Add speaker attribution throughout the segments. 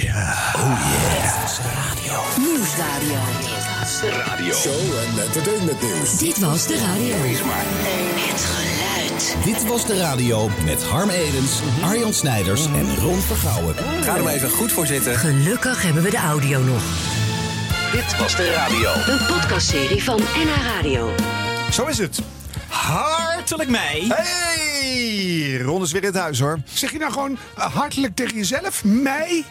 Speaker 1: yeah. Oh
Speaker 2: Radio.
Speaker 3: Nieuwsradio.
Speaker 1: Radio.
Speaker 4: Show en entertainment nieuws.
Speaker 3: Dit was de radio.
Speaker 2: Het geluid.
Speaker 5: Dit was de radio met Harm Edens, Arjan Snijders en Ron Vergouwen.
Speaker 6: Ga er maar even goed voor zitten.
Speaker 3: Gelukkig hebben we de audio nog.
Speaker 1: Dit was de radio.
Speaker 3: Een podcastserie van NH Radio.
Speaker 7: Zo is het.
Speaker 6: Hartelijk mij.
Speaker 7: Hey, Ron is weer in het huis hoor.
Speaker 4: Zeg je nou gewoon eh, hartelijk tegen jezelf? Mei?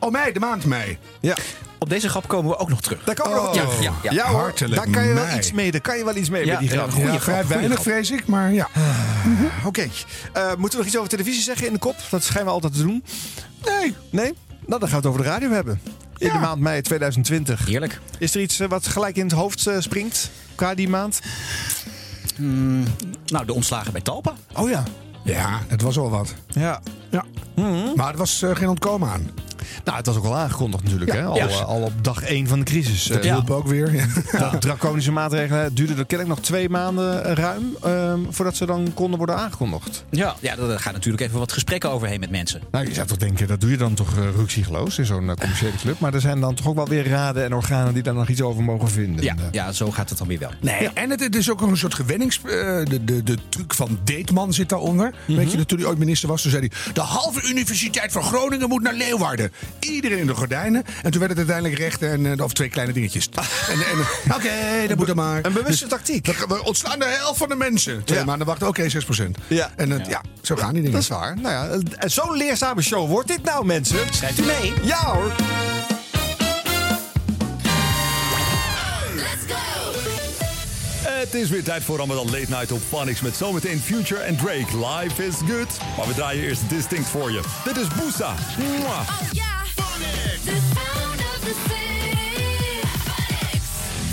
Speaker 4: Oh, mei, de maand mei.
Speaker 7: Ja,
Speaker 6: Op deze grap komen we ook nog terug.
Speaker 7: daar kan we
Speaker 4: Oh.
Speaker 7: nog
Speaker 6: Ja,
Speaker 7: terug.
Speaker 6: ja, ja.
Speaker 7: Ja, hoor,
Speaker 4: Hartelijk
Speaker 7: daar kan je wel
Speaker 4: mei.
Speaker 7: iets mee. Daar kan je wel iets mee
Speaker 6: Ja,
Speaker 7: met die
Speaker 6: ja,
Speaker 7: grap.
Speaker 6: goeie
Speaker 4: Ja,
Speaker 6: grap,
Speaker 4: vrij
Speaker 6: goeie
Speaker 4: weinig,
Speaker 6: grap.
Speaker 4: vrees ik, maar ja.
Speaker 7: Oké. Eh, moeten we nog iets over televisie zeggen in de kop? Dat schijnen we altijd te doen.
Speaker 4: Nee.
Speaker 7: Nee? Nou, dan gaan we het over de radio hebben. In
Speaker 4: Ja.
Speaker 7: de maand mei 2020.
Speaker 6: Heerlijk.
Speaker 7: Is er iets eh, wat gelijk in het hoofd eh, springt qua die maand?
Speaker 6: Nou, de ontslagen bij Talpa.
Speaker 7: Oh ja.
Speaker 4: Ja, het was al wat.
Speaker 7: Ja.
Speaker 4: Ja. Maar het was eh, geen ontkomen aan.
Speaker 7: Nou, het was ook al aangekondigd natuurlijk.
Speaker 4: Ja.
Speaker 7: Hè? Al,
Speaker 6: Ja.
Speaker 7: eh, al op dag 1 van de crisis.
Speaker 4: Dat
Speaker 7: Eh,
Speaker 4: hielp ook weer. Ja.
Speaker 7: De draconische maatregelen het duurde er kennelijk nog twee maanden eh, ruim ehm, voordat ze dan konden worden aangekondigd.
Speaker 6: Ja, ja, daar gaan natuurlijk even wat gesprekken overheen met mensen.
Speaker 7: Nou, je zou toch denken, dat doe je dan toch uh, ruksigloos in zo'n eh, commerciële club. Maar er zijn dan toch ook wel weer raden en organen die daar nog iets over mogen vinden.
Speaker 6: Ja, ja zo gaat het dan weer wel.
Speaker 4: Nee, en het, het is ook nog een soort gewennings... eh, de, de, de truc van Deetman zit daaronder. Weet je, toen hij ooit minister was, toen zei hij... de halve universiteit van Groningen moet naar Leeuwarden. Iedereen in de gordijnen. En toen werd het uiteindelijk recht en... eh, of twee kleine dingetjes. En, en, Oké, dat moet dan maar.
Speaker 7: Een bewuste tactiek.
Speaker 4: We, we ontslaan de helft van de mensen. Twee
Speaker 7: Ja.
Speaker 4: maanden wachten, oké, 6 procent.
Speaker 7: Ja.
Speaker 4: En het, ja. zo gaan die dingen.
Speaker 7: Dat is waar. Nou ja, eh, zo'n leerzame show wordt dit nou, mensen.
Speaker 6: Schrijft u mee?
Speaker 7: Ja hoor.
Speaker 8: Het is weer tijd voor Ramadan Late Night op Phonics met zometeen Future en Drake. Life is good. Maar we draaien eerst Distinct voor je. Dit is Boosa. Mwah.
Speaker 9: Yeah. The sound of the city.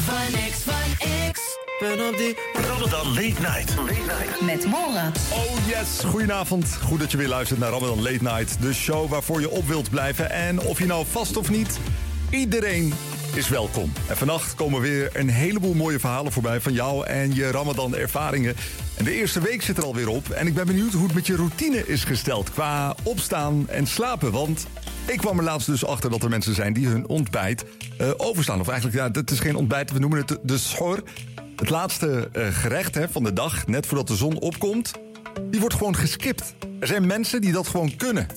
Speaker 9: Phonics. Phonics.
Speaker 1: Ben op die Ramadan Late Night. Late Night.
Speaker 2: Met Mora.
Speaker 8: Oh yes, goedenavond. Goed dat je weer luistert naar Ramadan Late Night. De show waarvoor je op wilt blijven. En of je nou vast of niet, iedereen is welkom. En vannacht komen weer een heleboel mooie verhalen voorbij van jou en je Ramadan ervaringen. En de eerste week zit er alweer op. En ik ben benieuwd hoe het met je routine is gesteld qua opstaan en slapen. Want ik kwam er laatst dus achter dat er mensen zijn die hun ontbijt overstaan. Of eigenlijk, ja, het is geen ontbijt, we noemen het de- schor. Het laatste eh, gerecht hè, van de dag, net voordat de zon opkomt, die wordt gewoon geskipt. Er zijn mensen die dat gewoon kunnen.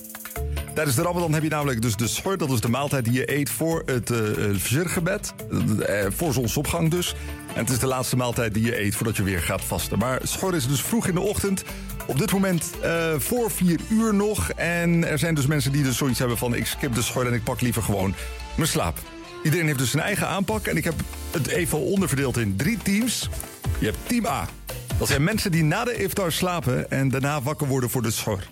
Speaker 8: Tijdens de Ramadan heb je namelijk dus de schor, dat is de maaltijd die je eet voor het uh, fajrgebed, eh, voor zonsopgang dus. En het is de laatste maaltijd die je eet voordat je weer gaat vasten. Maar schor is dus vroeg in de ochtend. Op dit moment eh, voor vier uur nog. En er zijn dus mensen die dus zoiets hebben van... ik skip de schor en ik pak liever gewoon mijn slaap. Iedereen heeft dus zijn eigen aanpak. En ik heb het even onderverdeeld in drie teams. Je hebt team A. Dat zijn mensen die na de iftar slapen... en daarna wakker worden voor de schor.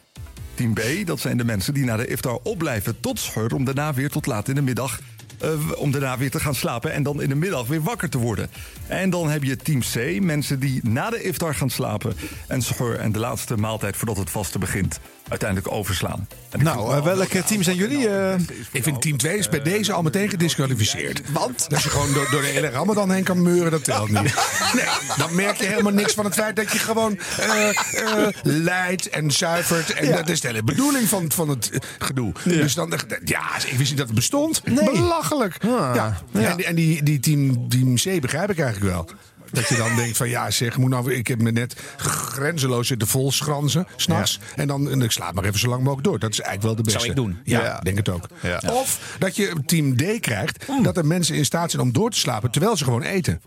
Speaker 8: Team B, dat zijn de mensen die na de iftar opblijven tot schor... om daarna weer tot laat in de middag... eh, om daarna weer te gaan slapen en dan in de middag weer wakker te worden. En dan heb je team C, mensen die na de iftar gaan slapen... en schor en de laatste maaltijd voordat het vaste begint... uiteindelijk overslaan.
Speaker 7: Nou, eh, welke team zijn jullie? eh?
Speaker 4: Ik vind team 2 is bij deze al meteen gedisqualificeerd.
Speaker 7: Want?
Speaker 4: Dat je gewoon door, door de hele Ramadan heen kan meuren, dat telt niet. Nee, dan merk je helemaal niks van het feit dat je gewoon eh eh, leidt en zuivert. En
Speaker 7: Ja.
Speaker 4: dat is de hele bedoeling van, van het eh, gedoe. Dus dan, ja, ik wist niet dat het bestond.
Speaker 7: Nee.
Speaker 4: Belachelijk.
Speaker 7: Ah,
Speaker 4: ja.
Speaker 7: ja.
Speaker 4: En, en die, die team, team C begrijp ik eigenlijk wel. Dat je dan denkt van ja zeg, moet nou, ik heb me net grenzeloos zitten vol schranzen, s'nachts. En dan en ik slaap maar even zo lang mogelijk door. Dat is eigenlijk wel de beste.
Speaker 6: Zou ik doen.
Speaker 4: Ja,
Speaker 7: Ja.
Speaker 4: denk het ook.
Speaker 7: Ja.
Speaker 4: Of dat je team D krijgt, dat er mensen in staat zijn om door te slapen terwijl ze gewoon eten.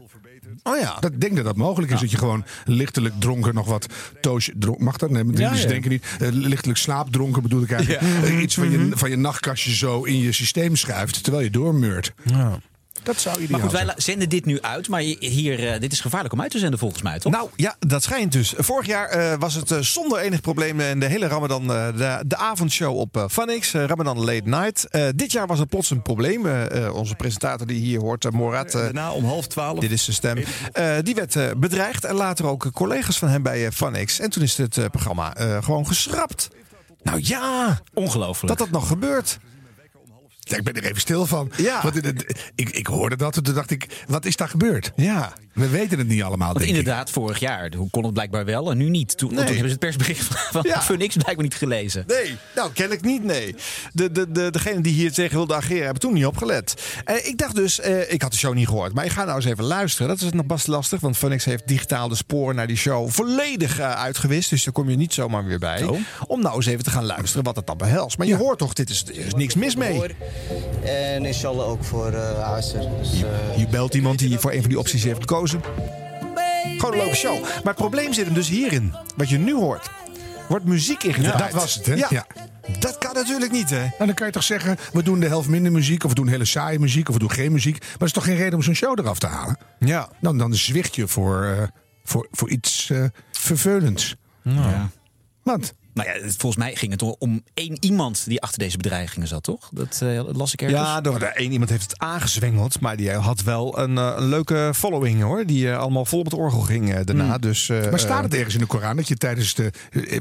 Speaker 7: Oh ja.
Speaker 4: Dat ik denk dat dat mogelijk is. Dat je gewoon lichtelijk dronken nog wat toosje dronken. Mag dat? Nee,
Speaker 6: Ja,
Speaker 4: ze
Speaker 6: ja.
Speaker 4: denken niet. Eh, lichtelijk slaapdronken bedoel ik eigenlijk. Eh, iets van je, van je nachtkastje zo in je systeem schuift terwijl je doormeurt. Dat zou ideaal
Speaker 6: Maar goed, wij zenden dit nu uit. Maar hier, eh, dit is gevaarlijk om uit te zenden volgens mij, toch?
Speaker 7: Nou ja, dat schijnt dus. Vorig jaar eh, was het eh, zonder enig probleem in de hele Ramadan eh, de, de avondshow op eh Funix, Ramadan Late Night. Eh, dit jaar was er plots een probleem. Onze presentator die hier hoort, Morat, eh,
Speaker 8: Daarna om half twaalf.
Speaker 7: dit is zijn stem, eh, die werd eh, bedreigd en later ook collega's van hem bij eh, Funix. En toen is het eh, programma eh, gewoon geschrapt. Nou ja,
Speaker 6: Ongelooflijk.
Speaker 7: dat dat nog gebeurt.
Speaker 4: Ja, ik ben er even stil van.
Speaker 7: Ja.
Speaker 4: Want ik, ik hoorde dat en toen dacht ik, wat is daar gebeurd?
Speaker 7: Ja.
Speaker 4: We weten het niet allemaal,
Speaker 6: Want
Speaker 4: ik.
Speaker 6: inderdaad, vorig jaar toen kon het blijkbaar wel en nu niet. Toen, want
Speaker 7: Nee.
Speaker 6: toen hebben ze het persbericht van
Speaker 7: Ja.
Speaker 6: Phoenix blijkbaar niet gelezen.
Speaker 7: Nee, nou kennelijk niet, nee. De, de, de, degene die hier tegen wilde ageren hebben toen niet opgelet. Eh, ik dacht dus, eh, ik had de show niet gehoord, maar ik ga nou eens even luisteren. Dat is nog best lastig, want Phoenix heeft digitaal de sporen naar die show volledig eh, uitgewist. Dus daar kom je niet zomaar weer bij.
Speaker 6: Oh.
Speaker 7: Om nou eens even te gaan luisteren wat het dan behelst. Maar je hoort toch, dit is, er is niks mis mee.
Speaker 10: En inshallah ook voor uh, Acer. Dus, eh,
Speaker 7: Je belt iemand die voor een van die opties heeft gekozen. Gewoon een leuke show. Maar het probleem zit hem dus hierin. Wat je nu hoort. Wordt muziek ingedraaid.
Speaker 4: dat was het, hè?
Speaker 7: Ja.
Speaker 4: Ja.
Speaker 7: Dat kan natuurlijk niet, hè?
Speaker 4: Nou, dan kan je toch zeggen, we doen de helft minder muziek... of we doen hele saaie muziek, of we doen geen muziek. Maar dat is toch geen reden om zo'n show eraf te halen?
Speaker 7: Ja.
Speaker 4: Dan, dan zwicht je voor, eh, voor, voor iets eh, vervelends.
Speaker 6: Ja.
Speaker 4: Want
Speaker 6: Nou ja, volgens mij ging het om- om één iemand die achter deze bedreigingen zat, toch? Dat eh, las ik ergens.
Speaker 7: Ja, door de één iemand heeft het aangezwengeld. Maar die had wel een, eh, een leuke following hoor. Die eh, allemaal vol op het orgel ging daarna. Dus, eh,
Speaker 4: maar staat het ergens in de Koran dat je tijdens de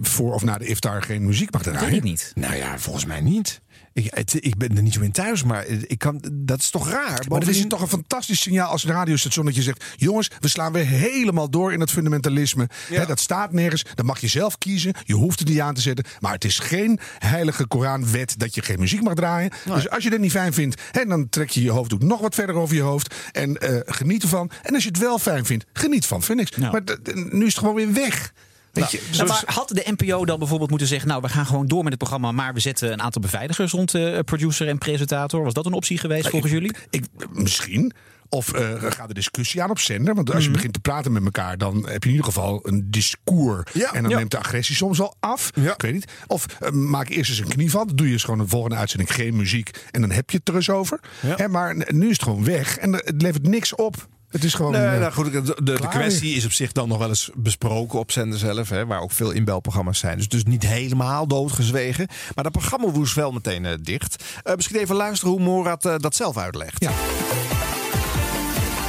Speaker 4: voor of na de iftar geen muziek mag draaien?
Speaker 6: weet ik niet.
Speaker 7: Nou ja, volgens mij niet. Ik, het- ik ben er niet zo in thuis, maar ik kan, dat is toch raar?
Speaker 4: Maar dan is het toch een fantastisch signaal als radiostation dat je zegt: jongens, we slaan weer helemaal door in het fundamentalisme.
Speaker 7: Ja.
Speaker 4: Dat staat nergens. Dan mag je zelf kiezen. Je hoeft het niet aan te zetten. Maar het is geen heilige Koranwet dat je geen muziek mag draaien. Dus als je dat niet fijn vindt, hè, dan trek je je hoofddoek nog wat verder over je hoofd. En eh, geniet ervan. En als je het wel fijn vindt, geniet van.
Speaker 6: Nou.
Speaker 4: Maar nu is het gewoon weer weg. Weet je,
Speaker 6: Nou,
Speaker 4: zoals-
Speaker 6: maar had de NPO dan bijvoorbeeld moeten zeggen... nou, we gaan gewoon door met het programma... maar we zetten een aantal beveiligers rond eh, producer en presentator? Was dat een optie geweest volgens jullie?
Speaker 4: Ik, misschien. Of eh ga de discussie aan op zender. Want als je begint te praten met elkaar, dan heb je in ieder geval een discours.
Speaker 7: Ja.
Speaker 4: en dan
Speaker 7: Ja.
Speaker 4: neemt de agressie soms wel af.
Speaker 7: Ja.
Speaker 4: Ik weet niet. Of eh, maak eerst eens een knieval. Dan doe je eens gewoon een volgende uitzending geen muziek. En dan heb je het er eens over.
Speaker 7: Ja.
Speaker 4: Hè, maar nu is het gewoon weg. En het levert niks op. Het is gewoon.
Speaker 7: Nee,
Speaker 4: eh,
Speaker 7: nou goed, de, de, de kwestie is op zich dan nog wel eens besproken op zender zelf, hè, waar ook veel inbelprogramma's zijn. Dus, dus niet helemaal doodgezwegen. Maar dat programma woest wel meteen eh, dicht. Eh, misschien even luisteren hoe Morat dat zelf uitlegt.
Speaker 4: Ja.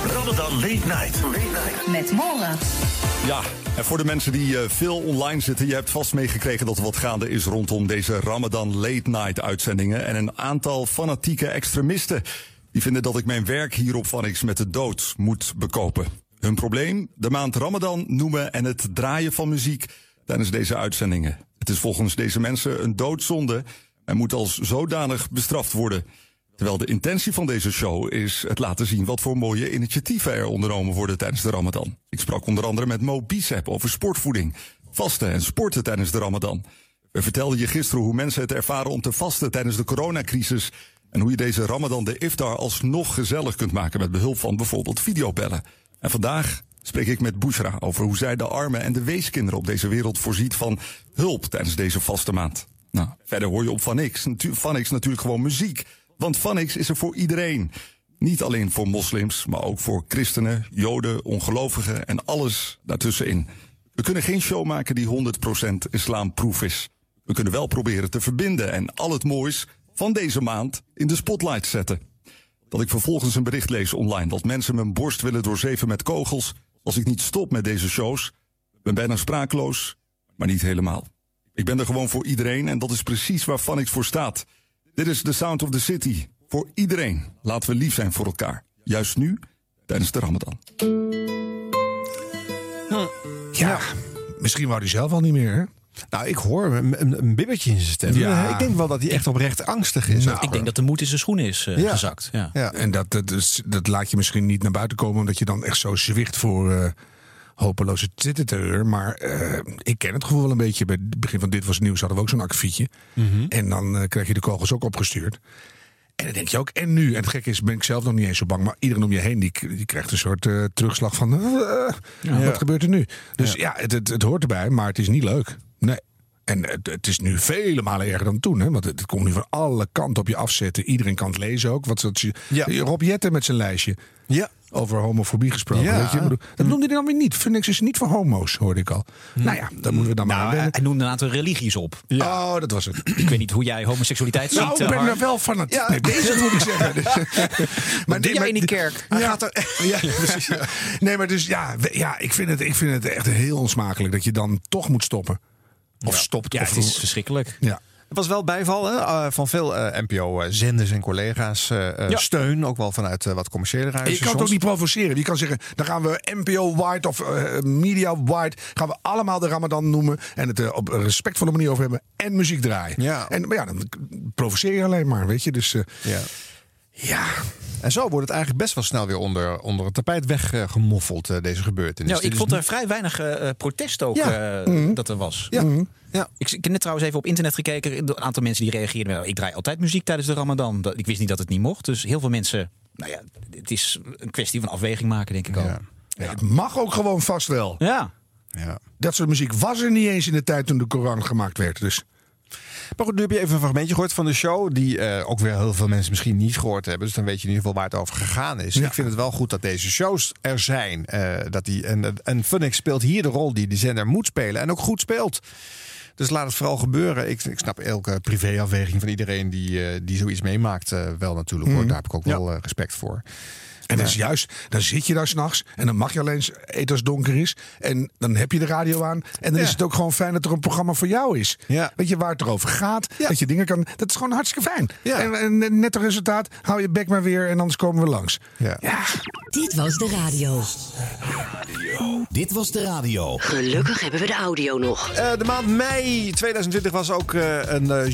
Speaker 1: Ramadan Late Night. Late Night.
Speaker 2: Met Morat.
Speaker 8: Ja, en voor de mensen die eh, veel online zitten, je hebt vast meegekregen dat er wat gaande is rondom deze Ramadan Late Night uitzendingen. En een aantal fanatieke extremisten die vinden dat ik mijn werk hier op Vanix met de dood moet bekopen. Hun probleem? De maand Ramadan noemen en het draaien van muziek tijdens deze uitzendingen. Het is volgens deze mensen een doodzonde en moet als zodanig bestraft worden. Terwijl de intentie van deze show is het laten zien wat voor mooie initiatieven er ondernomen worden tijdens de Ramadan. Ik sprak onder andere met Mo Bicep over sportvoeding, vasten en sporten tijdens de Ramadan. We vertelden je gisteren hoe mensen het ervaren om te vasten tijdens de coronacrisis. En hoe je deze Ramadan de iftar alsnog gezellig kunt maken met behulp van bijvoorbeeld videobellen. En vandaag spreek ik met Bushra over hoe zij de armen en de weeskinderen op deze wereld voorziet van hulp tijdens deze vaste maand. Nou, verder hoor je op Vanix, Vanix natuurlijk gewoon muziek. Want Vanix is er voor iedereen. Niet alleen voor moslims, maar ook voor christenen, joden, ongelovigen en alles daartussenin. We kunnen geen show maken die 100% islamproof is. We kunnen wel proberen te verbinden en al het moois van deze maand in de spotlight zetten. Dat ik vervolgens een bericht lees online dat mensen mijn borst willen doorzeven met kogels als ik niet stop met deze shows. ben bijna sprakeloos, maar niet helemaal. Ik ben er gewoon voor iedereen en dat is precies waar Vanix voor staat. Dit is The Sound of the City. Voor iedereen. Laten we lief zijn voor elkaar. Juist nu, tijdens de Ramadan.
Speaker 4: ja, misschien wou hij zelf al niet meer. Hè?
Speaker 7: Nou, ik hoor een, een, bibbertje in zijn stem.
Speaker 4: Ja.
Speaker 7: Ik denk wel dat hij echt oprecht angstig is.
Speaker 4: Nou,
Speaker 6: Ik denk dat de moed in zijn schoenen is eh,
Speaker 7: Ja.
Speaker 6: gezakt. Ja.
Speaker 7: Ja.
Speaker 4: En dat, dat, is- dat laat je misschien niet naar buiten komen, omdat je dan echt zo zwicht voor eh, hopeloze Twitterterreur. Maar eh, ik ken het gevoel wel een beetje. Bij het begin van Dit Was Nieuws hadden we ook zo'n akkefietje. En dan eh, krijg je de kogels ook opgestuurd. En dan denk je ook, en nu? En het gekke is, ben ik zelf nog niet eens zo bang. Maar iedereen om je heen, die, die krijgt een soort eh, terugslag van... eh, wat gebeurt er nu? Dus ja, het, het, het hoort erbij, maar het is niet leuk. Nee. En het, het is nu vele malen erger dan toen. Hè? Want het, het komt nu van alle kanten op je afzetten. Iedereen kan het lezen ook. Wat, wat,
Speaker 7: Ja.
Speaker 4: Rob Jetten met zijn lijstje.
Speaker 7: Ja.
Speaker 4: Over homofobie gesproken.
Speaker 7: Ja.
Speaker 4: Weet je? Ik bedoel, Dat noemde hij dan weer niet. Phoenix is niet voor homo's, hoorde ik al. Nou ja, daar moeten we dan maar aan
Speaker 6: Nou, hij, noemde een aantal religies op.
Speaker 4: Oh, dat was het.
Speaker 6: Ik weet niet hoe jij homoseksualiteit
Speaker 4: Nou,
Speaker 6: ziet.
Speaker 4: ik
Speaker 6: eh,
Speaker 4: ben
Speaker 6: Harm.
Speaker 4: er wel fanatiek
Speaker 7: Ja.
Speaker 4: mee bezig, moet ik zeggen. Dus, maar
Speaker 6: doe jij in die kerk?
Speaker 4: Gaat er, ja, precies. ja. Nee, maar dus ja, ja ik, vind het, ik vind het echt heel onsmakelijk dat je dan toch moet stoppen. Of stopt.
Speaker 6: Ja,
Speaker 4: of
Speaker 6: het is verschrikkelijk.
Speaker 4: Ja.
Speaker 7: Het was wel bijval hè, eh, van veel NPO-zenders en collega's. eh, eh,
Speaker 6: Ja.
Speaker 7: Steun, ook wel vanuit eh, wat commerciële
Speaker 4: En je kan het ook niet provoceren. Je kan zeggen, dan gaan we NPO-wide of eh, media-wide... gaan we allemaal de Ramadan noemen... en het er op een respectvolle manier over hebben... en muziek draaien.
Speaker 7: Ja.
Speaker 4: En, maar ja, dan provoceer je alleen maar, weet je. Dus eh,
Speaker 7: Ja.
Speaker 4: Ja,
Speaker 7: En zo wordt het eigenlijk best wel snel weer onder, onder het tapijt weggemoffeld, eh, deze gebeurtenis.
Speaker 6: Nou, ik vond er vrij weinig eh, eh, protest ook
Speaker 7: Ja.
Speaker 6: eh, dat er was.
Speaker 7: Ja. ja.
Speaker 6: Ik, ik heb net trouwens even op internet gekeken. Een aantal mensen die reageerden. wel, Ik draai altijd muziek tijdens de Ramadan. Dat- Ik wist niet dat het niet mocht. Dus heel veel mensen. Nou ja, het is een kwestie van afweging maken, denk ik ook.
Speaker 7: Ja.
Speaker 4: ja, het mag ook gewoon vast wel.
Speaker 6: Ja.
Speaker 7: Ja.
Speaker 4: Dat soort muziek was er niet eens in de tijd toen de Koran gemaakt werd. Dus
Speaker 7: Maar goed, nu heb je even een fragmentje gehoord van de show. Die eh, ook weer heel veel mensen misschien niet gehoord hebben. Dus dan weet je in ieder geval waar het over gegaan is.
Speaker 4: Ja.
Speaker 7: Ik vind het wel goed dat deze shows er zijn. eh, dat die, en, en Funix speelt hier de rol die de zender moet spelen. En ook goed speelt. Dus laat het vooral gebeuren. Ik, ik snap elke privéafweging van iedereen die, eh, die zoiets meemaakt wel natuurlijk. Hoor. Daar heb ik ook wel respect voor.
Speaker 4: En dat is juist, dan zit je daar s'nachts en dan mag je alleen eten als het donker is. En dan heb je de radio aan. En dan
Speaker 7: Ja.
Speaker 4: is het ook gewoon fijn dat er een programma voor jou is.
Speaker 7: Ja.
Speaker 4: Weet je waar het erover gaat?
Speaker 7: Ja.
Speaker 4: Dat je dingen kan. Dat is gewoon hartstikke fijn.
Speaker 7: Ja.
Speaker 4: En, en net het resultaat, hou je bek maar weer en anders komen we langs.
Speaker 7: Ja.
Speaker 3: Dit was de radio.
Speaker 5: Dit was de radio.
Speaker 3: Gelukkig hebben we de audio nog.
Speaker 7: Eh, de maand mei 2020 was ook eh, een, eh,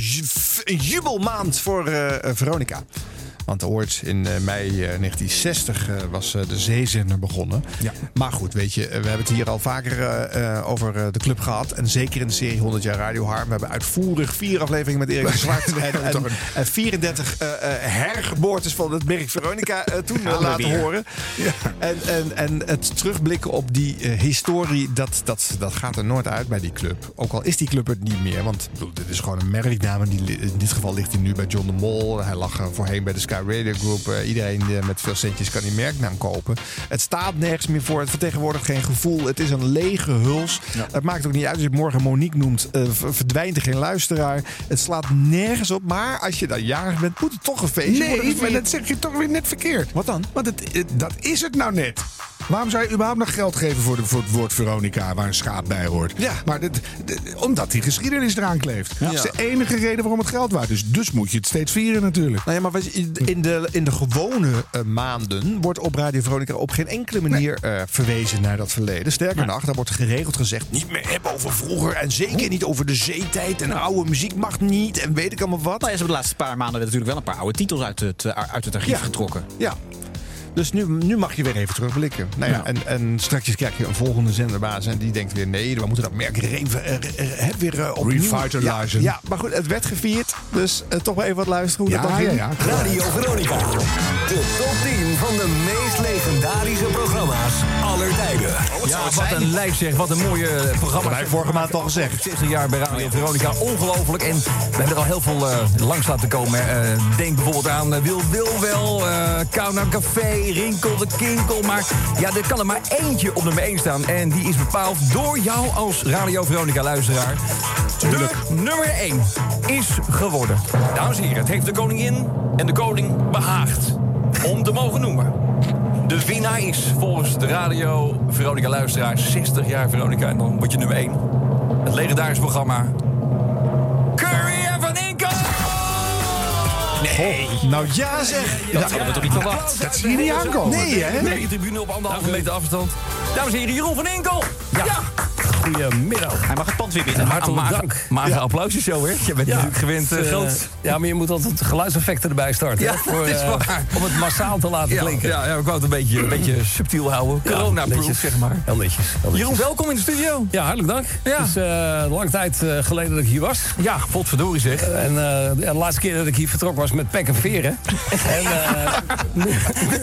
Speaker 7: een jubelmaand voor Veronica. Want ooit in eh, mei eh, 1960 eh, was eh, de zeezender begonnen.
Speaker 4: Ja.
Speaker 7: Maar goed, weet je, we hebben het hier al vaker over de club gehad. En zeker in de serie 100 jaar Radio Harm. We hebben uitvoerig vier afleveringen met Erik de Zwart. en, en, en 34 eh, eh, hergeboortes van het merk Veronica toen laten
Speaker 6: weer.
Speaker 7: horen. En, en, en het terugblikken op die historie, dat, dat, dat gaat er nooit uit bij die club. Ook al is die club het niet meer. Want bedoel, dit is gewoon een merknaam. En die, in dit geval ligt hij nu bij John de Mol. Hij lag voorheen bij de Sky Radio Group. Eh, iedereen eh, met veel centjes kan die merknaam kopen. Het staat nergens meer voor. Het vertegenwoordigt geen gevoel. Het is een lege huls. Het maakt ook niet uit als je morgen Monique noemt. eh, verdwijnt er geen luisteraar. Het slaat nergens op. Maar als je dan jarig bent, moet het toch een feestje worden
Speaker 4: Nee, maar dat zeg je toch weer net verkeerd.
Speaker 7: Wat dan?
Speaker 4: Want het- dat is het nou net. Waarom zou je überhaupt nog geld geven voor, de, voor het woord Veronica, waar een schaap bij hoort?
Speaker 7: Ja.
Speaker 4: Maar dit, dit- omdat die geschiedenis eraan kleeft. Dat is de enige reden waarom het geld waard is. Dus moet je het steeds vieren natuurlijk.
Speaker 7: Nou ja, maar in de, in de gewone eh, maanden wordt op Radio Veronica op geen enkele manier eh, verwezen naar dat verleden. Sterker nog, daar wordt geregeld gezegd niet meer hebben over vroeger. En zeker niet over de zeetijd. En oude muziek mag niet. En weet ik allemaal wat.
Speaker 6: Nou, ja, ze hebben de laatste paar maanden natuurlijk wel een paar oude titels uit het, eh, uit het archief
Speaker 7: Ja.
Speaker 6: getrokken.
Speaker 7: Ja. Dus nu, nu mag je weer even terugblikken. Nou ja,
Speaker 6: Ja.
Speaker 7: En, en straks krijg je een volgende zenderbaas. En die denkt weer: nee, we moeten dat merk eh, eh, eh, weer uh, opnieuw.
Speaker 4: Revitalizen.
Speaker 7: Ja, ja, maar goed, het werd gevierd. Dus eh, toch maar even wat luisteren hoe dat dan ging.
Speaker 4: ja.
Speaker 5: Radio Veronica. De top 10 van de meest legendarische programma's aller tijden.
Speaker 11: Ja, wat een lijf zeg. Wat een mooie eh, programma.
Speaker 7: Dat heb ik vorige maand al gezegd.
Speaker 11: 60 jaar bij Radio Veronica. Ongelooflijk. En we hebben er al heel veel eh, langs laten komen. Eh, denk bijvoorbeeld aan eh, Wil Wil wel, eh Kauna Café, Rinkel de Kinkel. Maar ja, er kan er maar eentje op nummer 1 staan. En die is bepaald door jou als Radio Veronica luisteraar. De nummer 1 is geworden. Dames en heren, het heeft de koningin en de koning behaagd om te mogen noemen. De winnaar is volgens de radio Veronica Luisteraar 60 jaar Veronica. En dan word je nummer 1. Het legendarische programma Nee.
Speaker 7: Nou ja zeg.
Speaker 6: Dat hadden we toch niet verwacht?
Speaker 4: Dat zie je niet aankomen.
Speaker 7: Nee hè?
Speaker 11: Nee, tribune op anderhalve meter afstand. Dames en heren, Jeroen van Inkel! Ja.
Speaker 12: Goedemiddag.
Speaker 6: Hij mag het pand weer binnen.
Speaker 12: Hartelijk dank.
Speaker 11: Mager applausje zo, hè? Je bent natuurlijk gewend...
Speaker 12: het,
Speaker 11: eh,
Speaker 12: eh, ja, maar je moet altijd geluidseffecten erbij starten.
Speaker 11: Ja,
Speaker 12: voor,
Speaker 11: dat is
Speaker 12: eh, om het massaal te laten
Speaker 11: ja,
Speaker 12: klinken.
Speaker 11: ja, ja, ik wou het een beetje, een beetje subtiel houden.
Speaker 12: Ja,
Speaker 11: Corona-proof, zeg maar.
Speaker 12: Heel netjes.
Speaker 11: Jeroen, welkom in de studio.
Speaker 12: Ja, hartelijk dank.
Speaker 11: Ja.
Speaker 12: Het is een lange tijd geleden dat ik hier was.
Speaker 11: Ja, potverdorie zeg.
Speaker 12: En ja, de laatste keer dat ik hier vertrok was met pek en veren. en, nu,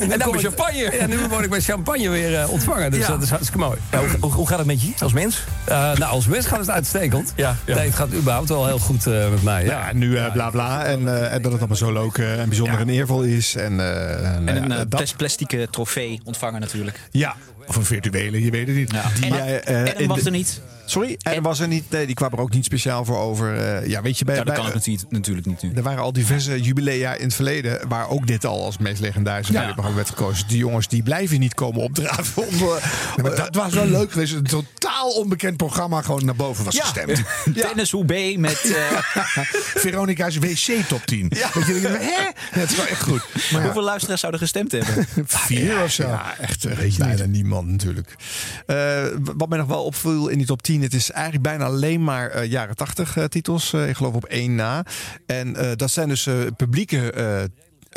Speaker 11: En dan met champagne.
Speaker 12: Ja, nu word ik met champagne weer ontvangen. Dus
Speaker 11: Ja.
Speaker 12: dat is hartstikke mooi.
Speaker 11: Ja, hoe, hoe gaat het met je als mens?
Speaker 12: Eh, nou, als mens gaat het uitstekend.
Speaker 11: Ja, ja.
Speaker 12: Nee, het gaat überhaupt wel heel goed eh, met mij. Ja.
Speaker 7: Ja, nu eh, bla bla. En, eh, en dat het allemaal zo leuk eh, en bijzonder en eervol is. En, eh, nou
Speaker 6: En een
Speaker 7: dat-
Speaker 6: plas- plastieke trofee ontvangen natuurlijk.
Speaker 7: Ja,
Speaker 4: Of een virtuele, je weet het niet.
Speaker 7: Die jij, eh,
Speaker 6: Adam
Speaker 7: in
Speaker 6: was
Speaker 7: de-
Speaker 6: er niet.
Speaker 7: Sorry, en was er niet. Nee, die kwam er ook niet speciaal voor over. eh, ja, weet je, bij,
Speaker 6: Ja, dat
Speaker 7: bij-
Speaker 6: kan het natuurlijk- natuurlijk niet. nu.
Speaker 7: Er waren al diverse jubilea in het verleden waar ook dit al als meest legendarische
Speaker 4: Ja.
Speaker 7: werd gekozen. Die jongens die blijven niet komen opdraven. Om, eh,
Speaker 4: Ja, maar dat was wel leuk geweest. Een totaal onbekend programma gewoon naar boven was
Speaker 7: Ja.
Speaker 4: gestemd.
Speaker 6: Dennis Hoebe met... eh,
Speaker 4: Veronica's WC top 10. Dat je denkt, hè? Ja, het is wel echt goed. Maar ja,
Speaker 6: Hoeveel luisteraars zouden gestemd hebben?
Speaker 4: vier of zo.
Speaker 7: Ja, echt eh, bijna niemand natuurlijk. Wat mij nog wel opviel in die top 10, het is eigenlijk bijna alleen maar eh, jaren 80 eh, titels. eh, ik geloof op één na. En dat zijn dus publieke.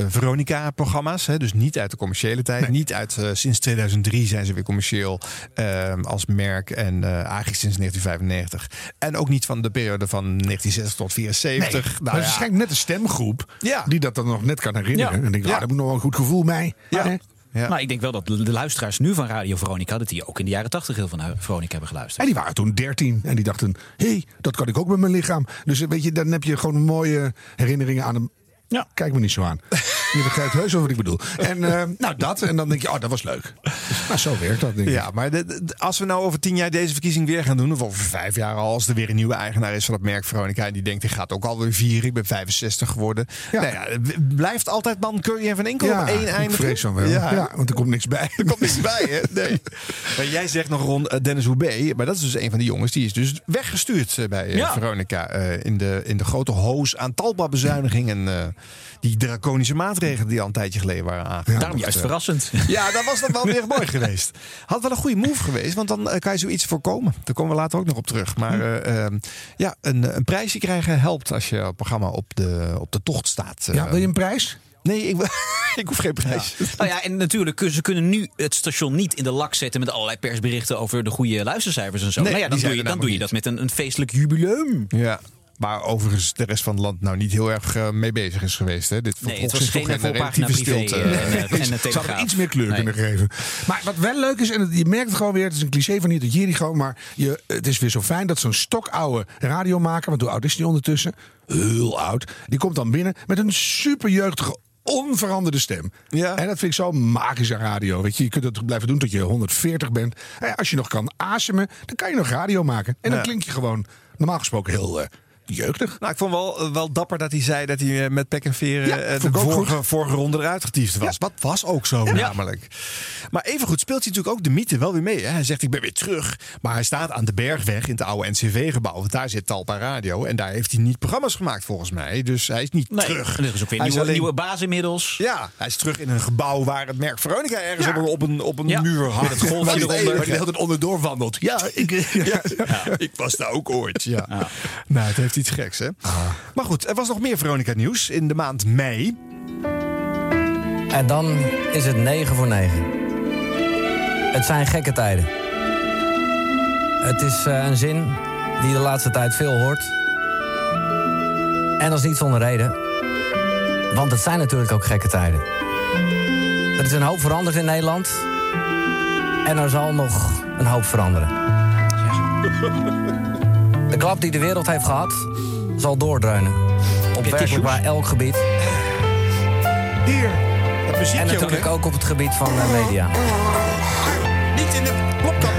Speaker 7: Veronica-programma's, dus niet uit de commerciële tijd. Niet uit, sinds 2003 zijn ze weer commercieel eh, als merk. En eigenlijk sinds 1995. En ook niet van de periode van 1960 tot 74.
Speaker 4: Nee,
Speaker 7: Nou
Speaker 4: maar het
Speaker 7: ja.
Speaker 4: is waarschijnlijk net een stemgroep
Speaker 7: Ja.
Speaker 4: die dat dan nog net kan herinneren.
Speaker 6: Ja.
Speaker 4: En denk, ah,
Speaker 7: Ja.
Speaker 4: daar moet nog wel een goed gevoel bij.
Speaker 7: Ja. Ja.
Speaker 6: Nou, ik denk wel dat de luisteraars nu van Radio Veronica... dat die ook in de jaren 80 heel van Veronica hebben geluisterd.
Speaker 4: En die waren toen 13 en die dachten: hé, hey, dat kan ik ook met mijn lichaam. Dus weet je, dan heb je gewoon mooie herinneringen aan hem.
Speaker 6: Ja.
Speaker 4: Kijk me niet zo aan. Je begrijpt heus wat ik bedoel. En eh, nou, dat. En dan denk je, oh, dat was leuk. Dus, nou, zo werkt dat, denk ik.
Speaker 7: Ja, maar de- de- als we nou over tien jaar deze verkiezing weer gaan doen, of over vijf jaar al, als er weer een nieuwe eigenaar is van het merk Veronica, en die denkt, ik ga het ook alweer vieren, ik ben 65 geworden.
Speaker 4: Ja.
Speaker 7: Nou ja, blijft altijd man Curry en Van Enkel
Speaker 4: Ja,
Speaker 7: op één einde.
Speaker 4: vrees van wel. Ja. want er komt niks bij.
Speaker 7: Er komt niks bij, hè? Nee. Maar jij zegt nog rond eh, Dennis Hoebe, maar dat is dus een van die jongens, die is dus weggestuurd eh, bij. Veronica in, de, in de grote hoos aan talpa bezuinigingen. eh, die draconische maatregelen die al een tijdje geleden waren aangekondigd.
Speaker 6: Daarom juist
Speaker 7: Eh,
Speaker 6: verrassend.
Speaker 7: ja, dat was dan wel weer mooi geweest. Had wel een goede move geweest, want dan eh, kan je zoiets voorkomen. Daar komen we later ook nog op terug. Maar eh, eh, ja, een, een prijsje krijgen helpt als je het programma op de, op de tocht staat.
Speaker 4: Ja, wil je een prijs?
Speaker 7: Nee, ik, ik hoef geen prijs.
Speaker 6: Nou ja, en natuurlijk, ze kunnen nu het station niet in de lak zetten met allerlei persberichten over de goede luistercijfers en zo.
Speaker 7: Nee,
Speaker 6: nou ja, dan doe je, dan doe je dat met een, een feestelijk jubileum.
Speaker 7: Ja. Waar overigens de rest van het land nou niet heel erg eh, mee bezig is geweest. Hè. Dit
Speaker 6: Nee, het
Speaker 7: volgens
Speaker 6: was
Speaker 7: is toch
Speaker 6: geen voorpagina
Speaker 7: relatieve stilte.
Speaker 6: eh, en, eh, en de
Speaker 4: Ze hadden
Speaker 6: Telegraaf.
Speaker 4: iets meer kleur
Speaker 6: Nee.
Speaker 4: kunnen geven. Maar wat wel leuk is, en het- je merkt het gewoon weer, het is een cliché van niet tot Jericho, maar je, het is weer zo fijn dat zo'n stokoude radiomaker, want hoe oud is die ondertussen? Heel oud. Die komt dan binnen met een super jeugdige onveranderde stem.
Speaker 7: Ja.
Speaker 4: En dat vind ik zo magisch aan radio. Weet je, je kunt het blijven doen tot je 140 bent. En als je nog kan asemen, dan kan je nog radio maken. En dan
Speaker 7: Ja.
Speaker 4: klink je gewoon normaal gesproken heel eh, jeugdig.
Speaker 7: Nou, ik vond wel, eh, wel dapper dat hij zei dat hij eh, met pek en veren
Speaker 4: Ja,
Speaker 7: eh, de vorige, vorige ronde eruit getiefd was. Wat was ook zo namelijk. Maar evengoed speelt hij natuurlijk ook de mythe wel weer mee. Hè? Hij zegt ik ben weer terug. Maar hij staat aan de Bergweg in het oude NCV-gebouw. Want daar zit Talpa Radio. En daar heeft hij niet programma's gemaakt volgens mij. Dus hij is niet
Speaker 6: Nee,
Speaker 7: terug.
Speaker 6: er is ook weer
Speaker 7: Hij
Speaker 6: nieuwe,
Speaker 7: alleen-
Speaker 6: nieuwe baas inmiddels.
Speaker 7: Ja, hij is terug in een gebouw waar het merk Veronica ergens
Speaker 4: Ja.
Speaker 7: op, een- op een, op een
Speaker 6: Ja.
Speaker 7: muur hangt.
Speaker 6: Met het golfje eronder.
Speaker 4: Waar hele tijd onderdoor wandelt. Ja, ik...
Speaker 7: ja, ik was daar ook ooit. Ja. Nou, het heeft iets geks, hè? Maar goed, er was nog meer Veronica-nieuws in de maand mei.
Speaker 12: En dan is het 9 voor 9. Het zijn gekke tijden. Het is eh, een zin die je de laatste tijd veel hoort. En dat is niet zonder reden. Want het zijn natuurlijk ook gekke tijden. Er is een hoop veranderd in Nederland. En er zal nog een hoop veranderen. De klap die de wereld heeft gehad, zal doordreunen. Op werkelijk waar elk gebied.
Speaker 7: Hier,
Speaker 12: En
Speaker 7: muziekje ook,
Speaker 12: natuurlijk ook op het gebied van eh, media.
Speaker 7: Niet in de plopkap.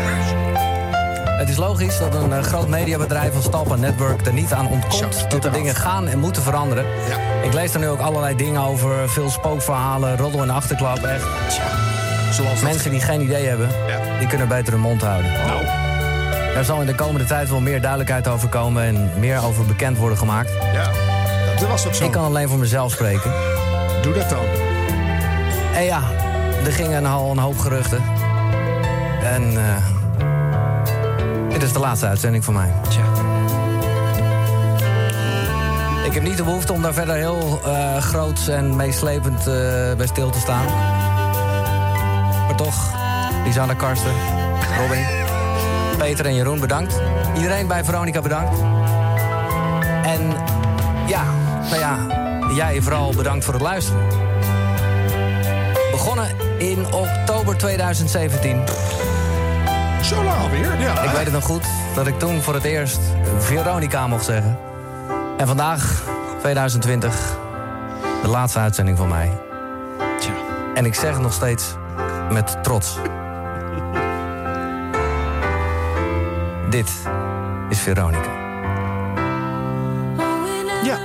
Speaker 12: Het is logisch dat een eh, groot mediabedrijf als Talpa Network er niet aan ontkomt dat er dingen gaan en moeten veranderen. Ik lees er nu ook allerlei dingen over, veel spookverhalen, roddel en achterklap. Echt.
Speaker 7: Zoals
Speaker 12: Mensen die geen idee hebben, die kunnen beter hun mond houden.
Speaker 7: Nou,
Speaker 12: Er zal in de komende tijd wel meer duidelijkheid over komen en meer over bekend worden gemaakt.
Speaker 7: ja, dat was ook zo.
Speaker 12: Ik kan alleen voor mezelf spreken.
Speaker 4: Doe dat dan.
Speaker 12: En ja, er gingen al een hoop geruchten. En eh, dit is de laatste uitzending van mij. Ik heb niet de behoefte om daar verder heel eh groots en meeslepend eh, bij stil te staan. Maar toch, Lisanne, Karsten, Robin, Peter en Jeroen bedankt. Iedereen bij Veronica bedankt. En ja, nou ja, jij vooral bedankt voor het luisteren. Begonnen in oktober 2017.
Speaker 4: Zo lang alweer? Ja.
Speaker 12: Ik weet het nog goed dat ik toen voor het eerst Veronica mocht zeggen. En vandaag, 2020, de laatste uitzending van mij. En ik zeg het nog steeds met trots. Dit is Veronica.
Speaker 7: Ja.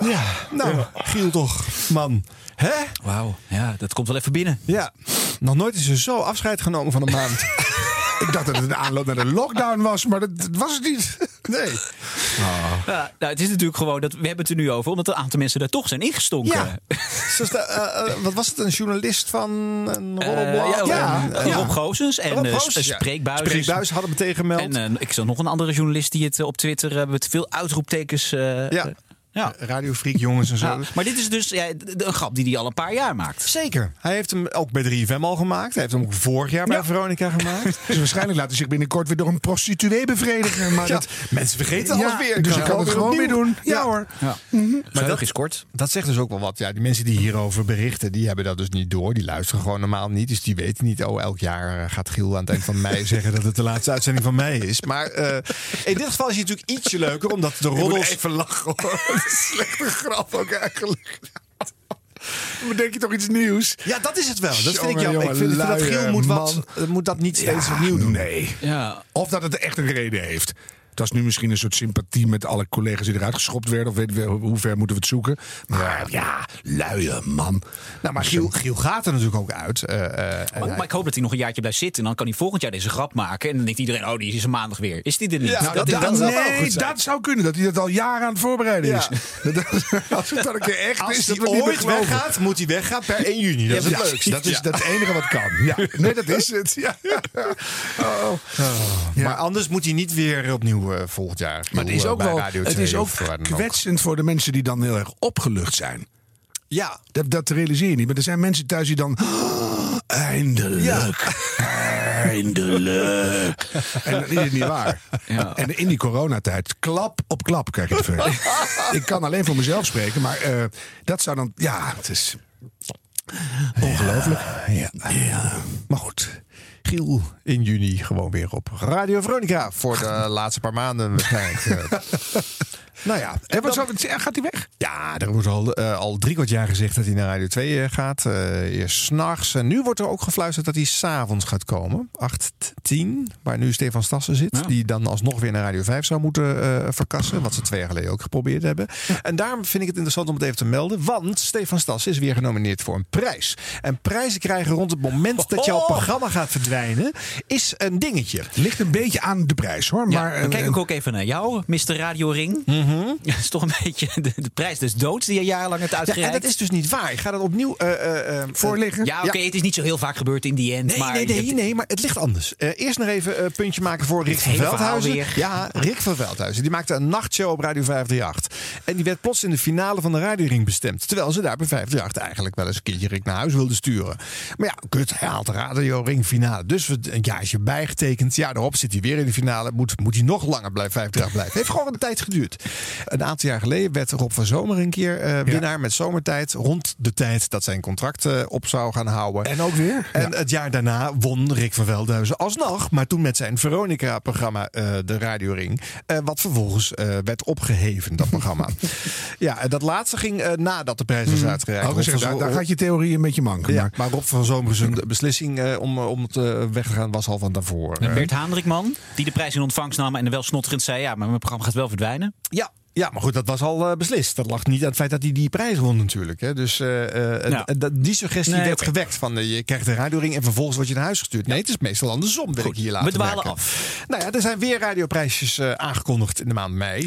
Speaker 7: Ja, nou, Giel toch, man. Hè?
Speaker 6: Wauw, ja, dat komt wel even binnen.
Speaker 7: Ja, nog nooit is er zo afscheid genomen van een maand.
Speaker 4: Ik dacht dat het een aanloop naar de lockdown was, maar dat, dat was het niet.
Speaker 7: Nee.
Speaker 6: Ja, nou, het is natuurlijk gewoon dat we hebben het er nu over, omdat een aantal mensen daar toch zijn ingestonken.
Speaker 7: Ja. Zoals de, eh, eh, wat was het, een journalist van een
Speaker 6: Eh,
Speaker 7: roddelblad?
Speaker 6: ja, Rob Goossens en
Speaker 7: Rob.
Speaker 6: Spreekbuis.
Speaker 7: Spreekbuis hadden me tegengemeld.
Speaker 6: En ik zag nog een andere journalist die het op Twitter met veel uitroeptekens. eh,
Speaker 7: Ja.
Speaker 6: Eh, ja.
Speaker 7: Radiofreak jongens en zo.
Speaker 6: Ja, maar dit is dus ja, een grap die hij al een paar jaar maakt.
Speaker 7: Zeker. Hij heeft hem ook bij 3FM al gemaakt. Hij heeft hem ook vorig jaar bij Veronica gemaakt.
Speaker 4: Dus waarschijnlijk laten ze zich binnenkort weer door een prostituee bevredigen. Maar dat,
Speaker 7: mensen vergeten alles weer.
Speaker 4: dus je kan het gewoon weer doen. Ja, hoor.
Speaker 6: Ja.
Speaker 7: Maar dat
Speaker 6: is kort.
Speaker 7: Dat zegt dus ook wel wat. Ja, die mensen die hierover berichten, die hebben dat dus niet door. Die luisteren gewoon normaal niet. Dus die weten niet, oh, elk jaar eh, gaat Giel aan het eind van mei zeggen dat het de laatste uitzending van mei is. Maar eh, in dit geval is het natuurlijk ietsje leuker, omdat de
Speaker 4: Ik
Speaker 7: roddels...
Speaker 4: even lachen hoor. Een slechte grap ook eigenlijk. Dan bedenk je toch iets nieuws?
Speaker 7: Ja, dat is het wel. Dat vind ik jammer. Ik
Speaker 4: jongen,
Speaker 7: vind, ik vind dat Giel moet, wat, moet dat niet steeds
Speaker 4: Ja,
Speaker 7: opnieuw doen.
Speaker 4: Nee.
Speaker 6: Ja.
Speaker 4: Of dat het echt een reden heeft. Dat is nu misschien een soort sympathie met alle collega's die eruit geschopt werden. Of weet we, hoe ver moeten we het zoeken. Maar ja, luie man.
Speaker 7: Nou, maar Giel, Giel gaat er natuurlijk ook uit. eh, eh,
Speaker 6: Maar,
Speaker 7: hij-
Speaker 6: maar ik hoop dat hij nog een jaartje blijft zitten. En dan kan hij volgend jaar deze grap maken. En dan denkt iedereen, oh, die is er maandag weer. Is die er niet?
Speaker 7: Ja,
Speaker 6: Nou,
Speaker 7: dat
Speaker 6: is
Speaker 4: nee,
Speaker 7: goed
Speaker 4: dat zou kunnen. Dat hij dat al jaren aan het voorbereiden
Speaker 7: Ja.
Speaker 4: is. Dat, als het dan een keer echt
Speaker 7: Als
Speaker 4: is,
Speaker 7: hij
Speaker 4: dat meer
Speaker 7: ooit weggaat, moet hij weggaan per 1 juni. Dat is het
Speaker 4: Ja,
Speaker 7: leukste.
Speaker 4: Dat is dat het enige wat kan. Ja. Nee, dat is het. Ja. Oh.
Speaker 7: Maar anders moet hij niet weer opnieuw eh, volgend jaar.
Speaker 4: Maar het is
Speaker 7: eh,
Speaker 4: ook wel het
Speaker 7: 2
Speaker 4: is ook kwetsend voor de mensen die dan heel erg opgelucht zijn.
Speaker 7: Ja,
Speaker 4: Dat, dat realiseer je niet. Maar er zijn mensen thuis die dan. "Oh, eindelijk. Eindelijk. en dat is het niet waar.
Speaker 6: Ja.
Speaker 4: En in die coronatijd, klap op klap krijg je het ver. ik kan alleen voor mezelf spreken, maar eh, dat zou dan. Ja, het is. Ongelooflijk.
Speaker 7: ja, ja. Maar goed. Giel in juni gewoon weer op Radio Veronica. Voor de laatste paar maanden waarschijnlijk. nou ja.
Speaker 4: En wat zou, gaat hij weg?
Speaker 7: Ja, er wordt al, eh, al drie kwart jaar gezegd dat hij naar Radio 2 eh, gaat. Eh eerst s'nachts. En nu wordt er ook gefluisterd dat hij s'avonds gaat komen. 8, 10, waar nu Stefan Stassen zit.
Speaker 6: Ja.
Speaker 7: Die dan alsnog weer naar Radio 5 zou moeten eh, verkassen. Wat ze twee jaar geleden ook geprobeerd hebben. En daarom vind ik het interessant om het even te melden. Want Stefan Stassen is weer genomineerd voor een prijs. En prijzen krijgen rond het moment dat jouw
Speaker 6: Oh.
Speaker 7: programma gaat verdwijnen... is een dingetje.
Speaker 4: Ligt een beetje aan de prijs hoor.
Speaker 6: Ja,
Speaker 4: Maar,
Speaker 6: dan kijk ik ook even naar jou, Mr. Radio Ring. Dat is toch een beetje de, de prijs des doods die je jarenlang hebt
Speaker 7: Ja,
Speaker 6: uitgereikt.
Speaker 7: en dat is dus niet waar. Ik ga dat opnieuw... eh, eh, eh,
Speaker 4: voorliggen.
Speaker 6: Ja, oké, het is niet zo heel vaak gebeurd in die end.
Speaker 7: Nee,
Speaker 6: maar
Speaker 7: nee,
Speaker 6: je
Speaker 7: nee,
Speaker 6: hebt-
Speaker 7: nee, maar het ligt anders. Eerst nog even een puntje maken voor Rick van Veldhuizen. Ja, Rick van Veldhuizen. Die maakte een nachtshow op Radio 538. En die werd plots in de finale van de Radioring bestemd. Terwijl ze daar bij 538 eigenlijk wel eens een keertje Rick naar huis wilden sturen. Maar ja, kut, hij haalt de Radioring finale. Dus een jaartje bijgetekend. Ja, daarop zit hij weer in de finale. Moet, moet hij nog langer bij 538 blijven. Heeft gewoon een tijd geduurd. Een aantal jaar geleden werd Rob van Zomer een keer eh, winnaar met zomertijd. Rond de tijd dat zijn contract eh, op zou gaan houden.
Speaker 4: En ook weer.
Speaker 7: En het jaar daarna won Rick van Veldhuizen alsnog. Maar toen met zijn Veronica-programma eh, De Radio Ring. eh, wat vervolgens eh, werd opgeheven, dat programma. ja, en dat laatste ging eh, nadat de prijs was uitgereikt.
Speaker 4: Ook
Speaker 7: Rob
Speaker 4: gezegd,
Speaker 7: van
Speaker 4: daar, gaat je theorie een beetje manken.
Speaker 7: ja,
Speaker 4: Maar
Speaker 7: maar Rob van Zomer zijn beslissing eh, om, om het weg te gaan was al van daarvoor.
Speaker 6: En. Bert Haandrikman, die de prijs in ontvangst nam en wel snotterend zei... ja, maar mijn programma gaat wel verdwijnen.
Speaker 7: Ja. Ja, maar goed, dat was al eh, beslist. Dat lag niet aan het feit dat hij die prijs won natuurlijk. Hè. Dus eh, eh, die suggestie
Speaker 6: Nee,
Speaker 7: werd gewekt. Van, je krijgt een radioring en vervolgens word je naar huis gestuurd. Nee, het is meestal andersom, wil ik hier laten
Speaker 6: we dwalen af.
Speaker 7: Nou ja, er zijn weer radioprijsjes aangekondigd in de maand mei.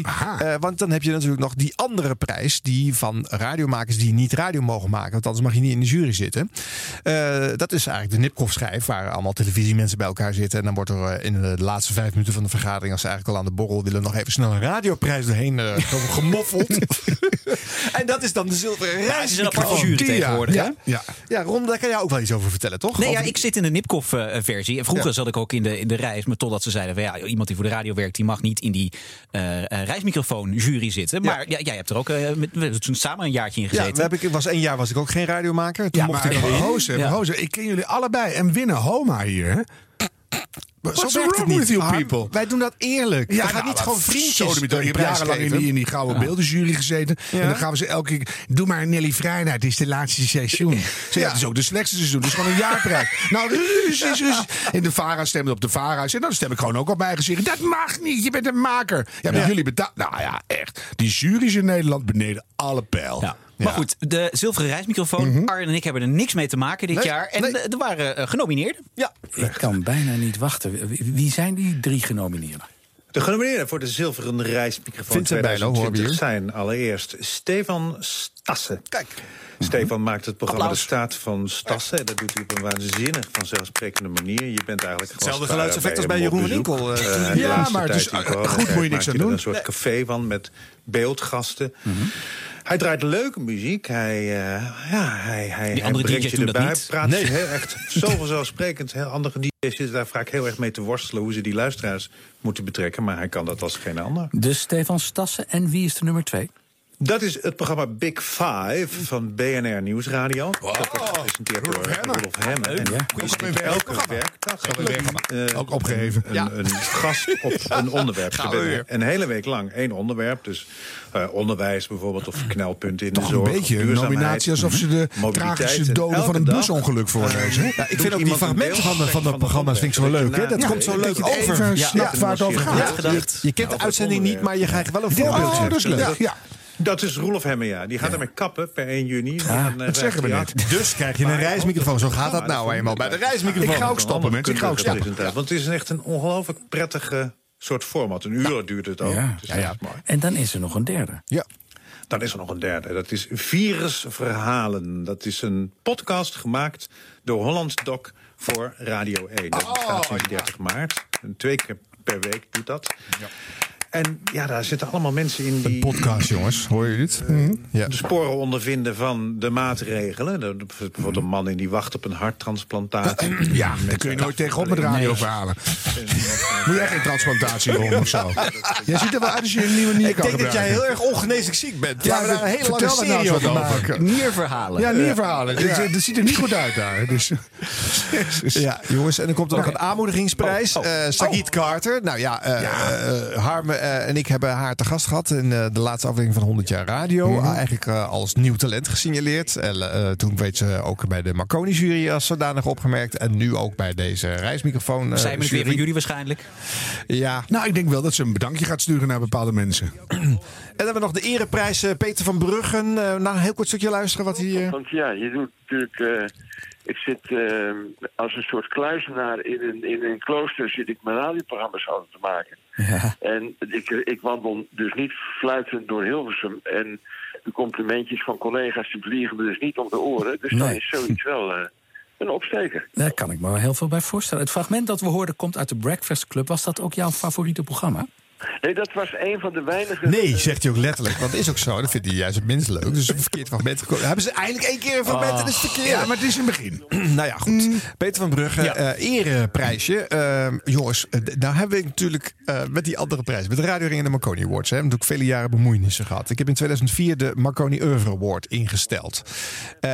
Speaker 7: Want dan heb je natuurlijk nog die andere prijs... die van radiomakers die niet radio mogen maken. Want anders mag je niet in de jury zitten. Dat is eigenlijk de Nipkoff-schijf... waar allemaal televisiemensen bij elkaar zitten. En dan wordt er in de laatste vijf minuten van de vergadering... als ze eigenlijk al aan de borrel willen... nog even snel een radioprijs doorheen eh, gemoffeld. en dat is dan de zilveren
Speaker 6: Ja, het is een aparte
Speaker 7: reismicrofoon.
Speaker 6: jury
Speaker 4: die,
Speaker 6: tegenwoordig,
Speaker 4: ja.
Speaker 6: hè?
Speaker 4: Ja.
Speaker 7: Ja, Ron, daar kan jij ook wel iets over vertellen, toch?
Speaker 6: Nee, ja,
Speaker 7: Over-
Speaker 6: ik zit in de Nipkoff-versie. En vroeger
Speaker 7: Ja.
Speaker 6: zat ik ook in de, in de reis. Maar totdat ze zeiden: van, ja, iemand die voor de radio werkt, die mag niet in die eh eh, reismicrofoon-jury zitten. Maar ja. jij hebt er ook eh, met, we hebben toen samen een jaartje in
Speaker 7: Ja,
Speaker 6: gezeten.
Speaker 7: we heb ik, was één jaar was ik ook geen radiomaker. Toen
Speaker 4: Ja,
Speaker 7: mocht
Speaker 4: maar
Speaker 7: ik
Speaker 6: Ja.
Speaker 4: Roze, ik ken jullie allebei en winnen Homa hier. Hè? What's
Speaker 7: zo werkt
Speaker 4: wrong with you people?
Speaker 7: Wij doen dat eerlijk. Ja, gaat
Speaker 4: nou,
Speaker 7: niet gewoon vriendjes.
Speaker 4: Ik heb jarenlang in die, in die gouden beeldenjury gezeten. En dan gaan we ze elke keer... Doe maar Nelly Vrijdag, het is de laatste seizoen. Ze ja. het is ook de slechtste seizoen. Is gewoon een jaarprijs. nou, dus, dus, dus. En de VARA stemde op de VARA's. En dan stem ik gewoon ook op mijn eigen serie. Dat mag niet, je bent een maker. Ja, maar
Speaker 6: Ja.
Speaker 4: jullie betalen... Nou ja, echt. Die jury's in Nederland beneden alle pijl.
Speaker 6: Ja. Maar goed, de zilveren reismicrofoon. Arjen en ik hebben er niks mee te maken dit
Speaker 13: Nee,
Speaker 6: jaar. En eh, er waren eh, genomineerden.
Speaker 7: Ja.
Speaker 13: Ik kan bijna niet wachten. Wie- zijn die drie genomineerden?
Speaker 14: De genomineerden voor de zilveren reismicrofoon
Speaker 7: we
Speaker 14: 2020
Speaker 7: hier.
Speaker 14: zijn allereerst Stefan Stassen. Kijk. Stefan maakt het programma
Speaker 7: Applaus.
Speaker 14: De Staat van Stassen. Dat doet hij op een waanzinnig vanzelfsprekende manier. Je bent eigenlijk
Speaker 7: Hetzelfde geluidseffect als bij Jeroen. Winkel, eh,
Speaker 14: Eh,
Speaker 7: Ja,
Speaker 4: maar het is, goed moet je niks aan
Speaker 14: er
Speaker 4: doen.
Speaker 14: een soort café van met beeldgasten.
Speaker 7: Mhm.
Speaker 14: Hij draait leuke muziek. Hij, eh, ja, hij, hij, hij
Speaker 6: andere
Speaker 14: brengt
Speaker 6: DJ's
Speaker 14: je
Speaker 6: doen dat
Speaker 14: erbij.
Speaker 6: niet.
Speaker 14: Praat
Speaker 6: Nee.
Speaker 14: heel echt zo vanzelfsprekend. Heel andere DJ's zitten daar vaak heel erg mee te worstelen... hoe ze die luisteraars moeten betrekken. Maar hij kan dat als geen ander.
Speaker 13: Dus Stefan Stassen en wie is de nummer twee?
Speaker 14: Dat is het programma Big Five van BNR Nieuwsradio. Dat wordt gepresenteerd door Rolf Hemme. En
Speaker 13: Ja.
Speaker 14: die is elke werkdag eh,
Speaker 4: Ook opgeheven.
Speaker 14: een, een gast op een onderwerp.
Speaker 4: Gaan we
Speaker 14: Een hele week lang één onderwerp. Dus eh, onderwijs bijvoorbeeld of knelpunten in
Speaker 4: Toch
Speaker 14: de
Speaker 4: een
Speaker 14: zorg.
Speaker 4: beetje een nominatie alsof ze de tragische
Speaker 14: En
Speaker 4: doden van
Speaker 14: elke
Speaker 4: een busongeluk voorlezen.
Speaker 14: eh,
Speaker 7: Ja, ik
Speaker 14: doet
Speaker 7: vind ook die
Speaker 14: een
Speaker 7: fragmenten van de, van de programma's vind ik zo leuk. Hè? Dat
Speaker 14: Ja,
Speaker 7: komt zo
Speaker 14: een
Speaker 7: leuk over. Ja,
Speaker 4: snapt waar het over gaat.
Speaker 7: Je, je kent de uitzending niet, maar je krijgt wel een voorbeeldje.
Speaker 4: Oh, dat is leuk.
Speaker 14: Ja.
Speaker 4: Ja.
Speaker 14: Dat is Roelof Hemme, ja. Die gaat ermee kappen per 1 juni.
Speaker 7: Ja,
Speaker 14: En, eh,
Speaker 4: dat zeggen we net.
Speaker 14: af.
Speaker 7: Dus krijg je een reismicrofoon. Zo gaat dat nou eenmaal bij de reismicrofoon.
Speaker 4: Ik ga ook stoppen, mensen. Ik ga ook stoppen.
Speaker 14: Want het is echt een ongelooflijk prettige soort format. Een uur duurt het ook.
Speaker 13: Ja.
Speaker 14: Dus
Speaker 13: Ja, ja.
Speaker 14: mooi.
Speaker 13: En dan is er nog een derde.
Speaker 7: Ja.
Speaker 14: Dan is er nog een derde. Dat is Virusverhalen. Dat is een podcast gemaakt door Holland Doc voor Radio 1. Dat gaat sinds 30 maart. En twee keer per week doet dat. En ja, daar zitten allemaal mensen in die...
Speaker 7: Podcast, jongens. Hoor je dit? Ja.
Speaker 14: de sporen ondervinden van de maatregelen. Er- Bijvoorbeeld een man in die wacht op een harttransplantatie.
Speaker 4: Ja, daar kun je nooit tegenop met radio verhalen. Moet jij geen transplantatie doen of zo? Jij ziet er wel uit als je een nieuwe nier
Speaker 7: Ik
Speaker 4: kan
Speaker 7: denk dat jij heel erg ongeneeslijk ziek bent.
Speaker 4: Ja,
Speaker 7: Ja, we daar een hele lange
Speaker 4: nou
Speaker 7: serie over maken.
Speaker 6: Nierverhalen.
Speaker 4: Ja, nierverhalen. Dat, dat ziet er niet goed uit daar. Dus. Jezus.
Speaker 7: Ja, jongens, en dan komt er nog een aanmoedigingsprijs.
Speaker 4: Oh, oh.
Speaker 7: Eh, Sagit Carter. Nou ja, eh eh, Harme eh, en ik hebben haar te gast gehad in eh, de laatste aflevering van 100 jaar radio.
Speaker 4: Mhm.
Speaker 7: Ah, eigenlijk eh, als nieuw talent gesignaleerd. En, eh, toen weet ze ook bij de Marconi-jury als zodanig opgemerkt. En nu ook bij deze reismicrofoon. eh,
Speaker 6: Zijn we weer
Speaker 7: jury.
Speaker 6: van jullie waarschijnlijk?
Speaker 7: Ja.
Speaker 4: Nou, ik denk wel dat ze een bedankje gaat sturen naar bepaalde mensen.
Speaker 7: En dan hebben we nog de ereprijs Peter van Bruggen. Eh nou, een heel kort stukje luisteren wat hij... eh,
Speaker 15: Want ja, je doet natuurlijk. Ik zit eh, als een soort kluizenaar in een, in een klooster zit ik mijn radioprogramma's altijd te maken. En ik, ik wandel dus niet fluitend door Hilversum. En de complimentjes van collega's die vliegen me dus niet om de oren. Dus dan is zoiets wel eh, een opsteker.
Speaker 13: Daar kan ik me wel heel veel bij voorstellen. Het fragment dat we hoorden komt uit de Breakfast Club. Was dat ook jouw favoriete programma?
Speaker 15: Nee, dat was een van de weinige.
Speaker 7: Nee, zegt hij ook letterlijk. Want dat is ook zo. Dat vindt hij juist het minst leuk. Dus een verkeerd fragment gekozen. Hebben ze eindelijk één keer een fragment en is verkeerd.
Speaker 4: Ja, maar het is een begin.
Speaker 7: nou ja, goed. Peter van Brugge, eh ereprijsje. Ehm, jongens, eh, nou hebben we natuurlijk eh, met die andere prijs, met de Radio Ring en de Marconi Awards, hè, natuurlijk vele jaren bemoeienissen gehad. Ik heb in 2004 de Marconi Oeuvre Award ingesteld. Eh,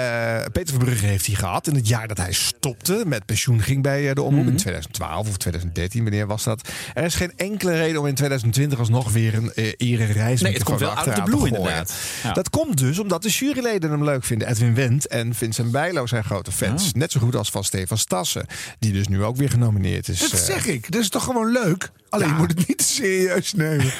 Speaker 7: Peter van Brugge heeft die gehad in het jaar dat hij stopte, met pensioen ging bij de omroep. In 2012 of 2013, wanneer was dat? Er is geen enkele reden om in 2020 alsnog weer een eh ere reis
Speaker 6: Nee, het komt wel out of the blue inderdaad. Ja.
Speaker 7: Dat komt dus omdat de juryleden hem leuk vinden. Edwin Wendt en Vincent Bijlo zijn grote fans. Net zo goed als van Stefan Stassen. Die dus nu ook weer genomineerd is.
Speaker 4: Dat
Speaker 7: eh.
Speaker 4: zeg ik. Dat is toch gewoon leuk? Alleen je moet het niet serieus nemen.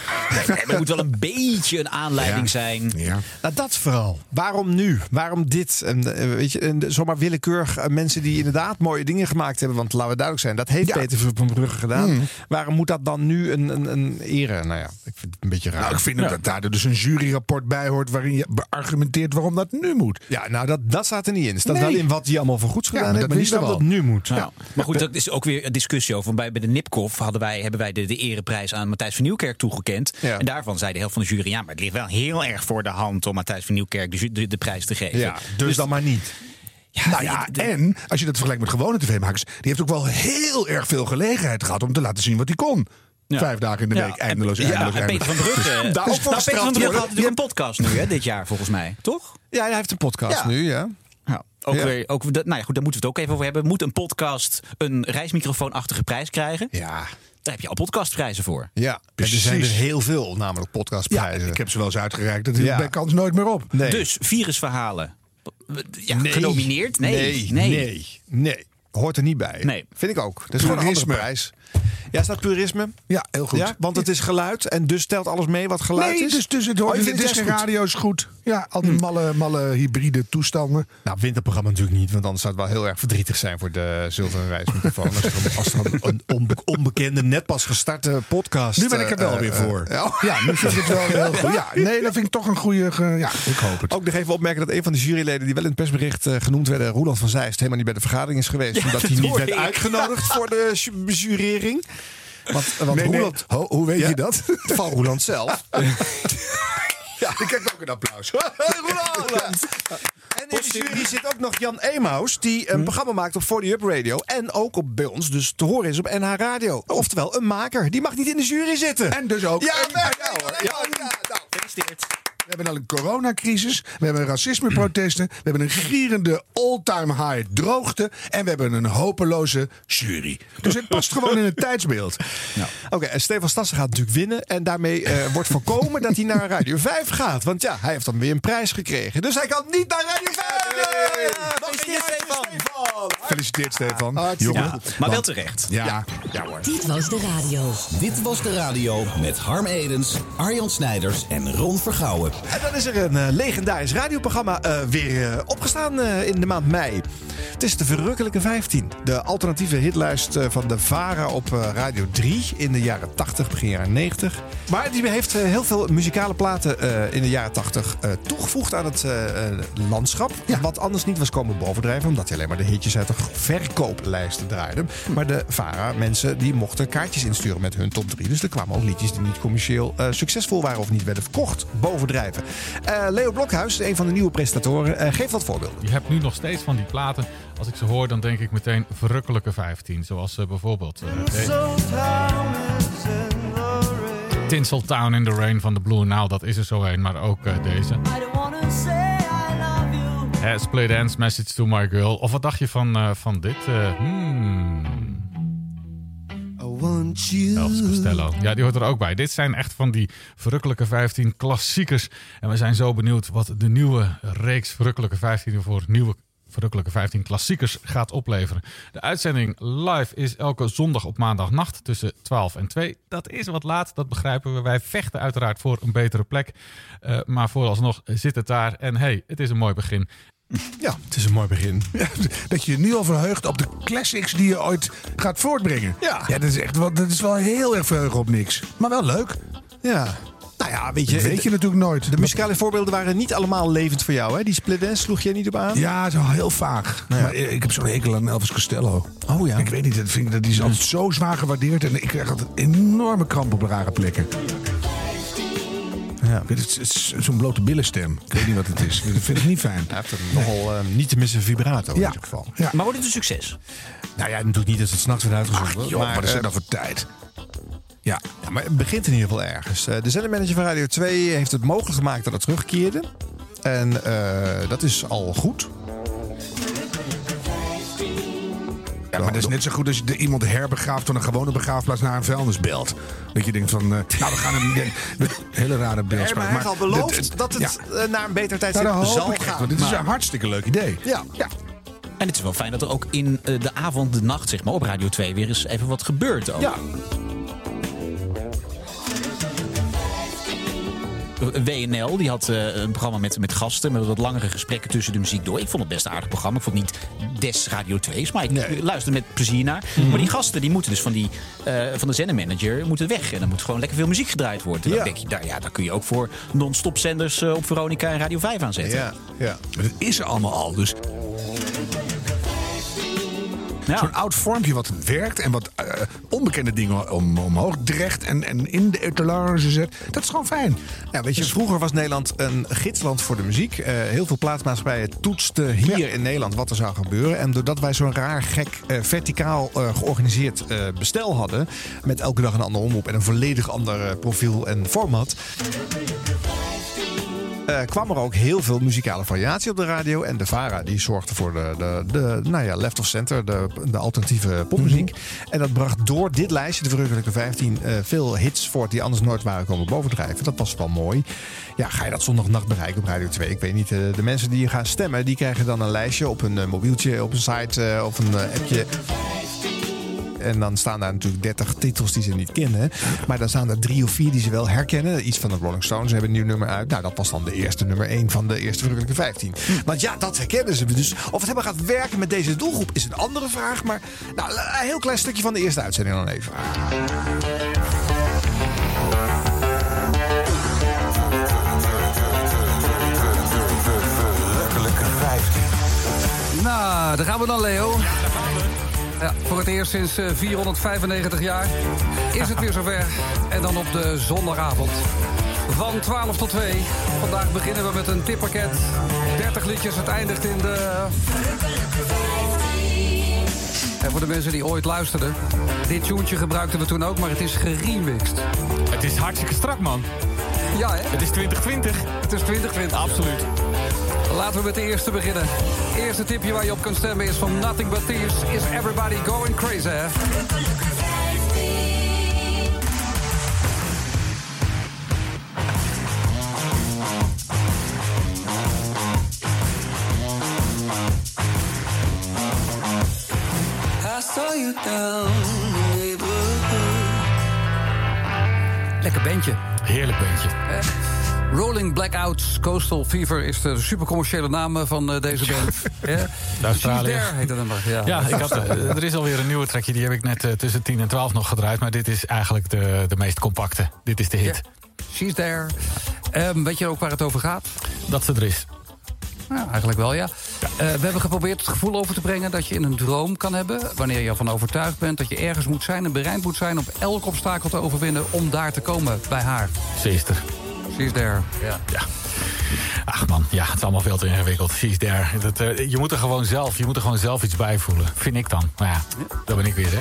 Speaker 6: Nee, er moet wel een beetje een aanleiding zijn.
Speaker 4: Ja.
Speaker 7: Nou, dat vooral. Waarom nu? Waarom dit? En, eh, weet je, en zomaar willekeurig eh, mensen die inderdaad mooie dingen gemaakt hebben. Want laten we duidelijk zijn, dat heeft Peter van Brugge gedaan.
Speaker 4: Mm.
Speaker 7: Waarom moet dat dan nu een, een, een ere? Nou ja, ik vind het een beetje raar.
Speaker 4: Nou, ik vind dat daar dus een juryrapport bij hoort waarin je beargumenteert waarom dat nu moet.
Speaker 7: Ja, nou, dat, dat staat er niet in. Het staat
Speaker 4: Nee.
Speaker 7: wel in wat hij allemaal voor goeds gedaan
Speaker 4: maar
Speaker 7: heeft.
Speaker 4: dat
Speaker 7: Maar niet
Speaker 4: wisten
Speaker 7: waarom
Speaker 4: we
Speaker 7: dat nu moet.
Speaker 6: Ja. Maar goed, dat is ook weer een discussie over. Bij, bij de Nipkoff hadden wij, hebben wij de, de ereprijs aan Matthijs van Nieuwkerk toegekend.
Speaker 7: Ja.
Speaker 6: En daarvan zei de helft van de jury... ja, maar het ligt wel heel erg voor de hand... om Matthijs van Nieuwkerk de, de, de prijs te geven.
Speaker 7: Ja, dus, dan maar niet.
Speaker 4: nou ja, en als je dat vergelijkt met gewone tv-makers, die heeft ook wel heel erg veel gelegenheid gehad om te laten zien wat hij kon.
Speaker 6: Ja.
Speaker 4: Vijf dagen in de
Speaker 6: Ja,
Speaker 4: week, eindeloos,
Speaker 6: ja,
Speaker 4: eindeloos,
Speaker 6: en Peter van
Speaker 4: eindeloos.
Speaker 6: Brugge.
Speaker 4: Dus daar
Speaker 6: Dus,
Speaker 4: ook
Speaker 6: nou, Peter van Brugge had natuurlijk een podcast nu, hè, dit jaar volgens mij. Toch?
Speaker 7: Ja, hij heeft een podcast
Speaker 6: Ja.
Speaker 7: nu, ja.
Speaker 6: Ja. Ook
Speaker 7: Ja.
Speaker 6: weer, ook, nou ja, goed, daar moeten we het ook even over hebben. Moet een podcast een reismicrofoonachtige prijs krijgen?
Speaker 7: Ja.
Speaker 6: Daar heb je al podcastprijzen voor.
Speaker 7: Ja, en er zijn er heel veel, namelijk podcastprijzen.
Speaker 4: Ik heb ze wel eens uitgereikt. Dat
Speaker 7: Ja.
Speaker 4: bij kans nooit meer op.
Speaker 7: Nee.
Speaker 6: Dus virusverhalen. Ja,
Speaker 7: Nee.
Speaker 6: genomineerd? Nee.
Speaker 7: Nee, nee, nee. Hoort er niet bij.
Speaker 6: Nee.
Speaker 7: Vind ik ook. Dat is gewoon een andere prijs. Ja, staat purisme?
Speaker 4: Ja, heel goed.
Speaker 7: Ja, want het is geluid en dus telt alles mee wat geluid
Speaker 4: nee,
Speaker 7: is?
Speaker 4: dus, dus het hoort
Speaker 7: vindt
Speaker 4: de
Speaker 7: het
Speaker 4: radio is goed. Ja, al die malle, malle hybride toestanden.
Speaker 7: Nou, winterprogramma natuurlijk niet, want anders zou het wel heel erg verdrietig zijn voor de zilveren reismicrofoon. als er, een- als er een, een onbe- onbekende, net pas gestarte podcast.
Speaker 4: Nu ben ik er wel
Speaker 7: eh,
Speaker 4: weer
Speaker 7: eh,
Speaker 4: voor. Ja, nu vind ik het wel heel goed. Ja, nee, dat vind ik toch een goede... Ja, ik hoop het.
Speaker 7: Ook nog even opmerken dat een van de juryleden die wel in het persbericht eh, genoemd werden, Roland van Zijst, helemaal niet bij de vergadering is geweest.
Speaker 6: Ja,
Speaker 7: omdat
Speaker 6: dat
Speaker 7: hij niet werd
Speaker 6: ik.
Speaker 7: uitgenodigd voor de ju- jurering. Want, want
Speaker 4: Nee, nee.
Speaker 7: Roland,
Speaker 4: Ho, hoe weet
Speaker 7: Ja.
Speaker 4: je dat?
Speaker 7: van Roland zelf.
Speaker 4: Ja, ik heb ook een applaus.
Speaker 7: Roland! En in de jury zit ook nog Jan Emaus, die een programma maakt op 40 Up Radio. En ook op, bij ons dus te horen is op NH Radio. Oftewel, een maker. Die mag niet in de jury zitten.
Speaker 4: En dus ook...
Speaker 7: ja,
Speaker 4: en-
Speaker 7: maar,
Speaker 4: ja. Ja,
Speaker 7: ja, nou.
Speaker 4: We hebben al een coronacrisis, we hebben racismeprotesten, we hebben een gierende all-time high droogte en we hebben een hopeloze jury. Dus het past gewoon in het tijdsbeeld.
Speaker 7: Oké, en Stefan Stassen gaat natuurlijk winnen. En daarmee eh, wordt voorkomen dat hij naar Radio 5 gaat. Want ja, hij heeft dan weer een prijs gekregen. Dus hij kan niet naar Radio 5! Ja,
Speaker 6: Gefeliciteerd, Stefan.
Speaker 4: Gefeliciteerd, Stefan. Jongen.
Speaker 6: Ja, maar wel terecht.
Speaker 4: Ja.
Speaker 3: Dit was de radio.
Speaker 2: Dit was de radio met Harm Edens, Arjan Snijders en Ron Vergouwen.
Speaker 7: En dan is er een eh, legendarisch radioprogramma eh, weer eh, opgestaan in de maand mei. Het is de Verrukkelijke 15. De alternatieve hitlijst van de VARA op Radio 3 in de jaren 80, begin jaren 90. Maar die heeft heel veel muzikale platen in de jaren 80 eh, toegevoegd aan het landschap. Wat anders niet was komen bovendrijven, omdat hij alleen maar de hitjes uit de verkooplijsten draaide. Maar de VARA, mensen die mochten kaartjes insturen met hun top 3. Dus er kwamen ook liedjes die niet commercieel succesvol waren of niet werden verkocht bovendrijven. Eh, Leo Blokhuis, een van de nieuwe presentatoren, eh, geeft wat voorbeelden.
Speaker 16: Je hebt nu nog steeds van die platen. Als ik ze hoor, dan denk ik meteen verrukkelijke 15. Zoals eh, bijvoorbeeld Tinseltown in the Rain van de Blue Nile. Dat is er zo een, maar ook eh, deze. Split Ends, Message to My Girl. Of wat dacht je van, eh, van dit? Elvis Costello. Ja, die hoort er ook bij. Dit zijn echt van die verrukkelijke 15 klassiekers. En we zijn zo benieuwd wat de nieuwe reeks verrukkelijke 15 voor nieuwe verrukkelijke 15 klassiekers gaat opleveren. De uitzending live is elke zondag op maandagnacht tussen 12 en 2. Dat is wat laat, dat begrijpen we. Wij vechten uiteraard voor een betere plek. Eh, maar vooralsnog zit het daar. En hey, het is een mooi begin.
Speaker 7: Ja, het is een mooi begin.
Speaker 4: Ja, dat je je nu al verheugt op de classics die je ooit gaat voortbrengen.
Speaker 7: Ja.
Speaker 4: ja dat, is echt wel, dat is wel heel erg verheugen op niks. Maar wel leuk.
Speaker 7: Ja. Nou ja, weet je,
Speaker 4: Dat weet je natuurlijk nooit.
Speaker 7: de muzikale voorbeelden waren niet allemaal levend voor jou. Hè? Die Split Ends sloeg jij niet op aan?
Speaker 4: Ja, zo heel vaag. Maar ik heb zo'n hekel aan Elvis Costello.
Speaker 7: Oh ja.
Speaker 4: Ik weet niet, dat vind ik, dat die is altijd zo zwaar gewaardeerd. En ik krijg altijd enorme kramp op rare plekken.
Speaker 7: Ja.
Speaker 4: Ik weet, Het is, het is zo'n blote billenstem. Ik weet niet wat het is. Dat vind ik niet fijn.
Speaker 7: Hij heeft een nogal eh, niet te missen vibrato in
Speaker 4: Ja.
Speaker 7: ieder geval.
Speaker 4: Ja.
Speaker 6: Maar wordt het een succes?
Speaker 7: Nou ja, natuurlijk niet dat het s'nachts wordt uitgezonden.
Speaker 4: Ach, joh, maar, wat is
Speaker 7: eh,
Speaker 4: er dan voor tijd? Ja.
Speaker 7: Ja, maar het begint in ieder geval ergens. Eh, De zendermanager van Radio 2 heeft het mogelijk gemaakt dat het terugkeerde. En eh, dat is al goed.
Speaker 4: Ja, maar dat is net zo goed als je de- iemand herbegraaft van een gewone begraafplaats naar een vuilnisbelt. Dat je denkt van, eh, nou we gaan hem... hele rare
Speaker 7: Nee,
Speaker 4: beeldspraak.
Speaker 7: maar hij heeft al beloofd dat het
Speaker 4: ja.
Speaker 7: eh, naar een beter
Speaker 4: Nou,
Speaker 7: tijdstip
Speaker 4: dat hoop
Speaker 7: zal
Speaker 4: echt,
Speaker 7: gaan.
Speaker 4: want dit is een hartstikke leuk idee.
Speaker 7: ja.
Speaker 4: Ja.
Speaker 6: En het is wel fijn dat er ook in eh, de avond, de nacht, zeg maar, op Radio 2 weer eens even wat gebeurt. Ook.
Speaker 7: Ja.
Speaker 6: WNL die had eh, een programma met, met gasten, met wat langere gesprekken tussen de muziek door. Ik vond het best een aardig programma. Ik vond het niet des Radio 2's, maar ik
Speaker 7: Nee.
Speaker 6: luister met plezier naar. Maar die gasten die moeten dus van, die, eh, van de zendermanager moeten weg. En dan moet gewoon lekker veel muziek gedraaid worden. En
Speaker 7: Ja.
Speaker 6: Dan denk je, daar, ja, daar kun je ook voor non-stop zenders eh, op Veronica en Radio 5 aanzetten.
Speaker 7: Ja, ja.
Speaker 4: Maar dat is er allemaal al. Dus
Speaker 6: Ja.
Speaker 4: zo'n oud vormpje wat werkt en wat eh, onbekende dingen om, omhoog drecht en, en in de etalage zet. Dat is gewoon fijn.
Speaker 7: Ja, weet je, vroeger was Nederland een gidsland voor de muziek. Eh, heel veel plaatsmaatschappijen toetsten hier in Nederland wat er zou gebeuren. En doordat wij zo'n raar, gek, eh, verticaal georganiseerd bestel hadden... met elke dag een ander omroep en een volledig ander profiel en format... eh, kwam er ook heel veel muzikale variatie op de radio. En de VARA die zorgde voor de, de, de nou ja, left of center, de, de alternatieve popmuziek. En dat bracht door dit lijstje, de verrukkelijke 15, eh, veel hits voort die anders nooit waren komen bovendrijven. Dat was wel mooi. Ja, ga je dat zondagnacht bereiken op Radio 2? Ik weet niet. eh, de mensen die gaan stemmen, die krijgen dan een lijstje op een eh, mobieltje, op een site, of een appje. En dan staan daar natuurlijk 30 titels die ze niet kennen. Maar dan staan er drie of vier die ze wel herkennen. Iets van de Rolling Stones hebben een nieuw nummer uit. Nou, dat was dan de eerste nummer 1 van de eerste verrukkelijke 15. Want ja, dat herkennen ze. Dus of het helemaal gaat werken met deze doelgroep is een andere vraag. Maar nou, een heel klein stukje van de eerste uitzending dan even.
Speaker 5: Verrukkelijke 15.
Speaker 17: Nou, daar gaan we dan, Leo. Ja, voor het eerst sinds eh, 495 jaar is het weer zover. En dan op de zondagavond. Van 12 tot 2. Vandaag beginnen we met een tippakket. 30 liedjes. Het eindigt in de... En voor de mensen die ooit luisterden. Dit tuentje gebruikten we toen ook, maar het is geremixed.
Speaker 16: Het is hartstikke strak, man.
Speaker 17: Ja, hè?
Speaker 16: Het is 2020.
Speaker 17: Het is 2020.
Speaker 16: Absoluut.
Speaker 17: Laten we met de eerste beginnen. Eerste tipje waar je op kunt stemmen is van Nothing But Thieves. Is Everybody Going Crazy?
Speaker 9: Neighborhood.
Speaker 17: Lekker bandje.
Speaker 16: Heerlijk bandje.
Speaker 17: Eh, Rolling Blackouts Coastal Fever is de supercommerciële naam van eh, deze band. Eh,
Speaker 16: De Australië.
Speaker 17: She's There heet het nummer. Ja,
Speaker 16: Ja, ik had, eh, er is alweer een nieuwe trackje. Die heb ik net eh, tussen 10 en 12 nog gedraaid. Maar dit is eigenlijk de, de meest compacte. Dit is de hit.
Speaker 17: She's There. Ehm, weet je ook waar het over gaat?
Speaker 16: Dat ze er is.
Speaker 17: Ja, eigenlijk wel, ja. Eh, we hebben geprobeerd het gevoel over te brengen dat je in een droom kan hebben... wanneer je ervan overtuigd bent dat je ergens moet zijn... en bereid moet zijn om elk obstakel te overwinnen... om daar te komen bij haar.
Speaker 16: Ze is er.
Speaker 17: She's there. Ja.
Speaker 16: Ja. Ach man, ja, het is allemaal veel te ingewikkeld. She's there. Dat, eh, je moet er gewoon zelf, je moet er gewoon zelf iets bij voelen. Vind ik dan. Maar ja, dat ben ik weer, hè.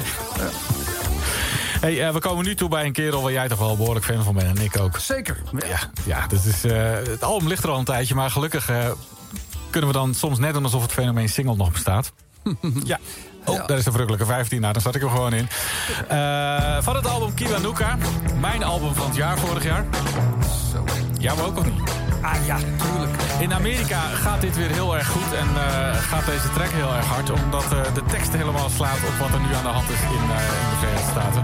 Speaker 16: Hey, eh, we komen nu toe bij een kerel waar jij toch wel behoorlijk fan van bent. En ik ook.
Speaker 17: Zeker.
Speaker 16: Ja, ja dat is, eh, het album ligt er al een tijdje. Maar gelukkig kunnen we dan soms net doen alsof het fenomeen single nog bestaat. ja. Oh, daar is de verrukkelijke 15. Nou, dan zat ik hem gewoon in. Van het album Kiwanuka. Mijn album van het jaar vorig jaar.
Speaker 17: Zo.
Speaker 16: Jou ook of niet?
Speaker 17: Ah ja, tuurlijk.
Speaker 16: In Amerika gaat dit weer heel erg goed en eh, gaat deze track heel erg hard. Omdat eh, de tekst helemaal slaat op wat er nu aan de hand is in, eh, in de Verenigde Staten.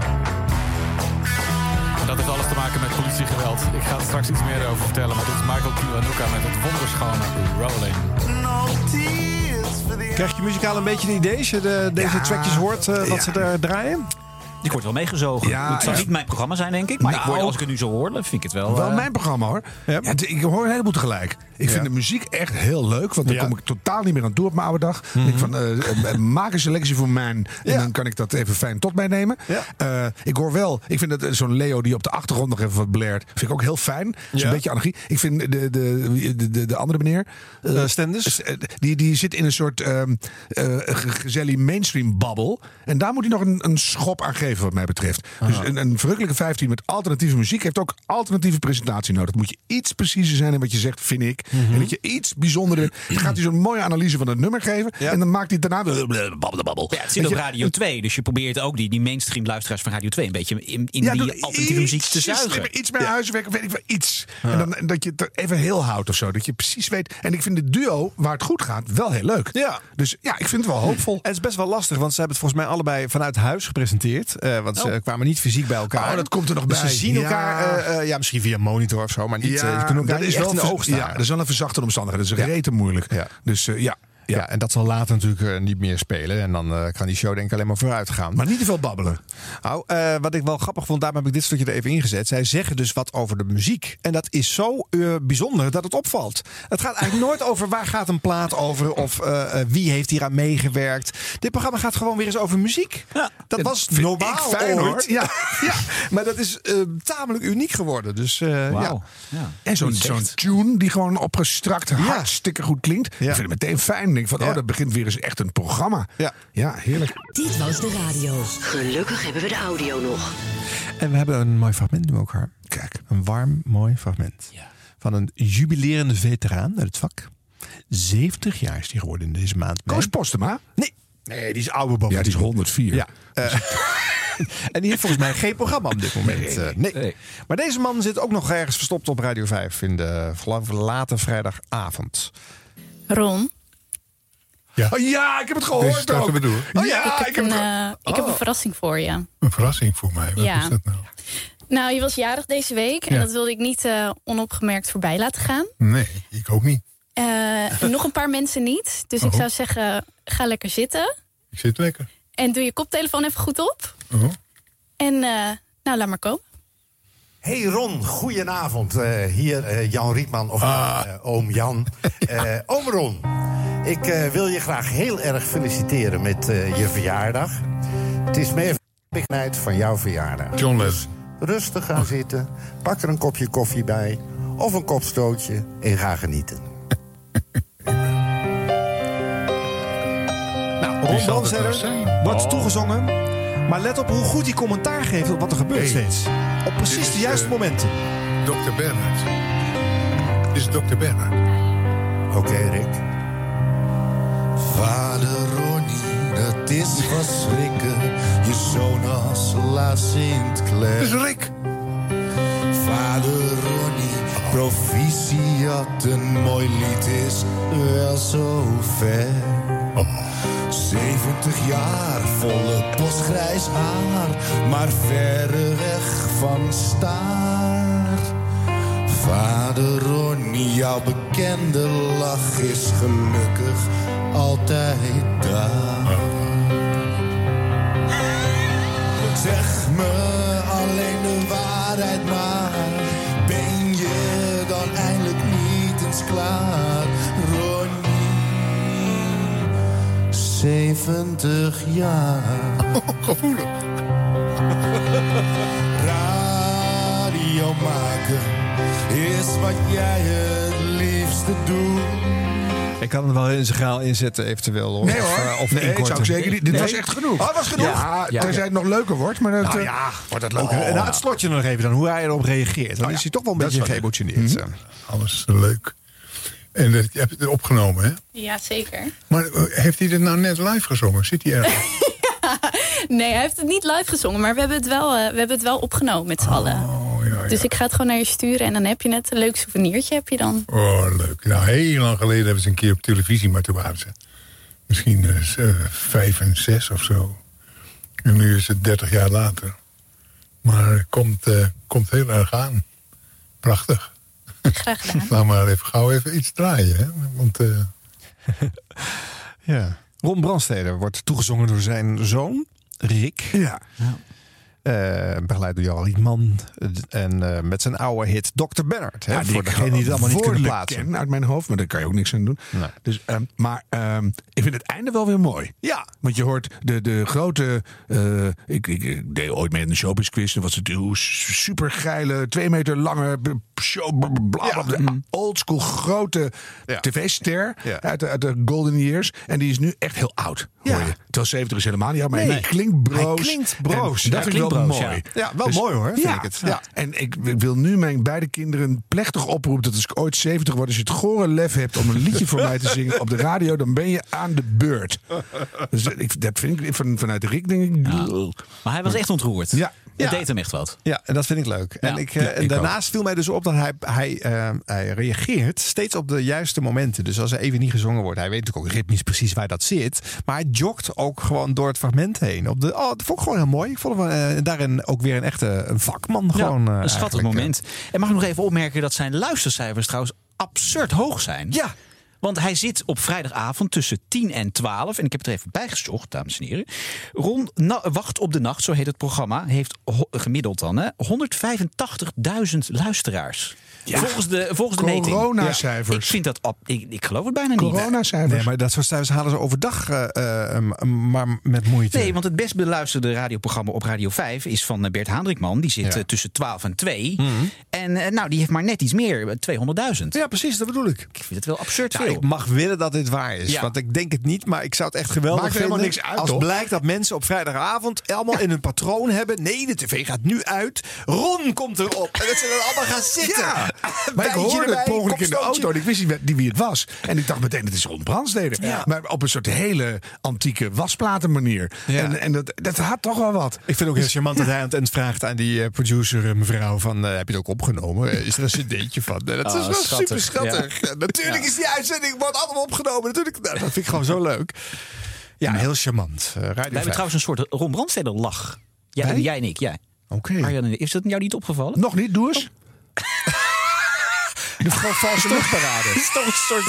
Speaker 16: En dat heeft alles te maken met politiegeweld. Ik ga er straks iets meer over vertellen. Maar dit is Michael Kiwanuka met het wonderschone Rolling.
Speaker 7: Krijg je muzikaal een beetje een idee als je de, deze
Speaker 4: Ja.
Speaker 7: trackjes hoort, wat
Speaker 4: Ja.
Speaker 7: ze daar draaien?
Speaker 6: Ik word wel meegezogen.
Speaker 4: Ja,
Speaker 6: het zal
Speaker 4: ja.
Speaker 6: niet mijn programma zijn, denk ik. Maar ik
Speaker 4: Nou.
Speaker 6: word, als ik het nu zo hoor, dan vind ik het wel...
Speaker 4: Wel
Speaker 6: eh,
Speaker 4: mijn programma hoor. Ja. ik hoor een heleboel tegelijk. Ik vind
Speaker 7: Ja.
Speaker 4: de muziek echt heel leuk. Want dan
Speaker 7: Ja.
Speaker 4: kom ik totaal niet meer aan toe op mijn oude dag. Denk ik van, eh, eh, maak een selectie voor mij. En
Speaker 7: Ja.
Speaker 4: dan kan ik dat even fijn tot mij nemen.
Speaker 7: Ja.
Speaker 4: Eh, ik hoor wel, ik vind dat zo'n Leo die op de achtergrond nog even wat blert. Vind ik ook heel fijn. Dat is een beetje anarchie. Ik vind de, de, de, de, de andere meneer.
Speaker 7: Stenders?
Speaker 4: die, die zit in een soort ehm eh, ge- gezellig mainstream babbel. En daar moet hij nog een, een schop aan geven, wat mij betreft. Dus een, een verrukkelijke 15 met alternatieve muziek heeft ook alternatieve presentatie nodig. Moet je iets preciezer zijn in wat je zegt, vind ik. En dat je iets bijzonderder. Dan gaat hij zo'n mooie analyse van het nummer geven.
Speaker 7: Ja.
Speaker 4: En dan maakt hij daarna. Babbel, babbel.
Speaker 6: Ja, het zit op Radio 2, dus je probeert ook die, die mainstream luisteraars van Radio 2 een beetje in, in
Speaker 4: Ja,
Speaker 6: die alternatieve muziek te zuigen.
Speaker 4: Iets meer huiswerk, of weet ik wel, iets. En dan, dat je het er even heel houdt of zo. Dat je precies weet. En ik vind het duo, waar het goed gaat, wel heel leuk.
Speaker 7: Ja.
Speaker 4: Dus ja, ik vind het wel hoopvol.
Speaker 7: En het is best wel lastig, want ze hebben het volgens mij allebei vanuit huis gepresenteerd. Eh, want ze kwamen niet fysiek bij elkaar.
Speaker 4: Oh, dat komt er nog
Speaker 7: dus
Speaker 4: bij.
Speaker 7: ze zien
Speaker 4: Ja.
Speaker 7: elkaar, eh, eh, ja, misschien via monitor of zo, maar niet, elkaar
Speaker 4: dat
Speaker 7: niet
Speaker 4: is wel ver-
Speaker 7: oog staan.
Speaker 4: Ja, dat is wel een verzachte omstandigheid. Dat is
Speaker 7: Ja.
Speaker 4: rete moeilijk.
Speaker 7: Ja.
Speaker 4: Dus eh, ja.
Speaker 7: Ja. en dat zal later natuurlijk eh, niet meer spelen. En dan eh, kan die show denk ik alleen maar vooruit gaan.
Speaker 4: Maar niet te veel babbelen.
Speaker 7: Nou, eh, wat ik wel grappig vond, daarom heb ik dit stukje er even ingezet. Zij zeggen dus wat over de muziek. En dat is zo eh, bijzonder dat het opvalt. Het gaat eigenlijk nooit over waar gaat een plaat over of eh, eh, wie heeft hier aan meegewerkt. Dit programma gaat gewoon weer eens over muziek. dat
Speaker 4: dat
Speaker 7: was normaal
Speaker 4: fijn,
Speaker 7: ooit. Ja, ja, maar dat is eh, tamelijk uniek geworden. Dus eh, ja.
Speaker 6: Ja.
Speaker 4: En zo'n tune die gewoon opgestrakt hartstikke goed klinkt. Ik vind het meteen fijn. Ik denk van,
Speaker 7: Ja.
Speaker 4: oh, dat begint weer eens echt een programma.
Speaker 7: Ja.
Speaker 4: Ja, heerlijk.
Speaker 3: Dit was de radio.
Speaker 18: Gelukkig hebben we de audio nog.
Speaker 7: En we hebben een mooi fragment nu ook, haar.
Speaker 4: Kijk.
Speaker 7: Een warm, mooi fragment. van een jubilerende veteraan uit het vak. 70 jaar is hij geworden in deze maand.
Speaker 4: Koos Postema?
Speaker 7: Nee. Nee, die is oude boven.
Speaker 4: Ja, die is 104.
Speaker 7: Ja. eh, en die heeft volgens mij geen programma op dit moment. eh, Nee, Maar deze man zit ook nog ergens verstopt op Radio 5 in de late vrijdagavond.
Speaker 18: Ron,
Speaker 4: Ja. Oh, ja, ik heb het gehoord
Speaker 19: Deze?
Speaker 4: Oh ja,
Speaker 18: ik heb,
Speaker 4: ik heb
Speaker 18: een,
Speaker 4: het
Speaker 18: eh, ik heb een verrassing voor je.
Speaker 19: Een verrassing voor mij. Wat
Speaker 18: Ja.
Speaker 19: is dat nou?
Speaker 18: Nou, je was jarig deze week en
Speaker 19: Ja.
Speaker 18: dat wilde ik niet eh, onopgemerkt voorbij laten gaan.
Speaker 19: Nee, ik ook niet.
Speaker 18: Eh, nog een paar mensen niet. Dus ik
Speaker 19: Oh.
Speaker 18: zou zeggen, ga lekker zitten.
Speaker 19: Ik zit lekker.
Speaker 18: En doe je koptelefoon even goed op.
Speaker 19: Oh.
Speaker 18: En eh, nou, laat maar komen.
Speaker 20: Hey Ron, goedenavond. Eh, hier eh, Jan Rietman of eh, oom Jan. Oom Ron, ik wil je graag heel erg feliciteren met je verjaardag. Het is meer tijd van jouw verjaardag.
Speaker 19: John
Speaker 20: Dus rustig gaan zitten, pak er een kopje koffie bij... of een kopstootje en ga genieten.
Speaker 7: Nou, Ron
Speaker 19: zijn?
Speaker 7: wordt
Speaker 19: Oh.
Speaker 7: toegezongen. Maar let op hoe goed hij commentaar geeft op wat er gebeurt
Speaker 19: Hey.
Speaker 7: steeds. Op precies de juiste
Speaker 19: eh,
Speaker 7: momenten.
Speaker 19: Dr. Bernhard. Dit is Dr. Bernhard.
Speaker 20: Oké, Rick.
Speaker 21: Vader Ronnie, dat is verschrikken. Je zoon als La Sint-Clair.
Speaker 19: Dat is Rick.
Speaker 21: Vader Ronnie, proficiat, een mooi lied is wel zo ver. 70 jaar, volle postgrijs haar, maar verre weg van staar. Vader Ronnie, jouw bekende lach is gelukkig altijd daar. Zeg me alleen de waarheid maar, ben je dan eindelijk niet eens klaar? 70 jaar.
Speaker 19: Gevoelig.
Speaker 21: Radio maken is wat jij het liefste doet.
Speaker 7: Ik kan hem wel in zijn graal inzetten, eventueel. Of,
Speaker 4: Nee hoor.
Speaker 7: eh, of
Speaker 4: nee, zou ik zeker niet. Dit
Speaker 7: Nee?
Speaker 4: was echt genoeg.
Speaker 7: Oh, was genoeg?
Speaker 4: Ja,
Speaker 7: Ja.
Speaker 4: tenzij het nog leuker wordt. Maar dat,
Speaker 7: Nou
Speaker 4: eh,
Speaker 7: ja,
Speaker 4: wordt het
Speaker 7: Ook,
Speaker 4: leuker.
Speaker 7: en nou, het slotje nog even dan, hoe hij erop reageert. Dan is hij toch wel een beetje geëmotioneerd.
Speaker 4: Mhm.
Speaker 7: zo.
Speaker 19: Alles leuk. En dat, je hebt het opgenomen, hè?
Speaker 18: Ja, zeker.
Speaker 19: Maar eh, heeft hij dit nou net live gezongen? Zit hij ergens?
Speaker 18: Nee, hij heeft het niet live gezongen, maar we hebben het wel, eh, we hebben het wel opgenomen met z'n allen. Dus ik ga het gewoon naar je sturen en dan heb je net een leuk souvenirtje heb je dan.
Speaker 19: Oh, leuk. Nou, heel lang geleden hebben ze een keer op televisie, maar toen waren ze misschien eh, vijf en zes of zo. En nu is het dertig jaar later. Maar het komt, komt heel erg aan. Prachtig.
Speaker 18: Graag gedaan.
Speaker 19: Laat maar even gauw even iets draaien, hè? Want eh,
Speaker 7: Ja. Ron Brandsteder wordt toegezongen door zijn zoon, Rick.
Speaker 4: Ja.
Speaker 7: Eh, begeleid door Jan Rietman. En eh, met zijn oude hit Dr. Bernard. Hè,
Speaker 4: Ja,
Speaker 7: voor
Speaker 4: ik
Speaker 7: degenen die het allemaal niet kunnen plaatsen.
Speaker 4: uit mijn hoofd, maar daar kan je ook niks aan doen. Dus, ehm, maar ehm, ik vind het einde wel weer mooi.
Speaker 7: Ja.
Speaker 4: Want je hoort de, de grote... eh, ik, ik, ik deed ooit mee in de showbiz quiz. Dan was het hoe super geile, twee meter lange b- show. bla, bla, bla, bla, Oldschool grote tv-ster uit, de, uit de golden years. En die is nu echt heel oud, hoor je. Terwijl 70 is helemaal niet oud, maar
Speaker 7: Nee.
Speaker 4: hij klinkt broos.
Speaker 7: Hij klinkt broos.
Speaker 4: En dat vind ik wel mooi.
Speaker 7: ja. Ja, wel mooi, hoor, vind
Speaker 4: ja,
Speaker 7: ik het.
Speaker 4: Ja.
Speaker 7: Ja.
Speaker 4: En ik wil nu mijn beide kinderen plechtig oproepen dat als ik ooit 70 word, als je het gore lef hebt om een liedje voor mij te zingen op de radio, dan ben je aan de beurt. Dus ik, dat vind ik van, vanuit de Rick denk ik.
Speaker 6: Maar hij was echt ontroerd.
Speaker 4: Ja.
Speaker 6: Het
Speaker 7: Ja.
Speaker 6: deed hem echt wat.
Speaker 7: Ja, en dat vind ik leuk. En,
Speaker 6: Ja.
Speaker 7: ik, eh,
Speaker 6: Ja,
Speaker 7: en
Speaker 6: ik
Speaker 7: daarnaast viel mij dus op dat hij, hij, eh, hij reageert steeds op de juiste momenten. Dus als er even niet gezongen wordt, hij weet natuurlijk ook ritmisch precies waar dat zit. Maar hij jogt ook gewoon door het fragment heen. Op de, oh, dat vond ik gewoon heel mooi. Ik vond hem eh, daarin ook weer een echte een vakman. Gewoon, eh,
Speaker 6: een schattig moment. En mag ik nog even opmerken dat zijn luistercijfers trouwens absurd hoog zijn.
Speaker 7: Ja.
Speaker 6: Want hij zit op vrijdagavond tussen 10 en 12. En ik heb het er even bijgezocht, dames en heren. Ron Na- Wacht op de Nacht, zo heet het programma. Heeft gemiddeld dan hè, 185.000 luisteraars.
Speaker 4: Ja.
Speaker 6: Volgens de, volgens de meting.
Speaker 4: Coronacijfers.
Speaker 6: Ja, ik vind dat... ab- Ik, ik geloof het bijna niet.
Speaker 4: Coronacijfers.
Speaker 7: Nee, maar dat soort cijfers halen ze overdag eh, eh, maar met moeite.
Speaker 6: Nee, want het best beluisterde radioprogramma op Radio 5 is van eh, Bert Haandrikman. Die zit
Speaker 7: Ja.
Speaker 6: tussen 12 en 2. En eh, nou, die heeft maar net iets meer, eh, 200.000.
Speaker 7: Ja, precies, dat bedoel ik.
Speaker 6: Ik vind het wel absurd
Speaker 4: Nou,
Speaker 6: veel.
Speaker 7: Ik mag willen dat dit waar is.
Speaker 6: Ja.
Speaker 7: Want ik denk het niet, maar ik zou het echt geweldig
Speaker 4: Maakt er helemaal
Speaker 7: vinden.
Speaker 4: niks uit,
Speaker 7: als
Speaker 4: toch?
Speaker 7: blijkt dat mensen op vrijdagavond allemaal in hun patroon hebben. Nee, de tv gaat nu uit. Ron komt erop. En dat ze dan allemaal gaan zitten.
Speaker 4: Maar ik hoorde
Speaker 7: erbij,
Speaker 4: het ongeluk in de auto en ik wist niet wie- het was. En ik dacht meteen, het is Ron Brandstede.
Speaker 7: Ja.
Speaker 4: Maar op een soort hele antieke wasplatenmanier.
Speaker 7: Ja.
Speaker 4: En, en dat, dat had toch wel wat.
Speaker 7: Ik vind het ook heel charmant dat hij aan het eind vraagt aan die eh, producer, eh, mevrouw, van, eh, heb je het ook opgenomen? Is er een cd'tje van? Dat is
Speaker 6: Ah,
Speaker 7: wel
Speaker 6: schattig,
Speaker 7: super schattig.
Speaker 6: ja.
Speaker 7: Ja, natuurlijk is die uitzending wordt allemaal opgenomen. Natuurlijk, nou, dat vind ik gewoon zo leuk. Ja, heel charmant.
Speaker 6: Wij hebben
Speaker 7: 5.
Speaker 6: trouwens een soort Ron Brandsteder lach. Jij, jij en ik, jij.
Speaker 7: Oké.
Speaker 6: Is dat jou niet opgevallen?
Speaker 4: Nog niet, doe eens. De valse luchtparade.
Speaker 6: Het is toch een soort...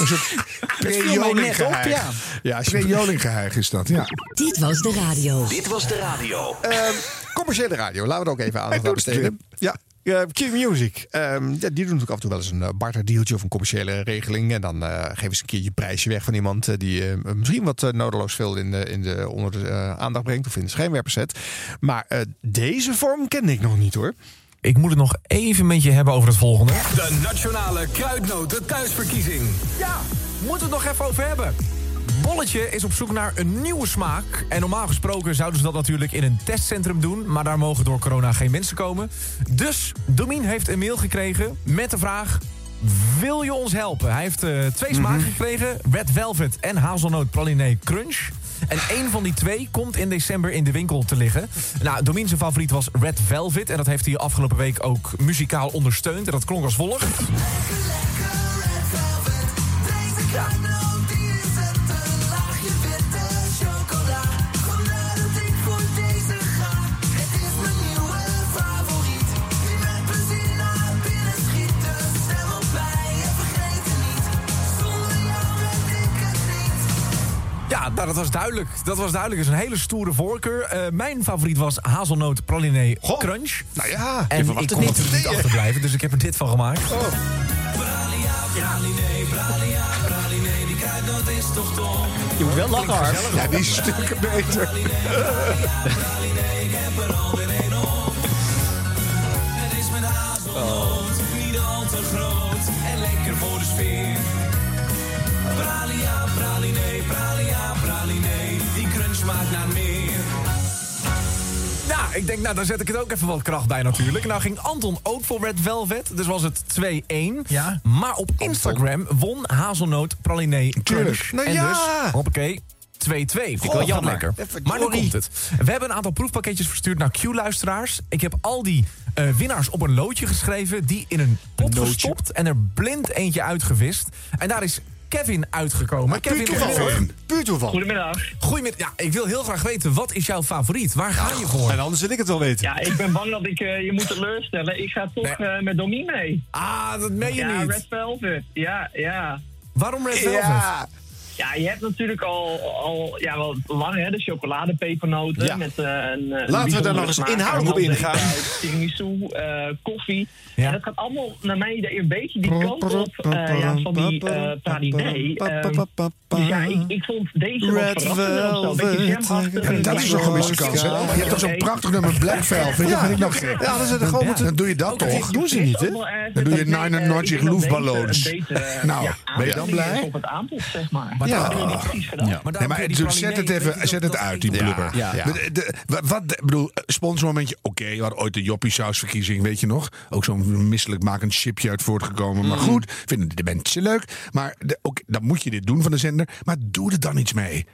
Speaker 6: Het op, ja.
Speaker 7: Ja, je-
Speaker 4: Pre-Joling-geheig is dat, ja.
Speaker 3: Dit was de radio.
Speaker 1: Dit was de radio.
Speaker 7: Ehm, commerciële radio, laten we er ook even aandacht aan
Speaker 4: het
Speaker 7: besteden. Ja, eh, Q-Music. Ehm, ja, die doen natuurlijk af en toe wel eens een uh, barterdealtje of een commerciële regeling. En dan eh, geven ze een keertje een prijsje weg van iemand eh, die eh, misschien wat eh, nodeloos veel in de, in de, onder de eh, aandacht brengt of in de schijnwerpers zet. Maar eh, deze vorm ken ik nog niet hoor.
Speaker 11: Ik moet het nog even met je hebben over het volgende.
Speaker 5: De Nationale Kruidnoten Thuisverkiezing.
Speaker 11: Ja, moeten we het nog even over hebben. Bolletje is op zoek naar een nieuwe smaak. En normaal gesproken zouden ze dat natuurlijk in een testcentrum doen. Maar daar mogen door corona geen mensen komen. Dus Domien heeft een mail gekregen met de vraag... Wil je ons helpen? Hij heeft eh, twee smaken gekregen. Red Velvet en Hazelnoot Pralinee Crunch. En één van die twee komt in december in de winkel te liggen. Nou, Domien zijn favoriet was Red Velvet. En dat heeft hij afgelopen week ook muzikaal ondersteund. En dat klonk als volgt. Ja, nou, dat was duidelijk. Dat was duidelijk. Dat is een hele stoere voorkeur. Eh, mijn favoriet was hazelnoot pralinee crunch.
Speaker 7: Nou ja,
Speaker 11: En ik
Speaker 7: het
Speaker 11: kon
Speaker 7: niet.
Speaker 11: niet achterblijven, dus ik heb er dit van gemaakt.
Speaker 6: Je moet wel lachen.
Speaker 4: Ja, die is stukken beter.
Speaker 5: Niet
Speaker 11: Ik denk, nou, daar zet ik het ook even wat kracht bij natuurlijk. Nou ging Anton ook voor Red Velvet, dus was het 2-1.
Speaker 17: Ja.
Speaker 11: Maar op Instagram won Hazelnoot Pralinee Crunch.
Speaker 7: Nou
Speaker 11: en
Speaker 7: ja.
Speaker 11: dus, hoppakee, 2-2. Vind ik wel jammer.
Speaker 7: lekker.
Speaker 11: Maar nu komt het. We hebben een aantal proefpakketjes verstuurd naar Q-luisteraars. Ik heb al die eh, winnaars op een loodje geschreven, die in een pot gestopt en er blind eentje uitgevist. En daar is Kevin uitgekomen.
Speaker 7: Puur toeval.
Speaker 11: goedemiddag.
Speaker 7: Puur toeval.
Speaker 22: Goedemiddag.
Speaker 11: Goedemiddag. Ja, ik wil heel graag weten, wat is jouw favoriet? Waar ga je voor?
Speaker 7: En anders wil ik het wel weten.
Speaker 22: Ja, ik ben bang dat ik eh, je moet teleurstellen. Ik ga toch
Speaker 11: Nee.
Speaker 22: eh, met Domien mee.
Speaker 11: Ah, dat meen je
Speaker 22: ja,
Speaker 11: niet.
Speaker 22: Red Velvet. Ja, ja.
Speaker 11: Waarom Red Velvet?
Speaker 7: Ja.
Speaker 22: Ja, je hebt natuurlijk al, al ja, wel lang hè, de chocoladepepernoten
Speaker 7: Ja.
Speaker 22: met eh, een, eh,
Speaker 7: Laten we daar nog eens inhoudelijk op
Speaker 22: dan
Speaker 7: ingaan.
Speaker 22: Tiramisu, eh, koffie.
Speaker 11: Ja.
Speaker 22: En dat gaat allemaal naar mijn idee een beetje die kant op eh, ja, van die eh pralinee. Ehm, dus ja, ik, ik vond deze
Speaker 7: Red
Speaker 22: zo. Een beetje jamachtig.
Speaker 4: Ja, dat is nog een gemiste kans, hè? Je hebt toch zo'n prachtig nummer Black Velvet. Dat vind ik nog gek.
Speaker 7: Ja, dat is het gewoon moeten-
Speaker 4: Dan doe je dat toch?
Speaker 7: doen ze niet, hè?
Speaker 4: Dan doe je
Speaker 22: Nee,
Speaker 4: Nine
Speaker 22: eh,
Speaker 4: Notch
Speaker 22: ik denk dat
Speaker 4: Luftballons.
Speaker 22: deze een betere,
Speaker 4: Nou,
Speaker 22: ja,
Speaker 4: ben je dan blij?
Speaker 22: Op het aanbod, zeg maar.
Speaker 11: Maar
Speaker 7: Ja.
Speaker 22: Dat precies gedaan.
Speaker 6: Ja.
Speaker 11: Maar,
Speaker 4: Nee, maar dus zet het even zet
Speaker 11: dat-
Speaker 4: het
Speaker 11: dat-
Speaker 4: uit, die
Speaker 7: Ja,
Speaker 4: blubber.
Speaker 6: ja.
Speaker 4: De- de- wa- wat, bedoel, sponsormomentje, oké, we hadden ooit de Joppiesausverkiezing, weet je nog? Ook zo'n misselijkmakend chipje uit voortgekomen. Maar goed, vinden de mensen leuk. Maar de, dan moet je dit doen van de zender. Maar doe er dan iets mee.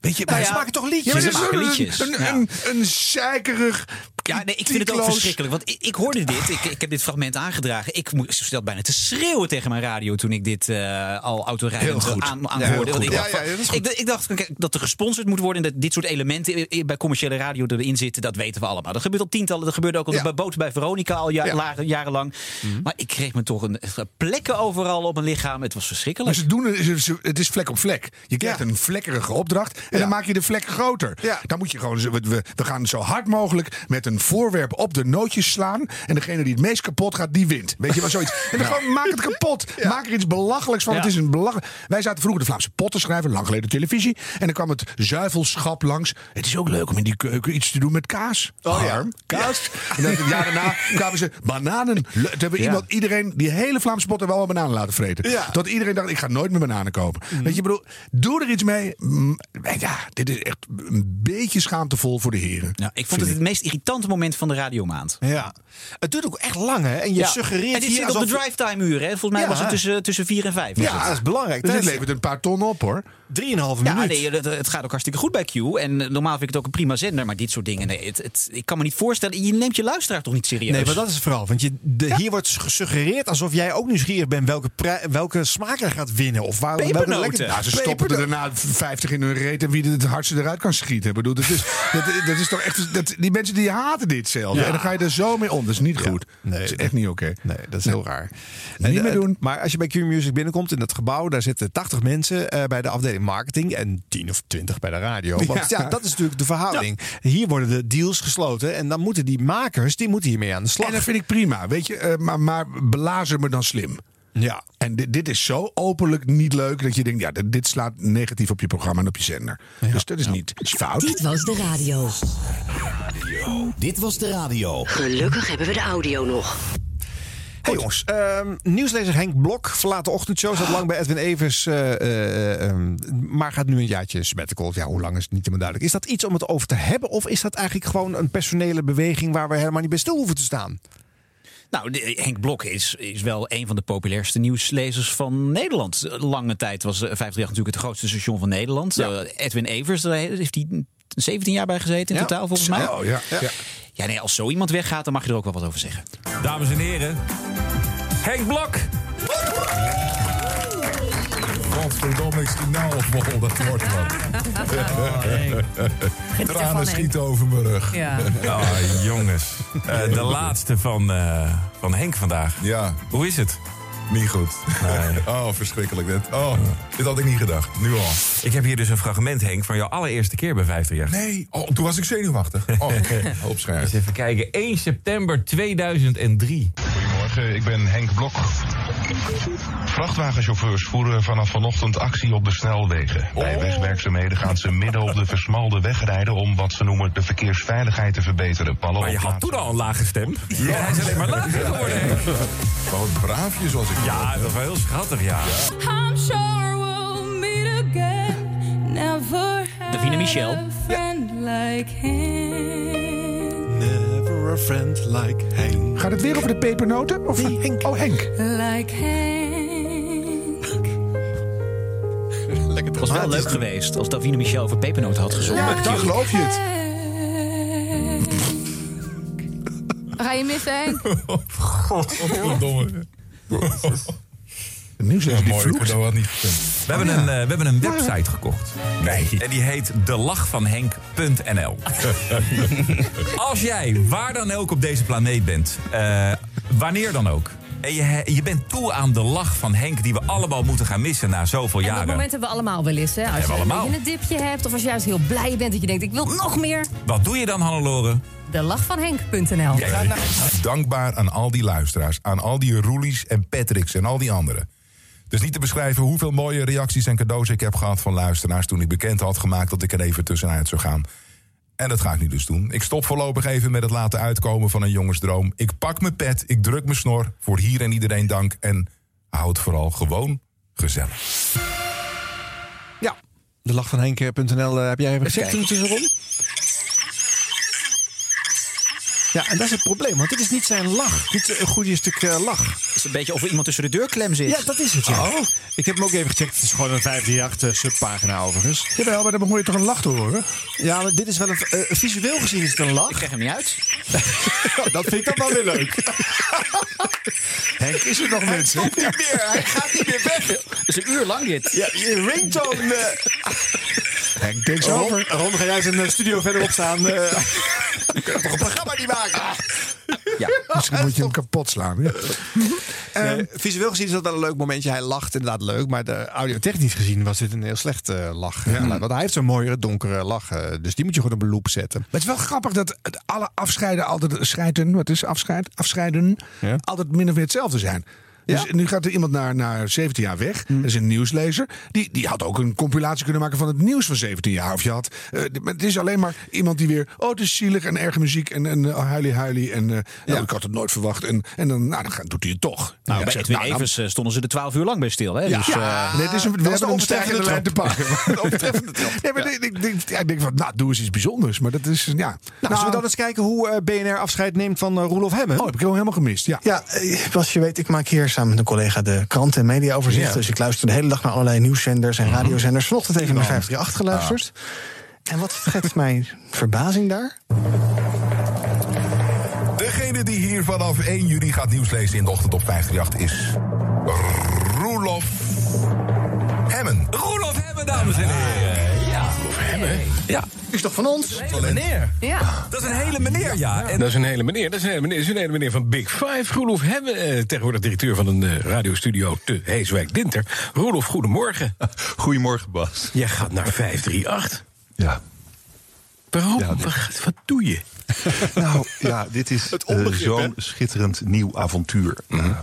Speaker 4: Weet je,
Speaker 7: Maar
Speaker 4: wij
Speaker 7: ze maken toch
Speaker 4: Ja,
Speaker 7: liedjes?
Speaker 4: maar
Speaker 6: Ze maken
Speaker 4: een-
Speaker 6: liedjes,
Speaker 4: Een,
Speaker 6: ja.
Speaker 4: een, een zeikerig.
Speaker 6: Ja, nee, ik vind het ook verschrikkelijk. Want ik, ik hoorde dit, ik, ik heb dit fragment aangedragen. Ik moest stel bijna te schreeuwen tegen mijn radio toen ik dit eh, al autorijdend
Speaker 4: goed.
Speaker 6: aan,
Speaker 4: Ja,
Speaker 6: aanhoorde.
Speaker 4: goed.
Speaker 6: ik, dacht
Speaker 7: Ja, ja,
Speaker 6: ik, ik dacht dat er gesponsord moet worden en dat dit soort elementen bij commerciële radio erin zitten, dat weten we allemaal. Dat gebeurt al tientallen, dat gebeurde ook al
Speaker 7: Ja.
Speaker 6: bij boten bij Veronica al ja,
Speaker 7: Ja.
Speaker 6: la- jarenlang. Maar ik kreeg me toch een, plekken overal op mijn lichaam. Het was
Speaker 4: Maar
Speaker 6: verschrikkelijk.
Speaker 4: ze doen het, ze- het is vlek op vlek. Je krijgt
Speaker 7: Ja.
Speaker 4: een vlekkerige opdracht en
Speaker 7: Ja.
Speaker 4: dan maak je de vlek groter.
Speaker 7: Ja.
Speaker 4: Dan moet je gewoon, we, we gaan zo hard mogelijk met een een voorwerp op de nootjes slaan. En degene die het meest kapot gaat, die wint. Weet je wel zoiets? En dan gewoon maak het kapot. Maak er iets belachelijks van.
Speaker 6: Ja.
Speaker 4: Het is een belachelijk. Wij zaten vroeger de Vlaamse pot te schrijven, lang geleden televisie. En dan kwam het zuivelschap langs. Het is ook leuk om in die keuken iets te doen met kaas.
Speaker 7: Oh ja.
Speaker 4: Harm, kaas. En dan het jaar daarna kwamen ze bananen. Le- Toen hebben we
Speaker 6: Ja.
Speaker 4: iemand, iedereen, die hele Vlaamse pot hebben we allemaal bananen laten vreten.
Speaker 7: Ja.
Speaker 4: Tot iedereen dacht, ik ga nooit meer bananen kopen. Weet je, bedoel, doe er iets mee. Mm, Ja, dit is echt een beetje schaamtevol voor de heren.
Speaker 6: Nou, ik vond het het meest irritante moment van de radiomaand.
Speaker 7: Ja. Het duurt ook echt lang, hè? En je
Speaker 6: Ja.
Speaker 7: suggereert
Speaker 6: en dit
Speaker 7: hier
Speaker 6: zit op de drive-time uur. Hè? Volgens mij
Speaker 7: Ja.
Speaker 6: was het tussen, tussen 4 en 5.
Speaker 7: Ja, dat is belangrijk.
Speaker 4: Dus dit
Speaker 7: Tijdens-
Speaker 4: levert een paar ton op, hoor.
Speaker 7: 3,5
Speaker 6: Ja,
Speaker 7: minuut.
Speaker 6: nee, het, het gaat ook hartstikke goed bij Q. En eh, normaal vind ik het ook een prima zender. Maar dit soort dingen, nee, het, het, ik kan me niet voorstellen. Je neemt je luisteraar toch niet serieus?
Speaker 7: Nee, maar dat is het vooral. Want je, de, hier wordt gesuggereerd alsof jij ook nieuwsgierig bent welke, welke smaak er gaat winnen. Of waar, welke lekker-
Speaker 4: Ja, ze stoppen er daarna 50 in hun reet en wie het hardste eruit kan schieten. Ik bedoel, dat, is, dat, dat is toch echt. Dat, die mensen die haten dit zelf.
Speaker 7: Ja.
Speaker 4: En dan ga je er zo mee om. Dat is niet goed.
Speaker 7: Nee,
Speaker 4: dat is echt niet oké.
Speaker 7: Nee, dat is heel raar.
Speaker 4: Niet meer
Speaker 7: eh,
Speaker 4: doen.
Speaker 7: Maar als je bij Q-Music binnenkomt in dat gebouw, daar zitten 80 mensen eh, bij de afdeling marketing en 10 of 20 bij de radio. Want ja,
Speaker 4: Ja.
Speaker 7: dat is natuurlijk de verhouding. Hier worden de deals gesloten en dan moeten die makers, die moeten hiermee aan de slag.
Speaker 4: En dat vind ik prima. Weet je, eh, maar, maar blazer me dan slim.
Speaker 7: Ja.
Speaker 4: En dit, dit is zo openlijk niet leuk dat je denkt, ja, dit, dit slaat negatief op je programma en op je zender. Dus dat is niet is fout.
Speaker 3: Dit was de radio.
Speaker 2: Dit was de radio.
Speaker 3: Gelukkig hebben we de audio nog.
Speaker 7: Hey jongens, ehm, nieuwslezer Henk Blok verlaat de ochtendshow. Zat lang bij Edwin Evers, eh, eh, ehm, maar gaat nu een jaartje sabbatical. Ja, hoe lang is het niet helemaal duidelijk. Is dat iets om het over te hebben? Of is dat eigenlijk gewoon een personele beweging waar we helemaal niet bij stil hoeven te staan?
Speaker 6: Nou, de- Henk Blok is, is wel een van de populairste nieuwslezers van Nederland. Lange tijd was eh, 538 natuurlijk het grootste station van Nederland.
Speaker 7: Ja.
Speaker 6: Eh, Edwin Evers, daar heeft hij 17 jaar bij gezeten in
Speaker 7: Ja.
Speaker 6: totaal volgens mij.
Speaker 4: Oh, ja. ja.
Speaker 6: Ja, nee, als zo iemand weggaat, dan mag je er ook wel wat over zeggen.
Speaker 11: Dames en heren, Henk Blok.
Speaker 23: Godverdomme, is die nou op dat wordt wat. Tranen schieten over mijn rug.
Speaker 24: Ja.
Speaker 11: Ah, jongens. Eh, de laatste van, eh, van Henk vandaag.
Speaker 23: Ja,
Speaker 11: Hoe is het?
Speaker 23: Niet goed. Oh, verschrikkelijk dit. Oh, dit had ik niet gedacht. Nu al.
Speaker 11: Ik heb hier dus een fragment, Henk, van jouw allereerste keer bij 50
Speaker 23: Nee, oh, toen was ik zenuwachtig. Oh, opschrijven.
Speaker 11: Eens even kijken. 1 september 2003.
Speaker 25: Goedemorgen, ik ben Henk Blok. Vrachtwagenchauffeurs voeren vanaf vanochtend actie op de snelwegen. Bij wegwerkzaamheden gaan ze midden op de versmalde weg rijden om wat ze noemen de verkeersveiligheid te verbeteren. Pallen
Speaker 11: Maar je had toen al een lage stem. Ja, hij is alleen maar lager geworden, Henk.
Speaker 23: Wat braafjes was ik.
Speaker 11: Ja, dat was wel heel schattig, ja.
Speaker 26: I'm sure we'll meet again. Never
Speaker 6: Davina Michel.
Speaker 26: had a friend like him.
Speaker 7: A friend like Henk.
Speaker 4: Gaat het weer over de pepernoten? Of Henk. Oh, Henk.
Speaker 26: Like Henk.
Speaker 6: Het was wel leuk geweest als Davine Michel over pepernoten had gezongen.
Speaker 4: Ja, dan geloof je het.
Speaker 26: Ga je missen, Henk?
Speaker 23: Godverdomme.
Speaker 4: Het nieuws is
Speaker 23: Ja,
Speaker 4: die
Speaker 23: mooi, ik
Speaker 4: vloekt.
Speaker 23: had dat niet gekund.
Speaker 11: We hebben, een, eh, we hebben een website gekocht. Nee. En die heet delachvanhenk.nl. Als jij waar dan ook op deze planeet bent, eh, wanneer dan ook. En je, je bent toe aan de lach van Henk die we allemaal moeten gaan missen na zoveel
Speaker 24: En dat
Speaker 11: jaren.
Speaker 24: moment hebben we allemaal wel eens. Hè? Als je een een dipje hebt of als je juist heel blij bent dat je denkt ik wil nog meer.
Speaker 11: Wat doe je dan, Hannelore?
Speaker 24: Delachvanhenk.nl
Speaker 23: Dankbaar aan al die luisteraars, aan al die Roelies en Patricks en al die anderen. Dus niet te beschrijven hoeveel mooie reacties en cadeaus ik heb gehad van luisteraars toen ik bekend had gemaakt dat ik er even tussenuit zou gaan. En dat ga ik nu dus doen. Ik stop voorlopig even met het laten uitkomen van een jongensdroom. Ik pak mijn pet, ik druk mijn snor. Voor hier en iedereen dank. En hou het vooral gewoon gezellig.
Speaker 7: Ja, de lach van Henk.nl heb jij even
Speaker 6: Zegt
Speaker 7: gekeken.
Speaker 6: u het eens erom?
Speaker 7: Ja, en dat is het probleem, want dit is niet zijn lach. Niet een goede stuk eh, lach.
Speaker 6: Het is een beetje of er iemand tussen de deur klem zit.
Speaker 7: Ja, dat is het. Ja. Ik heb hem ook even gecheckt. Het is gewoon een 538 subpagina overigens.
Speaker 4: Jawel, maar dan begon je toch een lach te horen?
Speaker 7: Ja, maar dit is wel een... eh, visueel gezien is het een lach.
Speaker 6: Ik krijg hem niet uit.
Speaker 7: dat vind ik dan wel weer leuk.
Speaker 4: Henk, is er nog mensen?
Speaker 7: Niet meer, hij gaat niet meer weg.
Speaker 6: Het is een uur lang dit.
Speaker 7: Ja, je ringtone... eh,
Speaker 4: Henk takes
Speaker 7: Ron,
Speaker 4: over.
Speaker 7: Ron, ga jij eens een studio verderop staan? eh kun je toch een programma niet maken?
Speaker 6: Ja.
Speaker 4: Misschien moet je hem kapot slaan. Ja.
Speaker 7: Nee, visueel gezien is dat wel een leuk momentje. Hij lacht inderdaad leuk. Maar de audiotechnisch gezien was dit een heel slecht eh, lach. Want hij heeft zo'n mooie donkere lach. eh, dus die moet je gewoon op een loop zetten.
Speaker 4: Maar het is wel grappig dat alle afscheiden altijd scheiden, wat is afscheid? Afscheiden altijd min of meer hetzelfde zijn. Dus nu gaat er iemand naar, naar 17 jaar weg.
Speaker 7: Hm.
Speaker 4: Dat is een nieuwslezer. Die, die had ook een compilatie kunnen maken van het nieuws van 17 jaar. Of je had. eh, maar het is alleen maar iemand die weer. Oh, het is zielig en erge muziek. En, en uh, huilie, huilie. En uh, nou, ik had het nooit verwacht. En, en dan, nou, dan doet hij het toch.
Speaker 6: Nou,
Speaker 4: Ja,
Speaker 6: bij Edwin
Speaker 4: nou,
Speaker 6: Evers eh, stonden ze er 12 uur lang bij stil. Hè?
Speaker 4: Ja,
Speaker 6: Dus,
Speaker 4: ja.
Speaker 6: eh,
Speaker 4: nee, het is een, we hebben
Speaker 7: de
Speaker 4: een stijgende lijn te pakken. Nee, maar ik, ik, denk- ja, ik denk van, nou, doe eens iets bijzonders. Maar dat is, ja. Nou,
Speaker 7: Nou, zullen we dan eens kijken hoe eh, BNR afscheid neemt van eh, Roelof Hemmen?
Speaker 4: Oh, heb ik hem helemaal gemist, ja.
Speaker 27: Ja, eh, zoals je weet, ik maak hier samen met een collega de kranten- en mediaoverzicht.
Speaker 7: Ja.
Speaker 27: Dus ik luister de hele dag naar allerlei nieuwszenders en radiozenders. Vanochtend even naar 538 geluisterd. En wat schetst mijn verbazing daar?
Speaker 23: Degene die hier vanaf 1 juli gaat nieuws lezen in de ochtend op 538 is Roelof Hemmen.
Speaker 11: Roelof Hemmen, dames en heren. Ja.
Speaker 27: Is toch van ons?
Speaker 11: Een meneer.
Speaker 24: Ja.
Speaker 11: Dat is een hele meneer, ja. En
Speaker 28: Dat is een hele meneer. Dat is een hele meneer, dat is een hele meneer van Big Five. Roelof Hebben, eh, tegenwoordig directeur van een eh, radiostudio te Heeswijk-Dinter. Roelof, goedemorgen.
Speaker 29: Goedemorgen, Bas.
Speaker 28: Jij gaat naar 538.
Speaker 29: Ja.
Speaker 28: Waarom?
Speaker 29: Ja, dit-
Speaker 28: wat, wat doe je?
Speaker 29: Nou, ja, dit is
Speaker 28: Het
Speaker 29: eh,
Speaker 28: onbegrip,
Speaker 29: zo'n schitterend nieuw avontuur.
Speaker 28: Mhm.
Speaker 29: Ehm,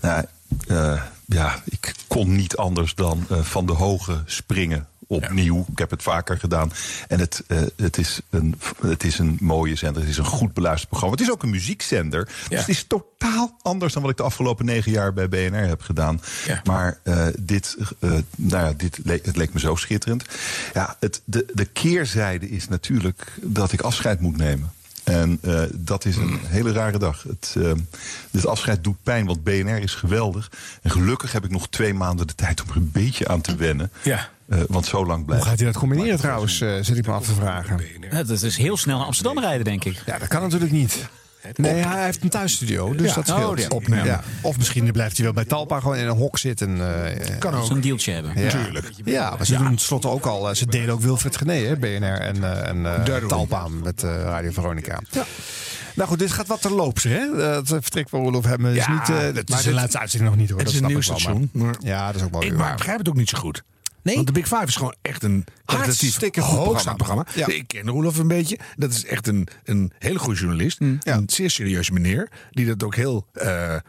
Speaker 29: nou, eh, ja, ik kon niet anders dan eh, van de hoge springen opnieuw. Ik heb het vaker gedaan. En het, eh, het, is een, het is een mooie zender. Het is een goed beluisterd programma. Het is ook een muziekzender. Dus het is totaal anders dan wat ik de afgelopen negen jaar bij BNR heb gedaan. Maar eh, dit, eh, nou ja, dit leek, het leek me zo schitterend. Ja, het, de, de keerzijde is natuurlijk dat ik afscheid moet nemen. En dat is een hele rare dag. Het, dit afscheid doet pijn, want BNR is geweldig. En gelukkig heb ik nog twee maanden de tijd om er een beetje aan te wennen.
Speaker 28: Ja.
Speaker 29: Eh, want zo lang
Speaker 7: Hoe
Speaker 29: blijft
Speaker 7: gaat hij dat combineren trouwens, eh, zit ik me af te vragen.
Speaker 6: Ja, dat is heel snel naar Amsterdam rijden, denk ik.
Speaker 7: Ja, dat kan natuurlijk niet. Nee, hij heeft een thuisstudio, dus
Speaker 6: Ja.
Speaker 7: dat scheelt.
Speaker 6: Oh, ja.
Speaker 7: Opnemen. Ja. Of misschien blijft hij wel bij Talpa gewoon in een hok zitten. eh,
Speaker 6: Kan ook. Zo'n dealtje hebben.
Speaker 7: Ja.
Speaker 6: Tuurlijk.
Speaker 7: Ja, maar ze doen tenslotte ook al. Ze delen ook Wilfred Gené, hè, BNR en, eh, en. Talpa met eh, Radio Veronica. Nou goed, dit gaat wat terloops, hè? Het vertrek van Roelof Hemmen is
Speaker 4: Ja,
Speaker 7: niet... dat
Speaker 4: maar
Speaker 7: is de laatste uitzending nog niet, hoor.
Speaker 4: Het
Speaker 7: dat
Speaker 4: is een
Speaker 7: snap
Speaker 4: nieuw
Speaker 7: ik wel,
Speaker 4: station. Maar
Speaker 7: Ja, dat is ook wel
Speaker 4: ik
Speaker 7: weer
Speaker 4: maar
Speaker 7: waar.
Speaker 4: begrijp het ook niet zo goed.
Speaker 7: Nee?
Speaker 4: Want de Big Five is gewoon echt een kwalitatief
Speaker 7: Hartstikke goed
Speaker 4: hoogstaand
Speaker 7: programma.
Speaker 4: programma.
Speaker 7: Ja.
Speaker 4: Ik ken Roelof een beetje. Dat is echt een, een hele goede journalist. Een zeer serieuze meneer. Die dat ook heel... eh, eh,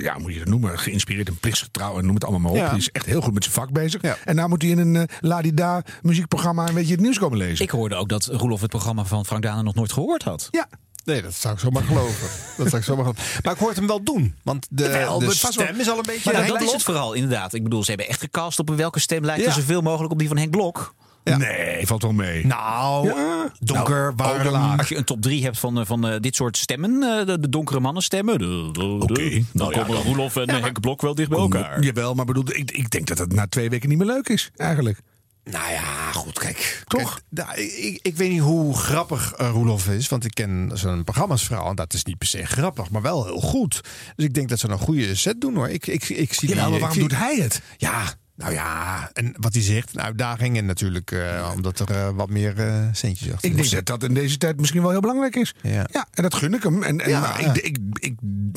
Speaker 4: ja, moet je het noemen, geïnspireerd en plichtsgetrouw en noem het allemaal maar op.
Speaker 6: Ja.
Speaker 4: Die is echt heel goed met zijn vak bezig. En nou moet hij in een uh, Ladida muziekprogramma een beetje het nieuws komen lezen.
Speaker 6: Ik hoorde ook dat Roelof het programma van Frank Dane nog nooit gehoord had.
Speaker 4: Ja.
Speaker 7: Nee, dat zou ik zomaar geloven. dat zou ik zomaar geloven. Maar ik hoor het hem wel doen. Want de, stem is al een beetje...
Speaker 6: Maar dat is het vooral, inderdaad. Ik bedoel, ze hebben echt gecast op welke stem lijkt er
Speaker 7: Ja.
Speaker 6: zoveel mogelijk op die van Henk Blok.
Speaker 4: Nee, valt wel mee.
Speaker 7: Nou, donker,
Speaker 6: Nou,
Speaker 7: laag.
Speaker 6: Als je een top 3 hebt van, eh, van eh, dit soort stemmen, eh, de, de donkere mannenstemmen, de, de, de- dan
Speaker 4: Nou ja,
Speaker 6: komen
Speaker 4: dan-
Speaker 6: Roelof en
Speaker 4: Ja,
Speaker 6: Henk Blok wel dicht bij elkaar.
Speaker 4: Jawel, maar bedoel, ik, ik denk dat het na twee weken niet meer leuk is, eigenlijk.
Speaker 7: Nou ja, goed, kijk.
Speaker 4: Toch?
Speaker 7: Kijk, nou, ik, ik weet niet hoe grappig eh, Roelof is. Want ik ken zijn programma's vooral. En dat is niet per se grappig, maar wel heel goed. Dus ik denk dat ze een goede set doen hoor. Ik, ik, ik zie die-
Speaker 4: maar waarom doet hij het?
Speaker 7: Ja, nou ja. En wat hij zegt, een uitdaging. En natuurlijk eh, omdat er eh, wat meer eh, centjes achter
Speaker 4: Ik denk dat dat in deze tijd misschien wel heel belangrijk is.
Speaker 7: Ja.
Speaker 4: en dat gun ik hem. En, en
Speaker 7: Ja.
Speaker 4: ik, ik, ik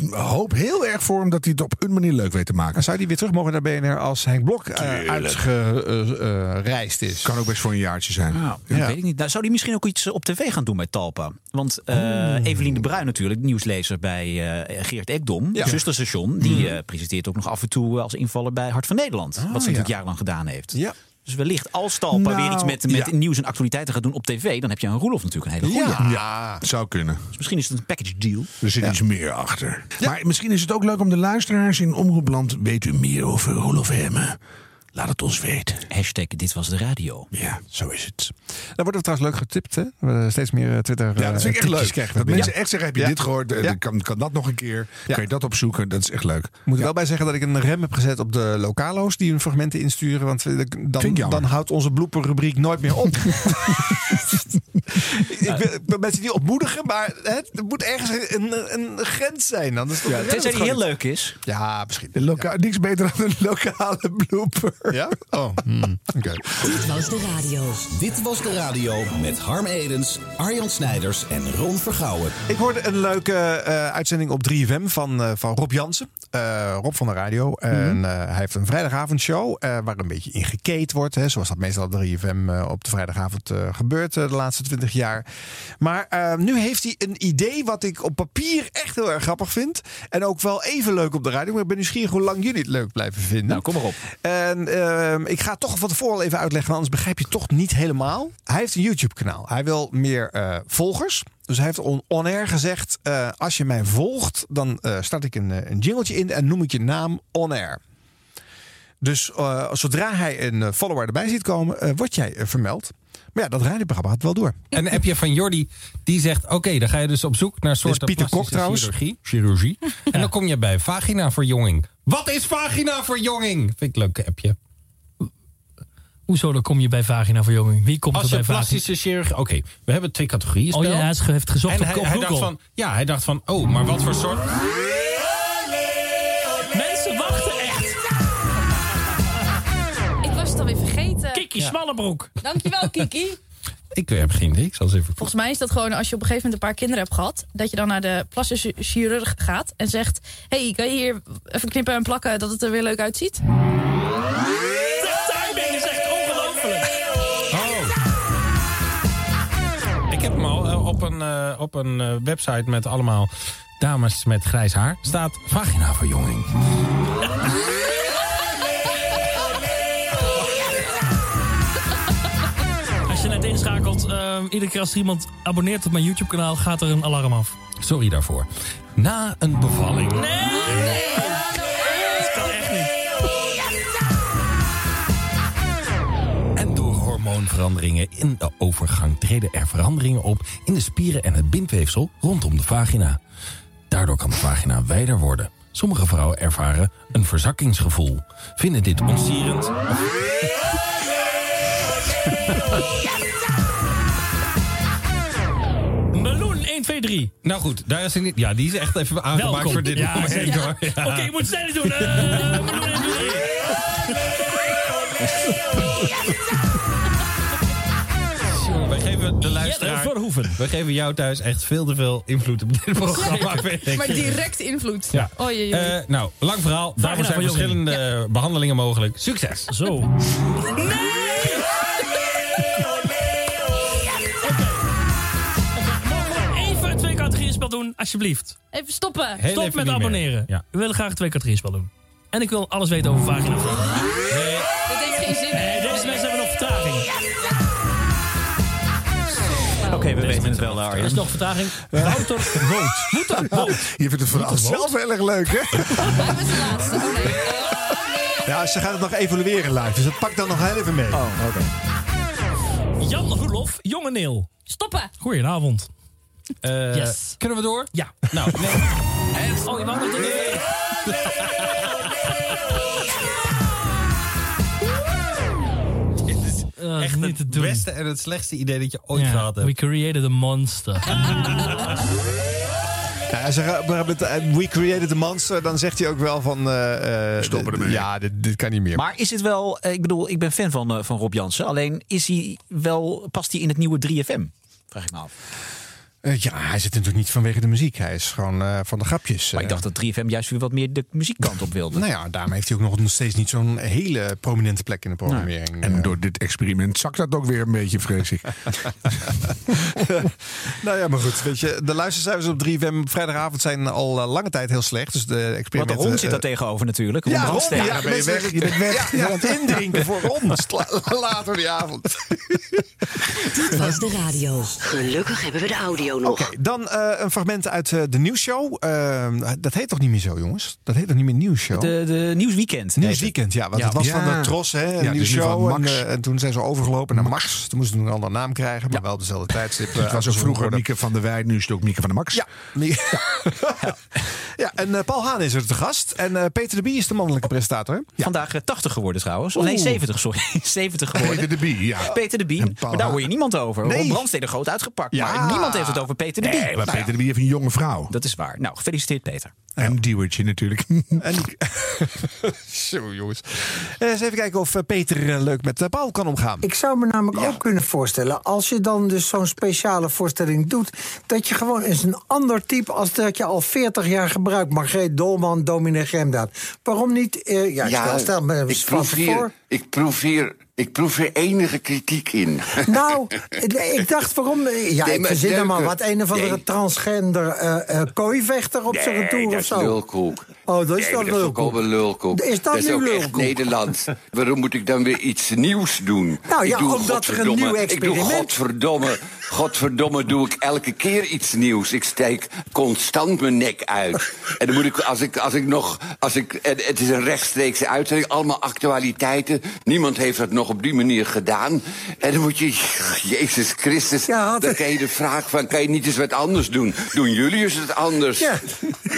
Speaker 4: hoop heel erg voor hem dat hij het op een manier leuk weet te maken.
Speaker 7: Zou hij weer terug mogen naar BNR als Henk Blok uh, uitgereisd is.
Speaker 4: Kan ook best voor een jaartje zijn.
Speaker 6: Nou, dat weet ik niet. Nou, zou die misschien ook iets op tv gaan doen bij Talpa? Want
Speaker 7: Oh.
Speaker 6: Evelien de Bruin natuurlijk, nieuwslezer bij eh, Geert Ekdom, zusterstation, die eh, presenteert ook nog af en toe als invaller bij Hart van Nederland. wat ze natuurlijk
Speaker 7: Ah, ja.
Speaker 6: jarenlang gedaan heeft.
Speaker 7: Ja.
Speaker 6: Dus wellicht als Talpa
Speaker 4: Nou,
Speaker 6: weer iets met, met
Speaker 4: ja.
Speaker 6: nieuws en actualiteiten gaat doen op tv, dan heb je een Roelof natuurlijk een hele goede.
Speaker 4: Ja, zou kunnen.
Speaker 6: Dus misschien is het een package deal.
Speaker 4: Er zit iets meer achter. Maar misschien is het ook leuk om de luisteraars in Omroepland... weet u meer over Roelof Hemmen? Laat het ons weten.
Speaker 6: Hashtag dit was de radio.
Speaker 4: Ja, zo is het.
Speaker 7: Dan wordt trouwens leuk getipt, hè? We hebben steeds meer eh, Twitter
Speaker 4: Ja, dat vind ik echt
Speaker 7: tipjes
Speaker 4: leuk.
Speaker 7: krijgen
Speaker 4: Dat mensen echt zeggen, heb je
Speaker 7: Ja.
Speaker 4: dit gehoord? Eh,
Speaker 7: Ja.
Speaker 4: Kan, kan dat nog een keer? Kan je dat opzoeken? Dat is echt leuk.
Speaker 7: Ik moet er wel bij zeggen dat ik een rem heb gezet op de lokalo's die hun fragmenten insturen. Want dan, dan houdt onze blooperrubriek nooit meer op. ik, wil, mensen die ontmoedigen, maar hè, er moet ergens een, een grens zijn. Anders
Speaker 4: Ja,
Speaker 7: dan
Speaker 6: Tenzij die heel leuk is.
Speaker 7: Ja, misschien.
Speaker 4: De loka niks beter dan een lokale blooper.
Speaker 7: Ja? Oh, hmm, oké.
Speaker 2: Dit was de radio. Dit was de radio met Harm Edens, Arjan Snijders en Ron Vergouwen.
Speaker 7: Ik hoorde een leuke eh, uitzending op 3FM van, eh, van Rob Jansen. Eh, Rob van de radio. En eh, hij heeft een vrijdagavondshow eh, waar een beetje in gekate wordt. Hè, zoals dat meestal op 3FM eh, op de vrijdagavond gebeurt de laatste 20 jaar. Maar nu heeft hij een idee wat ik op papier echt heel erg grappig vind. En ook wel even leuk op de radio. Maar ik ben nieuwsgierig hoe lang jullie het leuk blijven vinden. Nou,
Speaker 6: kom maar op.
Speaker 7: En ehm, ik ga toch van tevoren al even uitleggen, want anders begrijp je het toch niet helemaal. Hij heeft een YouTube-kanaal. Hij wil meer volgers. Dus hij heeft on- on-air gezegd: eh, als je mij volgt, dan eh, start ik een, eh, een jingletje in en noem ik je naam on-air. Dus eh, zodra hij een follower erbij ziet komen, word jij vermeld. Maar ja, dat radioprogramma gaat wel door.
Speaker 11: En dan heb je van Jordi, die zegt... oké, dan ga je dus op zoek naar soorten
Speaker 7: Pieter Kok trouwens.
Speaker 11: chirurgie. chirurgie. En dan kom je bij vaginaverjonging. Wat is vaginaverjonging? Vind ik een leuk appje.
Speaker 30: Hoezo, dan kom je bij vaginaverjonging? Wie komt
Speaker 11: Als
Speaker 30: er bij vagina?
Speaker 11: plastische chirurgie... Oké, we hebben twee categorieën.
Speaker 30: Oh ja, hij heeft ge- heeft gezocht
Speaker 11: en
Speaker 30: op-
Speaker 11: hij,
Speaker 30: op
Speaker 11: hij
Speaker 30: Google.
Speaker 11: dacht van, Ja, hij dacht van... Oh, maar wat voor soort...
Speaker 30: Mensen wachten echt.
Speaker 26: Ik was het alweer vergeten.
Speaker 30: Kiki Smallebroek.
Speaker 26: Dankjewel, Kiki.
Speaker 11: Ik heb geen idee. Ik zal eens even...
Speaker 26: Volgens mij is dat gewoon als je op een gegeven moment een paar kinderen hebt gehad... dat je dan naar de plastische chirurg gaat en zegt... hey, kan je hier even knippen en plakken dat het er weer leuk uitziet?
Speaker 11: Op een, eh, op een eh, website met allemaal dames met grijs haar. Staat vaginaverjonging.
Speaker 30: Als je net inschakelt, ehm, iedere keer als iemand abonneert op mijn YouTube-kanaal... gaat er een alarm af.
Speaker 11: Sorry daarvoor. Na een bevalling. Hormoonveranderingen in de overgang treden er veranderingen op in de spieren en het bindweefsel rondom de vagina. Daardoor kan de vagina wijder worden. Sommige vrouwen ervaren een verzakkingsgevoel. Vinden dit onsierend?
Speaker 30: Meloen 1, 2, 3.
Speaker 11: Nou goed, daar is hij niet. Ja, die is echt even aangemaakt
Speaker 30: Welkom.
Speaker 11: voor dit
Speaker 30: Ja,
Speaker 11: moment. hoor. Ja.
Speaker 30: Oké, je moet het sneller doen. Eh, meloen 1, 2, 3.
Speaker 11: Wij geven de luisteraar...
Speaker 30: Verhoeven.
Speaker 11: Wij geven jou thuis echt veel te veel invloed op dit programma.
Speaker 26: Maar direct invloed.
Speaker 11: Ja.
Speaker 26: Oh, jee, jee.
Speaker 11: Eh, nou, lang verhaal. Daarvoor zijn verschillende eh, behandelingen mogelijk. Succes!
Speaker 30: Zo. Even een twee categorieën spel doen, alsjeblieft.
Speaker 26: Even stoppen.
Speaker 11: Heel
Speaker 30: Stop
Speaker 11: even
Speaker 30: met abonneren.
Speaker 11: Ja.
Speaker 30: We willen graag twee categorieën spel doen. En ik wil alles weten over vagina.
Speaker 26: Dat heeft geen zin.
Speaker 6: Oké, we weten het wel,
Speaker 30: Er
Speaker 6: Arjen.
Speaker 30: is nog vertraging. Wouter Rood. Wouter Rood.
Speaker 4: Je vindt het verhaal zelf heel erg leuk, hè?
Speaker 7: Ja, ze gaat het nog evalueren live. Dus dat pakt dan nog heel even mee.
Speaker 4: Oh, oké.
Speaker 30: Jan Roelof, jonge Neel.
Speaker 26: Stoppen.
Speaker 30: Goedenavond.
Speaker 11: Eh,
Speaker 30: Yes.
Speaker 11: Kunnen we door?
Speaker 30: Ja.
Speaker 11: Nou, nee.
Speaker 30: Oh, je mag nog Uh,
Speaker 11: Echt
Speaker 30: niet te
Speaker 11: het
Speaker 30: doen.
Speaker 11: beste en het slechtste idee dat je ooit gehad hebt.
Speaker 30: We created a monster.
Speaker 7: Ja, als maar met eh, We Created a Monster, dan zegt hij ook wel van... eh, eh,
Speaker 4: Stoppen ermee.
Speaker 7: Ja, dit, dit kan niet meer.
Speaker 6: Maar is het wel, eh, ik bedoel, ik ben fan van, eh, van Rob Jansen. Alleen is hij wel, past hij in het nieuwe 3FM? Vraag ik me af.
Speaker 7: Eh, ja, hij zit natuurlijk niet vanwege de muziek. Hij is gewoon eh, van de grapjes.
Speaker 6: Maar ik dacht dat 3FM juist weer wat meer de muziekkant op wilde.
Speaker 7: Nou ja, daarom heeft hij ook nog steeds niet zo'n hele prominente plek in de programmering.
Speaker 4: En door dit experiment zakt dat ook weer een beetje, vrees ik.
Speaker 7: nou ja, maar goed. Weet je, de luistercijfers op 3FM op vrijdagavond zijn al eh, lange tijd heel slecht. Dus de
Speaker 6: Want
Speaker 7: experimenten...
Speaker 6: Ron zit daar
Speaker 7: eh,
Speaker 6: tegenover natuurlijk. Ron
Speaker 7: Ja, Ron, ja, ben je weg. Je bent weg. Je bent aan het indrinken voor Ron. Sla- Later die avond.
Speaker 3: Dit was de radio. Gelukkig hebben we de audio nog.
Speaker 7: Oké, dan eh, een fragment uit eh, de nieuwsshow. Eh, dat heet toch niet meer zo, jongens? Dat heet toch niet meer nieuwsshow?
Speaker 6: De, de Nieuwsweekend.
Speaker 7: Nieuwsweekend, ja. Want
Speaker 6: Ja.
Speaker 7: het was
Speaker 4: Ja.
Speaker 7: van de Tros, hè? Een
Speaker 4: Ja, nu
Speaker 7: nieuwsshow. En, eh, en toen zijn ze overgelopen naar Max. Toen moesten ze een andere naam krijgen, maar wel dezelfde tijdstip.
Speaker 4: Het was ook vroeger Mieke van der Wij, nu is het ook Mieke van der Max.
Speaker 7: Ja, ja. ja en eh, Paul Haan is er te gast. En eh, Peter de Bie is de mannelijke presentator.
Speaker 6: Vandaag eh, 80 geworden trouwens. Of nee,
Speaker 7: Oeh.
Speaker 6: 70, sorry. 70 geworden.
Speaker 4: Peter de Bie, ja.
Speaker 6: Peter de Bie. Maar daar hoor je niemand over.
Speaker 7: Nee.
Speaker 6: Brandstede groot uitgepakt.
Speaker 7: Ja.
Speaker 6: Maar niemand heeft het over over Peter de Bie.
Speaker 4: Nee, maar
Speaker 6: Nou ja,
Speaker 4: Peter de Bie heeft een jonge vrouw.
Speaker 6: Dat is waar. Nou, gefeliciteerd Peter.
Speaker 4: En een duwertje natuurlijk.
Speaker 7: En Zo jongens. Eh, eens even kijken of eh, Peter eh, leuk met Paul kan omgaan.
Speaker 31: Ik zou me namelijk ook kunnen voorstellen, als je dan dus zo'n speciale voorstelling doet, dat je gewoon eens een ander type als dat je al 40 jaar gebruikt. Margreet Dolman, Dominee Gemdaad. Waarom niet? eh, ja, stel, stel me
Speaker 32: ik proef, hier,
Speaker 31: voor.
Speaker 32: ik, proef hier, ik proef hier enige kritiek in.
Speaker 31: Nou, ik dacht waarom. Ja,
Speaker 32: Nee,
Speaker 31: ik verzin er maar wat. Een of andere
Speaker 32: Nee.
Speaker 31: transgender eh kooivechter op zijn
Speaker 32: Nee,
Speaker 31: retour
Speaker 32: dat
Speaker 31: of zo.
Speaker 32: lulkoek.
Speaker 31: Oh, dat is dan
Speaker 32: maar dat is
Speaker 31: lulkoek.
Speaker 32: lulkoek.
Speaker 31: Is dat nu
Speaker 32: ook echt
Speaker 31: lulkoek?
Speaker 32: Nederland. Waarom moet ik dan weer iets nieuws doen?
Speaker 31: Nou ja,
Speaker 32: ik doe
Speaker 31: omdat er een
Speaker 32: godverdomme-
Speaker 31: nieuw
Speaker 32: Ik
Speaker 31: experiment-
Speaker 32: doe godverdomme, godverdomme doe ik elke keer iets nieuws. Ik steek constant mijn nek uit. En dan moet ik, als ik, als ik nog, als ik, het is een rechtstreekse uitzending, allemaal actualiteiten. Niemand heeft dat nog op die manier gedaan. En dan moet je, Jezus Christus, dan krijg je de vraag van, kan je niet eens wat anders doen? Doen jullie eens het anders?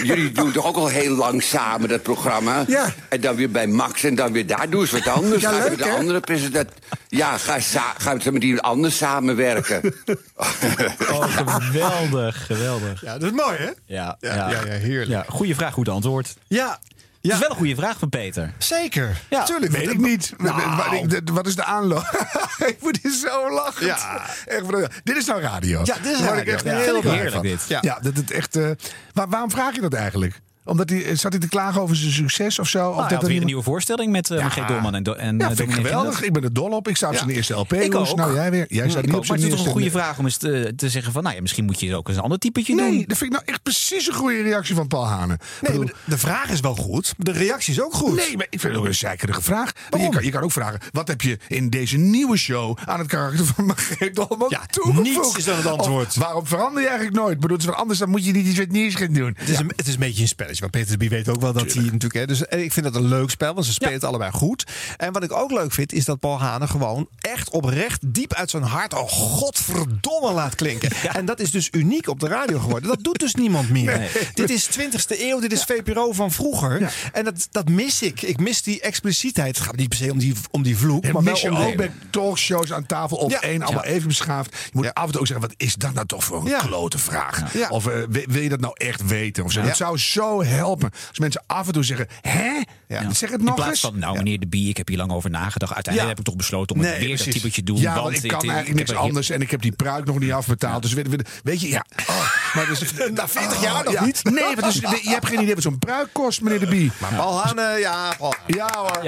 Speaker 32: Jullie doen toch ook al heel lang samen dat programma?
Speaker 31: Ja.
Speaker 32: En dan weer bij Max en dan weer daar. Doe eens wat anders.
Speaker 31: Ja,
Speaker 32: ga
Speaker 31: leuk,
Speaker 32: met de andere presentator. Ja, ga, ga met iemand anders samenwerken.
Speaker 6: Oh, geweldig, geweldig.
Speaker 7: Ja, dat is mooi, hè?
Speaker 6: Ja,
Speaker 7: Ja, ja, ja, heerlijk.
Speaker 6: Ja, goede vraag, goed antwoord.
Speaker 7: Ja.
Speaker 6: Het is wel een goede vraag van Peter.
Speaker 7: Zeker.
Speaker 6: Ja.
Speaker 7: Tuurlijk.
Speaker 4: Weet ik niet.
Speaker 7: Nou.
Speaker 4: Wat, is de aanloop? ik moet hier zo lachen.
Speaker 7: Ja.
Speaker 4: Echt, dit is nou radio.
Speaker 7: Ja, dit is radio.
Speaker 4: Ik echt
Speaker 7: Ja,
Speaker 4: heel
Speaker 6: heerlijk
Speaker 4: van.
Speaker 6: dit.
Speaker 4: Ja,
Speaker 7: Ja.
Speaker 4: dat het echt. eh, waar- waarom vraag je dat eigenlijk? Omdat hij, zat hij te klagen over zijn succes of zo?
Speaker 6: Nou,
Speaker 4: of
Speaker 6: hij
Speaker 4: dat
Speaker 6: had
Speaker 4: er
Speaker 6: weer een nieuwe voorstelling met uh, Margreet Dolman en, Do en
Speaker 4: Ja,
Speaker 6: eh,
Speaker 4: vind ik geweldig. Ik ben er dol op. Ik sta op zijn
Speaker 6: Ja.
Speaker 4: eerste LP.
Speaker 6: Ik
Speaker 4: jongens.
Speaker 6: ook.
Speaker 4: Nou, jij weer. Jij staat
Speaker 6: Ik
Speaker 4: niet op
Speaker 6: maar
Speaker 4: zijn
Speaker 6: het is toch een goede vraag om eens te, te zeggen van... nou ja, misschien moet je ook eens een ander typetje doen.
Speaker 4: Nee, dat vind ik nou echt precies een goede reactie van Paul Hanen.
Speaker 7: Nee, maar de, vraag is wel goed. De reactie is ook goed.
Speaker 4: Nee, maar ik vind het ook een zeikerige vraag. Je kan, je kan ook vragen, wat heb je in deze nieuwe show aan het karakter van Margreet Dolman
Speaker 7: Ja,
Speaker 4: toegevoegd?
Speaker 7: niets is dan het antwoord.
Speaker 4: Of waarom verander je eigenlijk nooit? Ik bedoel, het is wat anders, dan moet je niet iets wat nieuws gaan doen.
Speaker 7: Het is, een, het is een beetje een spelletje. Maar Peter de Bie weet ook wel dat hij natuurlijk... Hè, dus eh, ik vind dat een leuk spel, want ze spelen het allebei goed. En wat ik ook leuk vind, is dat Paul Hanen gewoon echt oprecht diep uit zijn hart... oh, godverdomme laat klinken. En dat is dus uniek op de radio geworden. Dat doet dus niemand meer.
Speaker 6: Nee.
Speaker 7: Dit is 20e eeuw, dit is VPRO van vroeger. En dat, dat mis ik. Ik mis die expliciteit. Het gaat niet per se om die, om die vloek,
Speaker 4: En
Speaker 7: maar wel
Speaker 4: mis je
Speaker 7: om
Speaker 4: ook bij talkshows aan tafel op
Speaker 7: Ja.
Speaker 4: één, allemaal
Speaker 7: Ja.
Speaker 4: even beschaafd. Je moet af en toe ook zeggen, wat is dat nou toch voor een
Speaker 7: Ja.
Speaker 4: klote vraag?
Speaker 7: Ja.
Speaker 4: Of eh, wil je dat nou echt weten? Of zo.
Speaker 7: Ja.
Speaker 4: Het zou zo helpen als mensen af en toe zeggen, hè?
Speaker 7: Ja.
Speaker 4: Zeg het
Speaker 6: In
Speaker 4: nog
Speaker 6: plaats
Speaker 4: eens.
Speaker 6: van, nou meneer de Bie, ik heb hier lang over nagedacht. Uiteindelijk heb ik toch besloten om
Speaker 7: Nee,
Speaker 6: het weer dat
Speaker 7: precies.
Speaker 6: typetje doen.
Speaker 4: Ja,
Speaker 6: want
Speaker 4: want ik kan eigenlijk
Speaker 6: ik
Speaker 4: niks
Speaker 6: heb er-
Speaker 4: anders en ik heb die pruik nog niet afbetaald. Dus weet, weet, weet je, ja. Oh, maar dus,
Speaker 7: Na 40 jaar nog
Speaker 4: ja.
Speaker 7: niet?
Speaker 4: Nee, maar dus, je hebt geen idee wat zo'n pruik kost, meneer de Bie.
Speaker 7: Maar Paul Hanen, ja.
Speaker 4: Ja hoor.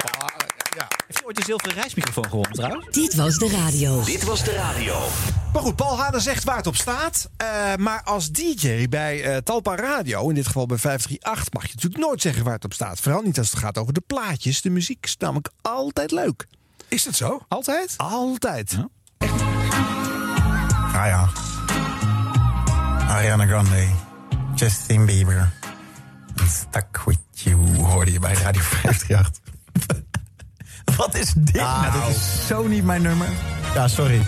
Speaker 6: Ja. Heeft u ooit een zilveren reismicrofoon gewonnen trouwens?
Speaker 3: Dit was de radio.
Speaker 1: Dit was de radio.
Speaker 7: Maar goed, Paul Hanen zegt waar het op staat. Eh, maar als DJ bij eh, Talpa Radio, in dit geval bij 538, mag je natuurlijk nooit zeggen waar het op staat. Vooral niet als het gaat over de plaatjes. De muziek is namelijk altijd leuk.
Speaker 4: Is dat zo?
Speaker 7: Altijd? Altijd.
Speaker 33: Ah ja. Ariana Grande, Justin Bieber. Stuck with you hoorde je bij Radio 538.
Speaker 11: Wat is dit
Speaker 33: Ja,
Speaker 11: nou?
Speaker 33: dit is zo niet mijn nummer. Ja, sorry.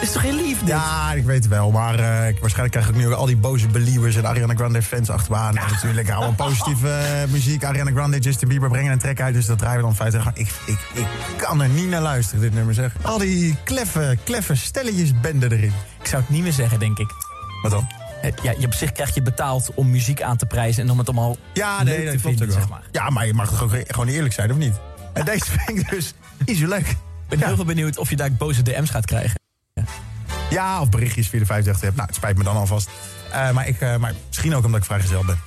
Speaker 11: Is toch geen liefde?
Speaker 33: Ja, ik weet het wel. Maar eh, ik, waarschijnlijk krijg ik nu ook al die boze believers en Ariana Grande fans achter me aan. En natuurlijk allemaal positieve eh, muziek. Ariana Grande, Justin Bieber brengen een track uit. Dus dat draaien we dan feitelijk. Ik, ik, ik kan er niet naar luisteren, dit nummer zeg. Al die kleffe, kleffe stelletjes benden erin.
Speaker 11: Ik zou het niet meer zeggen, denk ik.
Speaker 33: Wat dan?
Speaker 11: Eh, Ja, je op zich krijg je betaald om muziek aan te prijzen en om het allemaal
Speaker 33: Ja,
Speaker 11: leuk
Speaker 33: nee,
Speaker 11: te vinden, zeg maar.
Speaker 33: Ja, maar je mag toch ook gewoon eerlijk zijn, of niet? En deze vind ik dus niet zo leuk.
Speaker 11: Ik ben heel veel benieuwd of je daar boze DM's gaat krijgen.
Speaker 33: Ja, of berichtjes via de 35 heb. Nou, het spijt me dan alvast. Eh, maar, ik, eh, maar misschien ook omdat ik vrijgezel ben.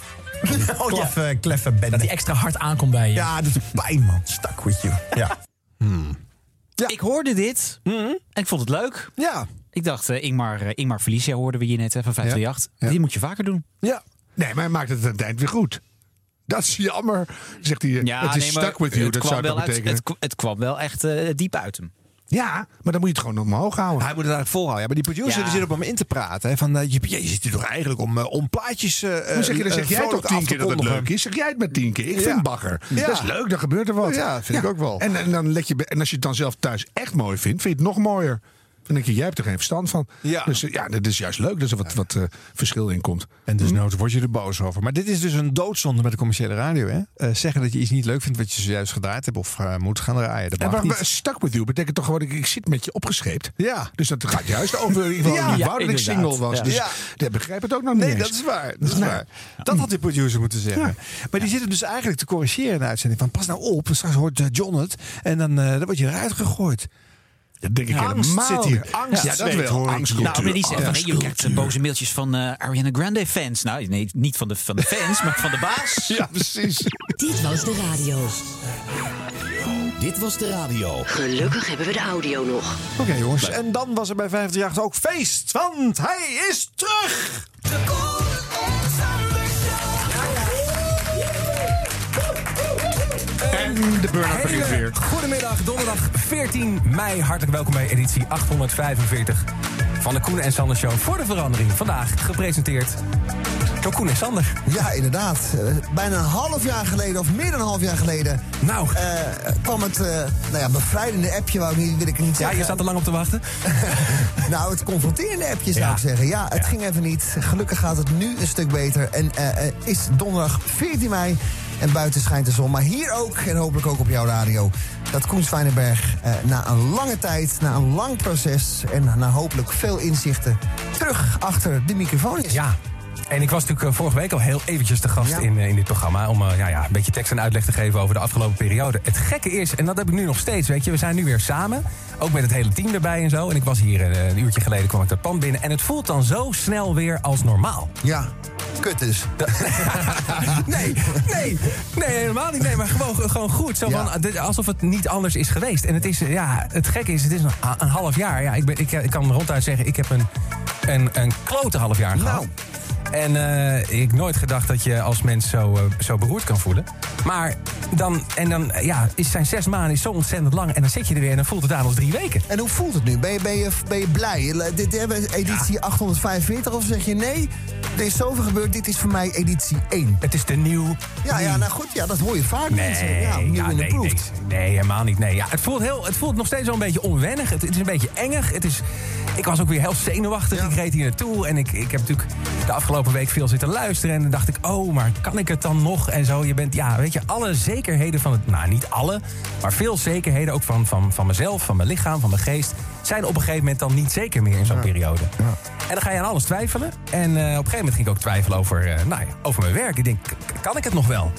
Speaker 11: Oh, ja.
Speaker 33: Kleffe, kleffe bende.
Speaker 11: Dat die extra hard aankomt bij je.
Speaker 33: Ja, dat is pijn, man. Stuck with you. Ja.
Speaker 6: Ik hoorde dit en ik vond het leuk.
Speaker 7: Ja.
Speaker 6: Ik dacht, eh, Ingmar, Ingmar Felicia hoorden we hier net hè, van 538. Die moet je vaker doen.
Speaker 7: Ja.
Speaker 4: Nee, maar hij maakt het aan het eind weer goed. Dat is jammer, zegt hij.
Speaker 6: Ja,
Speaker 4: het is
Speaker 6: nee,
Speaker 4: stuck with you,
Speaker 6: het
Speaker 4: dat
Speaker 6: kwam
Speaker 4: zou
Speaker 6: wel
Speaker 4: dat
Speaker 6: uit-
Speaker 4: betekenen.
Speaker 6: het, het kwam wel echt eh, diep uit hem.
Speaker 4: Ja, maar dan moet je het gewoon omhoog houden.
Speaker 7: Hij moet het eigenlijk volhouden. Ja, maar die producer
Speaker 6: Ja.
Speaker 7: zit op hem in te praten. Hè, van, eh, je, je zit hier toch eigenlijk om, om plaatjes. eh
Speaker 4: Dan zeg, je, dan
Speaker 7: eh,
Speaker 4: zeg jij toch tien keer dat het leuk is? Zeg jij het met tien keer? Ik
Speaker 7: Ja.
Speaker 4: vind bagger.
Speaker 7: Ja.
Speaker 4: Dat is leuk, dan gebeurt er wat.
Speaker 7: Ja, vind ik ook wel.
Speaker 4: En, en, dan let je, en als je het dan zelf thuis echt mooi vindt, vind je het nog mooier. Dan denk je, jij hebt er geen verstand van.
Speaker 7: Ja.
Speaker 4: Dus eh, ja, dat is juist leuk dat er wat, wat eh, verschil in komt.
Speaker 7: En dus nooit word je er boos over. Maar dit is dus een doodzonde met de commerciële radio. Hè? Eh, zeggen dat je iets niet leuk vindt wat je zojuist gedraaid hebt of eh, moet gaan draaien. Dat
Speaker 4: En
Speaker 7: mag
Speaker 4: maar, stuck with you betekent toch gewoon, ik, ik zit met je opgescheept.
Speaker 7: Ja.
Speaker 4: Dus dat gaat juist over in ieder geval
Speaker 7: Ja,
Speaker 4: wie wou dat ik single was.
Speaker 6: Ja.
Speaker 4: Dus
Speaker 7: Ja.
Speaker 4: ik begrijp het ook nog niet
Speaker 7: Nee,
Speaker 4: eens.
Speaker 7: dat is waar. Dat is
Speaker 4: Nee.
Speaker 7: waar. Dat had die producer moeten zeggen. Maar die zitten dus eigenlijk te corrigeren in de uitzending. Van pas nou op, straks hoort eh, John het. En dan, eh, dan word je eruit gegooid.
Speaker 4: Dat denk ik
Speaker 7: Angst
Speaker 4: helemaal
Speaker 7: zit hier. Angst
Speaker 4: Ja, dat
Speaker 7: zweet,
Speaker 4: wel. Angst.
Speaker 6: Nou, maar die zeggen van,
Speaker 4: Angst-
Speaker 6: hey, je krijgt boze mailtjes van eh, Ariana Grande fans. Nou, nee, niet van de, van de fans, maar van de baas.
Speaker 7: Ja, precies.
Speaker 3: Dit was de radio.
Speaker 2: Dit was de radio.
Speaker 3: Gelukkig hebben we de audio nog.
Speaker 7: Oké jongens, en dan was er bij 538 ook feest. Want hij is terug!
Speaker 4: En de burn-out begint
Speaker 11: Hele
Speaker 4: weer.
Speaker 11: Goedemiddag, donderdag 14 mei. Hartelijk welkom bij editie 845 van de Koen en Sander Show. Voor de verandering. Vandaag gepresenteerd door Koen en Sander.
Speaker 34: Ja, inderdaad. Eh, bijna een half jaar geleden, of meer dan een half jaar geleden...
Speaker 11: Nou.
Speaker 34: eh, kwam het eh, nou ja, bevrijdende appje, wou ik niet, wil ik niet
Speaker 11: Ja,
Speaker 34: zeggen.
Speaker 11: je zat er lang op te wachten.
Speaker 34: nou, het confronterende appje zou
Speaker 11: Ja.
Speaker 34: ik zeggen. Ja, het ging even niet. Gelukkig gaat het nu een stuk beter. En eh, eh, is donderdag 14 mei. En buiten schijnt de zon. Maar hier ook, en hopelijk ook op jouw radio... dat Koen Zwijnenberg eh, na een lange tijd, na een lang proces... en na hopelijk veel inzichten... terug achter de microfoon is.
Speaker 11: Ja. En ik was natuurlijk eh, vorige week al heel eventjes te gast
Speaker 34: Ja.
Speaker 11: in, eh, in dit programma... om eh, ja, ja, een beetje tekst en uitleg te geven over de afgelopen periode. Het gekke is, en dat heb ik nu nog steeds, weet je... we zijn nu weer samen, ook met het hele team erbij en zo. En ik was hier een uurtje geleden, kwam ik dat pand binnen... en het voelt dan zo snel weer als normaal.
Speaker 34: Ja, kut dus.
Speaker 11: nee, nee, nee, helemaal niet. Nee, maar gewoon, gewoon goed. Zo
Speaker 34: Ja.
Speaker 11: van, dit- alsof het niet anders is geweest. En het is, ja, het gekke is, het is een, een half jaar. Ja, ik, ben, ik, ik kan ronduit zeggen, ik heb een, een, een klote half jaar gehad. En eh, ik nooit gedacht dat je als mens zo, eh, zo beroerd kan voelen. Maar dan, en dan, ja, is zijn zes maanden is zo ontzettend lang. En dan zit je er weer en dan voelt het aan als drie weken.
Speaker 34: En hoe voelt het nu? Ben je, ben je, ben je blij? Dit hebben we editie 845 of zeg je nee? Er is zoveel gebeurd, dit is voor mij editie 1.
Speaker 11: Het is de nieuw.
Speaker 34: Ja, ja, nou goed, ja, dat hoor je vaak mensen. Ja, nieuw
Speaker 11: ja, nee, nee, nee, helemaal niet. Nee, ja, het, voelt heel, het voelt nog steeds wel een beetje onwennig. Het, het is een beetje engig. Het is, ik was ook weer heel zenuwachtig. Ik reed hier naartoe en ik, ik heb natuurlijk de afgelopen week veel zitten luisteren. En dan dacht ik, oh, maar kan ik het dan nog? En zo, je bent, ja, weet je, alle zekerheden van het... Nou, niet alle, maar veel zekerheden ook van, van, van mezelf, van mijn lichaam, van mijn geest... zijn op een gegeven moment dan niet zeker meer in zo'n periode. En dan ga je aan alles twijfelen. En eh, op een gegeven moment ging ik ook twijfelen over, eh, nou ja, over mijn werk. Ik denk, kan ik het nog wel?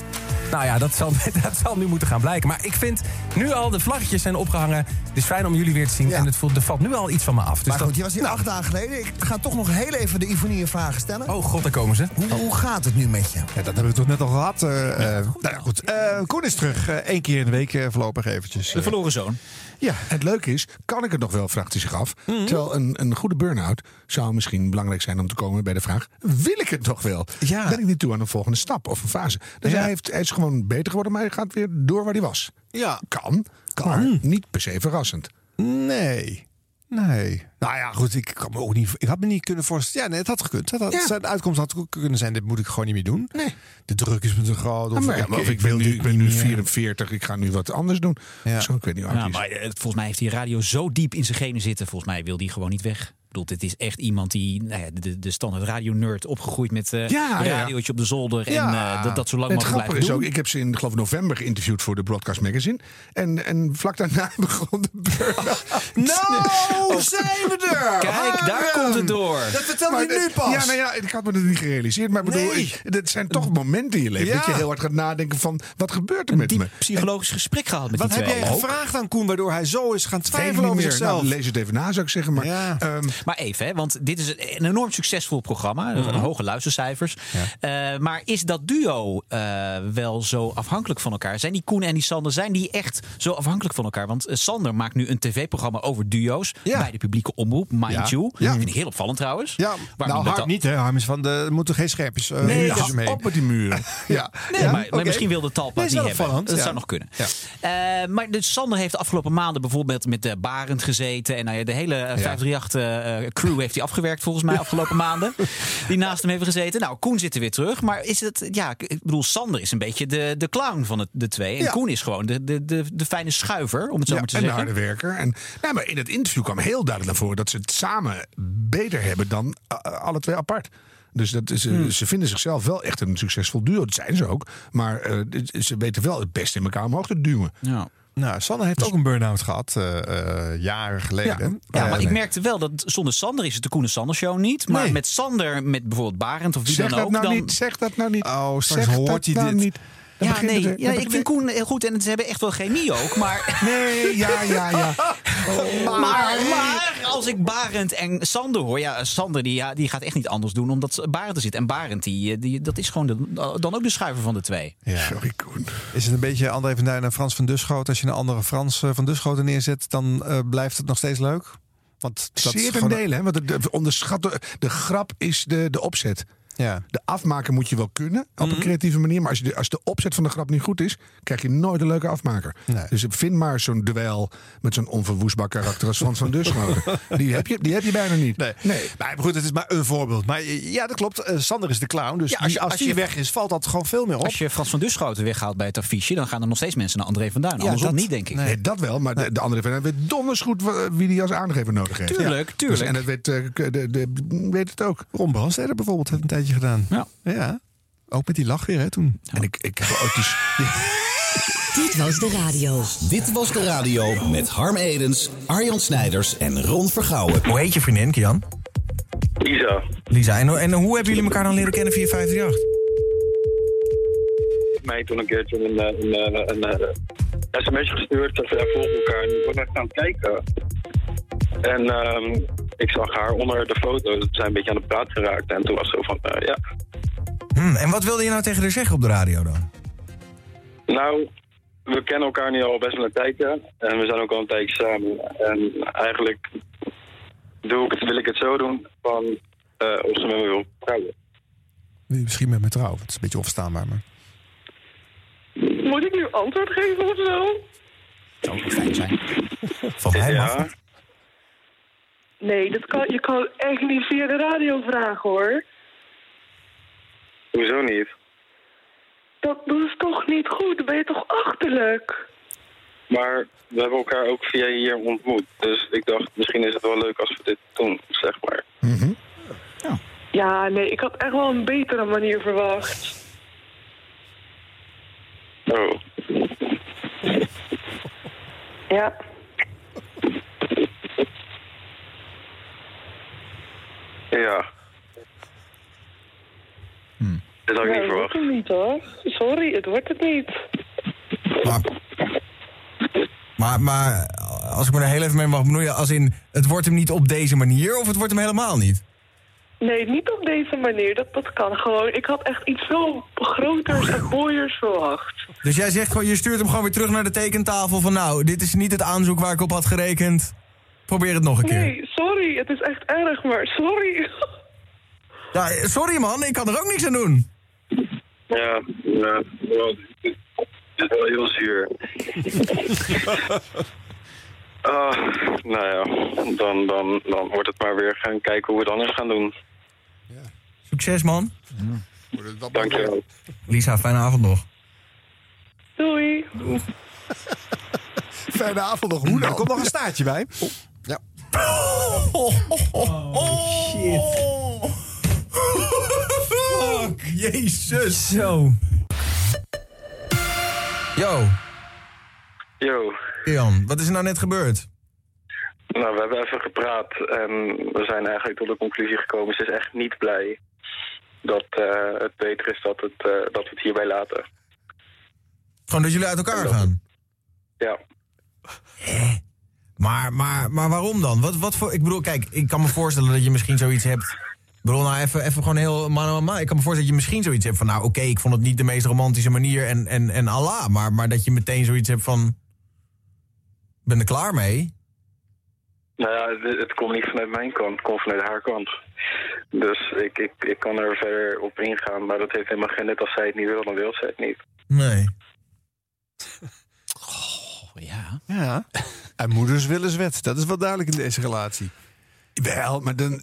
Speaker 11: Nou ja, dat zal, dat zal nu moeten gaan blijken. Maar ik vind nu al, de vlaggetjes zijn opgehangen. Het is fijn om jullie weer te zien. En het voelt, er valt nu al iets van me af. Dus
Speaker 34: Maar
Speaker 11: dat-
Speaker 34: goed, je was hier acht dagen geleden. Ik ga toch nog heel even de Ivonie vragen stellen.
Speaker 11: Oh god, daar komen ze.
Speaker 34: Hoe, hoe gaat het nu met je?
Speaker 7: Ja, dat hebben we toch net al gehad. eh, eh, nou ja, goed. Eh, Koen is terug. Eén keer in de week eh, voorlopig eventjes.
Speaker 6: De verloren zoon.
Speaker 4: Ja, het leuke is, kan ik het nog wel, vraagt hij zich af.
Speaker 7: Mhm.
Speaker 4: Terwijl een, een goede burn-out zou misschien belangrijk zijn om te komen bij de vraag... wil ik het nog wel?
Speaker 7: Ja.
Speaker 4: Ben ik niet toe aan een volgende stap of een fase? Dus
Speaker 7: Ja.
Speaker 4: hij, heeft, hij is gewoon beter geworden, maar hij gaat weer door waar hij was.
Speaker 7: Ja.
Speaker 4: Kan, maar niet per se verrassend.
Speaker 7: Nee. Nee. Nou ja, goed, ik, kan me ook niet, ik had me niet kunnen voorstellen. Ja, nee, het had gekund. Het had,
Speaker 4: Ja.
Speaker 7: De uitkomst had ook kunnen zijn, dit moet ik gewoon niet meer doen.
Speaker 4: Nee.
Speaker 7: De druk is me te groot. Of,
Speaker 4: Ja, maar,
Speaker 7: ik,
Speaker 4: of ik,
Speaker 7: wil
Speaker 4: nu, ik ben nu
Speaker 7: niet meer.
Speaker 4: 44, ik ga nu wat anders doen.
Speaker 7: Ja.
Speaker 4: Zo, ik weet niet is.
Speaker 6: maar eh, volgens mij heeft die radio zo diep in zijn genen zitten. Volgens mij wil die gewoon niet weg. Ik bedoel, dit is echt iemand die, nou ja, de, de standaard radio-nerd opgegroeid met eh
Speaker 4: Ja,
Speaker 6: een
Speaker 4: ja.
Speaker 6: radiootje op de zolder. En eh, dat, dat zo lang mogelijk
Speaker 4: ook,
Speaker 6: doen.
Speaker 4: ik heb ze in geloof ik, november geïnterviewd voor de Broadcast Magazine. En, en vlak daarna begon de burn-out.
Speaker 7: Nou, zijn we er!
Speaker 6: Kijk, daar komt het door.
Speaker 7: Dat vertel
Speaker 4: Maar
Speaker 7: je nu
Speaker 4: de-
Speaker 7: pas.
Speaker 4: Ja, nou ja, ik had me dat niet gerealiseerd. Maar ik bedoel,
Speaker 7: Nee.
Speaker 4: ik- het zijn toch momenten in je leven
Speaker 7: Ja.
Speaker 4: dat je heel hard gaat nadenken van wat gebeurt er met
Speaker 6: Diep
Speaker 4: me?
Speaker 6: psychologisch gesprek gehad met
Speaker 7: Wat
Speaker 6: die
Speaker 7: heb jij gevraagd aan Koen waardoor hij zo is gaan twijfelen over
Speaker 4: meer.
Speaker 7: zichzelf?
Speaker 4: Nou, lees het even na, zou ik zeggen. Maar,
Speaker 7: Ja.
Speaker 4: ehm,
Speaker 6: maar even, hè, want dit is een enorm succesvol programma.
Speaker 7: Mm -hmm.
Speaker 6: Hoge luistercijfers. Eh, maar is dat duo eh, wel zo afhankelijk van elkaar? Zijn die Koen en die Sander, zijn die echt zo afhankelijk van elkaar? Want eh, Sander maakt nu een tv-programma over duo's bij de publieke omroep, mind you. Vind ik heel opvallend trouwens.
Speaker 7: Ja, nou niet hè, Harm is van, de, er moeten geen scherpjes uh,
Speaker 4: nee, ja,
Speaker 7: mee.
Speaker 4: op die muren.
Speaker 7: ja.
Speaker 6: Nee, maar, misschien wil de Talpa
Speaker 7: nee, die
Speaker 6: hebben. Dat zou nog kunnen. Maar Sander heeft de afgelopen maanden bijvoorbeeld met de Barend gezeten en nou, de hele 538 eh, crew heeft hij afgewerkt volgens mij afgelopen maanden. Die naast hem hebben gezeten. Nou, Koen zit er weer terug. Maar is het, ja, ik bedoel, Sander is een beetje de, de clown van het, de twee. En. Koen is gewoon de, de, de, de, fijne schuiver, om het zo maar te zeggen.
Speaker 4: En de harde werker. En, nou, maar in het interview kwam heel duidelijk naar voren dat ze het samen beter hebben dan eh, eh, alle twee apart. Dus dat is,
Speaker 7: hmm.
Speaker 4: ze vinden zichzelf wel echt een succesvol duo. Dat zijn ze ook. Maar uh, ze weten wel het beste in elkaar omhoog te duwen.
Speaker 6: Ja.
Speaker 7: Nou, Sanne heeft ook een burn-out gehad, eh, eh, jaren geleden.
Speaker 6: Ja, maar
Speaker 7: Eh,
Speaker 6: ik merkte wel dat zonder Sander is het de Koen en Sander show niet. Maar
Speaker 7: Nee.
Speaker 6: met Sander, met bijvoorbeeld Barend of wie
Speaker 4: Zeg
Speaker 6: dan
Speaker 4: dat
Speaker 6: ook.
Speaker 4: nou
Speaker 6: dan...
Speaker 4: niet. Zeg dat nou niet.
Speaker 7: Oh, straks
Speaker 4: Zeg
Speaker 7: hoort
Speaker 4: dat
Speaker 7: hij
Speaker 4: nou
Speaker 7: dit.
Speaker 4: niet. Dan
Speaker 6: Ja, nee, ja, ik vind Koen heel goed en ze hebben echt wel chemie ook. Maar,
Speaker 4: Nee, ja, ja, ja.
Speaker 6: maar, maar als ik Barend en Sander hoor, ja, Sander die, ja, die gaat echt niet anders doen omdat Barend er zit. En Barend, die, die, dat is gewoon de, dan ook de schuiver van de twee.
Speaker 7: Ja.
Speaker 4: Sorry, Koen.
Speaker 7: Is het een beetje André van Duin en Frans van Duschoot? Als je een andere Frans eh, van Duschoten neerzet, dan eh, blijft het nog steeds leuk? Want dat is
Speaker 4: Zeer ten
Speaker 7: gewoon-
Speaker 4: dele, hè? Want de, de, onderschat, de, de grap is de, de opzet.
Speaker 7: Ja.
Speaker 4: De afmaken moet je wel kunnen op
Speaker 7: Mhm.
Speaker 4: een creatieve manier. Maar als, je de, als de opzet van de grap niet goed is, krijg je nooit een leuke afmaker.
Speaker 7: Nee.
Speaker 4: Dus vind maar zo'n duel met zo'n onverwoestbaar karakter als Frans van Duschoten. die, heb je, die heb je bijna niet.
Speaker 7: Nee. Maar goed, het is maar een voorbeeld. Maar eh, ja, dat klopt. Eh, Sander is de clown. Dus
Speaker 6: Ja,
Speaker 7: als,
Speaker 6: je-
Speaker 7: als,
Speaker 6: als
Speaker 7: die
Speaker 6: je-
Speaker 7: weg is, valt dat gewoon veel meer op.
Speaker 6: Als je Frans van Duschoten weghaalt bij het affiche, dan gaan er nog steeds mensen naar André van Duin.
Speaker 7: Ja,
Speaker 6: Andersom
Speaker 7: dat-
Speaker 6: niet, denk ik.
Speaker 4: Nee, dat wel, maar de, de andere van weet donders goed wie die als aangever nodig heeft.
Speaker 6: Tuurlijk,
Speaker 4: Ja.
Speaker 6: tuurlijk.
Speaker 4: Dus, en dat weet, eh, de, de, weet het ook.
Speaker 7: Ron Brandsteder bijvoorbeeld heeft een tijdje gedaan.
Speaker 6: Ja.
Speaker 7: Ja. Ook met die lach weer, hè, toen.
Speaker 4: En ik, ik heb ook die,
Speaker 3: Dit was de radio.
Speaker 2: Dit was de radio met Harm Edens, Arjan Snijders en Ron Vergouwen.
Speaker 33: Hoe heet je vriendin, Kian?
Speaker 35: Lisa,
Speaker 33: Lisa. En, en hoe hebben jullie elkaar dan leren kennen via 538?
Speaker 35: mij toen een keertje een, eh, een, eh, een, eh, sms gestuurd. Dat we volgen elkaar. En ik was echt aan het kijken. En ehm, ik zag haar onder de foto. We zijn een beetje aan de praat geraakt. En toen was ze zo van, eh, ja.
Speaker 33: Hm, en wat wilde je nou tegen haar zeggen op de radio dan?
Speaker 35: Nou, we kennen elkaar nu al best wel een tijdje. En we zijn ook al een tijdje samen. En eigenlijk doe ik het, wil ik het zo doen van eh, of ze met me wil trouwen.
Speaker 7: Misschien met me trouwen. Het is een beetje onverstaanbaar, maar...
Speaker 35: Moet ik nu antwoord geven of zo?
Speaker 6: Zou ook fijn zijn.
Speaker 33: Van mij mag
Speaker 35: Ja.
Speaker 36: Nee, dat kan, je kan echt niet via de radio vragen hoor.
Speaker 35: Hoezo niet?
Speaker 36: Dat, dat is toch niet goed? Dan ben je toch achterlijk?
Speaker 35: Maar we hebben elkaar ook via hier ontmoet. Dus ik dacht, misschien is het wel leuk als we dit doen, zeg maar.
Speaker 36: Ja, nee, ik had echt wel een betere manier verwacht.
Speaker 35: Oh.
Speaker 36: Ja.
Speaker 35: Ja. Dat had ik
Speaker 36: Nee,
Speaker 35: niet verwacht.
Speaker 36: het niet hoor. Sorry, het wordt het niet.
Speaker 33: Maar, maar als ik me er heel even mee mag bemoeien, als in het wordt hem niet op deze manier of het wordt hem helemaal niet?
Speaker 36: Nee, niet op deze manier. Dat, dat kan gewoon. Ik had echt iets veel groters en mooiers verwacht.
Speaker 33: Dus jij zegt gewoon, je stuurt hem gewoon weer terug naar de tekentafel van nou, dit is niet het aanzoek waar ik op had gerekend. Probeer het nog een keer.
Speaker 36: Nee, sorry. Het is echt erg, maar sorry.
Speaker 33: Ja, sorry man, ik kan er ook niks aan doen.
Speaker 35: Ja, ja. wel, dit is wel heel zuur. Ah, nou ja, dan, dan, dan wordt het maar weer gaan kijken hoe we het anders gaan doen.
Speaker 33: Succes man.
Speaker 35: Dankjewel.
Speaker 33: Lisa, fijne avond nog.
Speaker 36: Doei.
Speaker 4: Fijne avond nog. Hoe
Speaker 7: Er komt nog een staartje bij. Ja.
Speaker 33: shit. Fuck, jezus. Zo. Yo,
Speaker 35: Yo,
Speaker 33: Ian, wat is er nou net gebeurd?
Speaker 35: nou we hebben even gepraat en we zijn eigenlijk tot de conclusie gekomen. Ze is echt niet blij dat eh, het beter is dat, het, eh, dat we het hierbij laten.
Speaker 33: Gewoon dat jullie uit elkaar gaan.
Speaker 35: Ja.
Speaker 33: Maar, maar, maar waarom dan? Wat, wat voor, ik bedoel, kijk, ik kan me voorstellen dat je misschien zoiets hebt. Ik bedoel, nou even, even gewoon heel mano a mano. Ik kan me voorstellen dat je misschien zoiets hebt van... nou, oké, ik vond het niet de meest romantische manier en, en, en Allah. Maar, maar dat je meteen zoiets hebt van... ben er klaar mee.
Speaker 35: Nou ja, het, het komt niet vanuit mijn kant, het komt vanuit haar kant. Dus ik, ik, ik kan er verder op ingaan, maar dat heeft helemaal geen nut. Als zij het niet wil, dan wil zij het niet.
Speaker 33: Nee.
Speaker 6: ja.
Speaker 7: Ja. En moeders willen zwet. Dat is wel duidelijk in deze relatie.
Speaker 4: Wel, maar dan...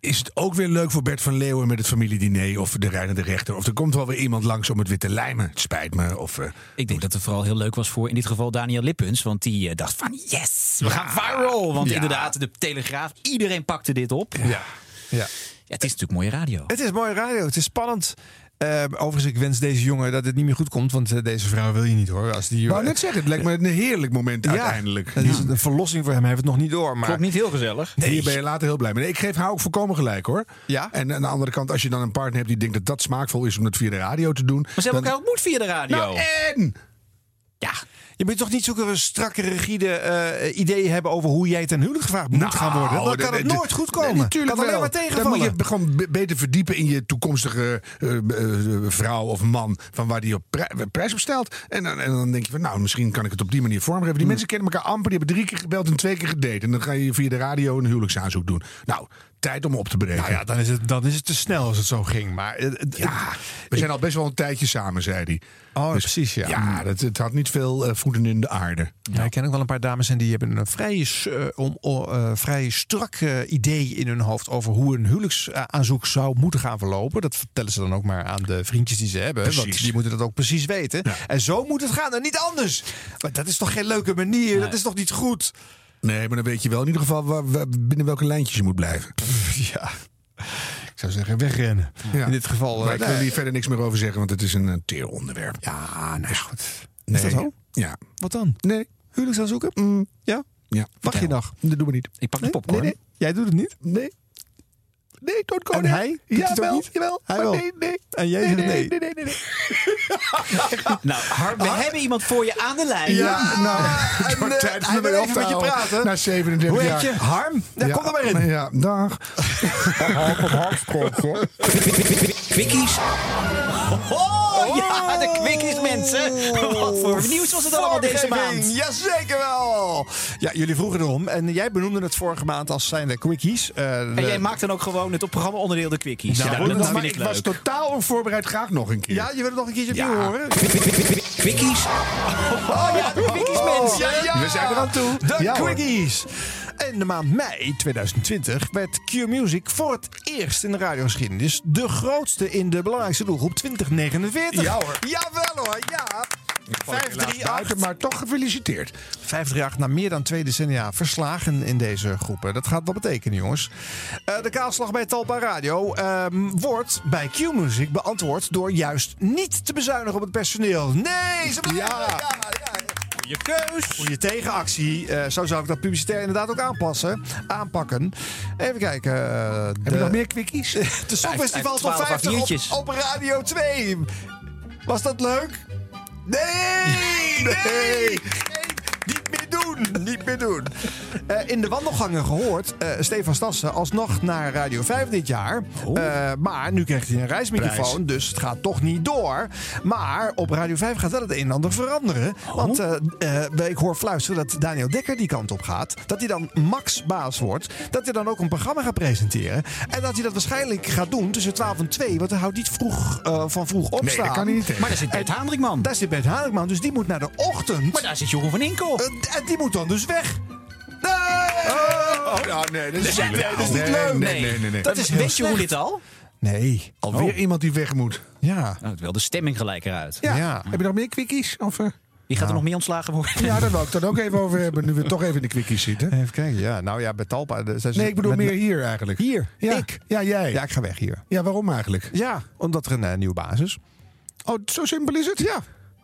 Speaker 4: is het ook weer leuk voor Bert van Leeuwen met het familiediner of de Reiner de Rechter. Of er komt wel weer iemand langs om het weer te lijmen. Het spijt me. Of, eh,
Speaker 6: Ik denk dat het vooral heel leuk was voor in dit geval Daniel Lippens. Want die eh, dacht van yes, we gaan viral. Want
Speaker 7: Ja.
Speaker 6: inderdaad, de Telegraaf, iedereen pakte dit op. Ja.
Speaker 7: Ja.
Speaker 6: Ja, het is natuurlijk mooie radio.
Speaker 7: Het is mooie radio, het is spannend. Eh, overigens, ik wens deze jongen dat het niet meer goed komt, want eh, deze vrouw wil je niet hoor. Als die,
Speaker 4: Ik wou net zeggen, het lijkt me een heerlijk moment
Speaker 7: Ja,
Speaker 4: uiteindelijk.
Speaker 7: Het is een verlossing voor hem, hij heeft het nog niet door. Maar
Speaker 6: Klopt niet heel gezellig.
Speaker 4: Nee. Hier ben je later heel blij mee. Nee, ik geef haar ook volkomen gelijk hoor.
Speaker 7: Ja?
Speaker 4: En aan de andere kant, als je dan een partner hebt die denkt dat dat smaakvol is om het via de radio te doen.
Speaker 6: Maar ze hebben elkaar ontmoet via de radio.
Speaker 4: Nou, en?
Speaker 6: Ja.
Speaker 7: Je moet toch niet zulke strakke, rigide eh, ideeën hebben over hoe jij ten huwelijk gevraagd moet gaan worden. Dan kan het nooit goed
Speaker 4: Nee,
Speaker 7: komen.
Speaker 4: natuurlijk
Speaker 7: kan alleen maar
Speaker 4: Dan
Speaker 7: tegenvallen.
Speaker 4: moet je gewoon be- beter verdiepen in je toekomstige eh, eh, vrouw of man. Van waar die op pri- prijs op stelt. En, dan- en dan denk je van nou, misschien kan ik het op die manier vormgeven.
Speaker 7: Hmm.
Speaker 4: Die mensen kennen elkaar amper. Die hebben drie keer gebeld en twee keer gedate. En dan ga je via de radio een huwelijksaanzoek doen. Nou, tijd om op te breken.
Speaker 7: Nou ja, dan is, het, dan is het te snel als het zo ging. Maar
Speaker 4: Ja, we zijn al best wel een tijdje samen, zei hij.
Speaker 7: Oh, precies, ja.
Speaker 4: Ja, dat, het had niet veel voeten in de aarde.
Speaker 7: Ja, ik ken ook wel een paar dames en die hebben een vrij, eh, om, eh, vrij strak eh, idee in hun hoofd over hoe een huwelijksaanzoek zou moeten gaan verlopen. Dat vertellen ze dan ook maar aan de vriendjes die ze hebben. Want die moeten dat ook precies weten. En zo moet het gaan en niet anders. Maar dat is toch geen leuke manier? Dat is toch niet goed?
Speaker 4: Nee, maar dan weet je wel in ieder geval wa- wa- binnen welke lijntjes je moet blijven.
Speaker 7: Ja. Ik zou zeggen, wegrennen.
Speaker 4: Ja.
Speaker 7: In dit geval.
Speaker 4: Maar ik wil
Speaker 7: nee.
Speaker 4: hier verder niks meer over zeggen, want het is een, teer onderwerp.
Speaker 7: Ja, nee, goed.
Speaker 4: Nee.
Speaker 7: Is dat zo?
Speaker 4: Ja.
Speaker 7: Wat dan?
Speaker 4: Nee.
Speaker 7: Huwelijksaanzoeken? Ja?
Speaker 4: Ja.
Speaker 7: Mag je nog?
Speaker 4: Dat doen we niet.
Speaker 6: Ik pak
Speaker 7: Nee?
Speaker 6: de popcorn.
Speaker 7: Nee, nee. Jij doet het niet?
Speaker 4: Nee. Nee, don't go
Speaker 7: En hij?
Speaker 4: Ja, wel,
Speaker 7: niet?
Speaker 4: jawel.
Speaker 7: Hij wel.
Speaker 4: Nee, nee.
Speaker 7: En jij
Speaker 4: nee,
Speaker 7: zegt
Speaker 4: nee,
Speaker 7: nee.
Speaker 4: nee, nee, nee, nee.
Speaker 6: Nou, Harm, we hebben iemand voor je aan de lijn.
Speaker 4: Ja, nou, het
Speaker 7: en,
Speaker 4: wordt tijd
Speaker 7: hij
Speaker 4: voor
Speaker 7: wil even met je praten.
Speaker 4: Na 37
Speaker 7: Hoe
Speaker 4: jaar.
Speaker 7: heet je? Harm? Ja, kom er maar in.
Speaker 4: Ja, dag.
Speaker 6: Quickies. Oh, ja, de quickies, mensen. Wat voor nieuws was het allemaal deze maand?
Speaker 7: Jazeker wel. Ja, jullie vroegen erom. En jij benoemde het vorige maand als zijn de quickies. Eh,
Speaker 6: En
Speaker 7: de-
Speaker 6: jij maakt dan ook gewoon het op programma onderdeel de quickies.
Speaker 7: Nou,
Speaker 6: ja, dat
Speaker 7: maar
Speaker 6: vind
Speaker 4: maar
Speaker 6: ik
Speaker 4: ik was totaal onvoorbereid. Graag nog een keer.
Speaker 7: Ja, je wil het nog een keertje
Speaker 4: Ja.
Speaker 7: opnieuw horen?
Speaker 6: Quickies. Oh ja, de quickies, mensen.
Speaker 7: Ja, ja.
Speaker 4: We zijn er aan toe.
Speaker 7: De
Speaker 4: Ja, hoor.
Speaker 7: In de maand mei 2020 werd Q-Music voor het eerst in de radiogeschiedenis de grootste in de belangrijkste doelgroep 2049.
Speaker 4: Ja, hoor.
Speaker 7: Jawel hoor, ja.
Speaker 4: Val ik helaas
Speaker 7: 538,
Speaker 4: buiten, maar toch gefeliciteerd.
Speaker 7: 538 na meer dan twee decennia verslagen in deze groepen. Dat gaat wat betekenen, jongens. Eh, de kaalslag bij Talpa Radio ehm, wordt bij Q-Music beantwoord door juist niet te bezuinigen op het personeel. Nee, ze blijven. Ja. Ja,
Speaker 6: Je keus.
Speaker 7: Goede tegenactie. Eh, zo zou ik dat publicitair inderdaad ook aanpassen. Aanpakken. Even kijken. eh,
Speaker 4: Heb
Speaker 7: de,
Speaker 4: je nog meer quickies?
Speaker 7: de Songfestival
Speaker 6: heeft
Speaker 7: Top 50
Speaker 6: 12
Speaker 7: op, op Radio 2. Was dat leuk? Nee! Nee! Niet meer doen! Niet meer doen. Eh, in de wandelgangen gehoord, eh, Stefan Stassen alsnog naar Radio 5 dit jaar. Eh, maar nu krijgt hij een reismicrofoon, dus het gaat toch niet door. Maar op Radio 5 gaat wel het een en ander veranderen. Want eh, eh, ik hoor fluisteren dat Daniel Dekker die kant op gaat. Dat hij dan Max baas wordt. Dat hij dan ook een programma gaat presenteren. En dat hij dat waarschijnlijk gaat doen tussen 12 en 2. Want hij houdt niet vroeg, van vroeg opstaan.
Speaker 4: dat kan hij niet tegen.
Speaker 6: Maar daar zit Bert Haandrikman.
Speaker 7: Daar zit Bert Haarikman, dus die moet naar de ochtend.
Speaker 6: Maar daar zit Jeroen van Inkel.
Speaker 7: Eh, en die moet dan dus weg. Nee!
Speaker 4: Oh, ja, nee, dat is,
Speaker 6: nee,
Speaker 4: leuk.
Speaker 7: dat is niet
Speaker 4: Nee,
Speaker 7: leuk.
Speaker 4: Nee, nee, nee. nee.
Speaker 7: Dat is heel
Speaker 6: Weet je hoe dit al?
Speaker 7: Nee.
Speaker 4: Alweer iemand die weg moet.
Speaker 7: Ja.
Speaker 6: Nou, wel de stemming gelijk eruit.
Speaker 4: Ja.
Speaker 7: Ja.
Speaker 4: Heb je nog meer quickies? Of, eh?
Speaker 6: Wie gaat er nog meer ontslagen worden?
Speaker 4: Ja, daar wil ik het dan ook even over hebben. Nu we toch even in de quickies zitten.
Speaker 7: Even kijken, ja. Nou ja, bij Talpa... zijn ze
Speaker 4: Nee, ik bedoel meer hier eigenlijk.
Speaker 7: Hier?
Speaker 4: Ja.
Speaker 7: Ik?
Speaker 4: Ja, jij.
Speaker 7: Ja, ik ga weg hier.
Speaker 4: Ja, waarom eigenlijk?
Speaker 7: Ja, omdat er een eh, nieuwe basis.
Speaker 4: Oh, zo simpel is het?
Speaker 7: Ja.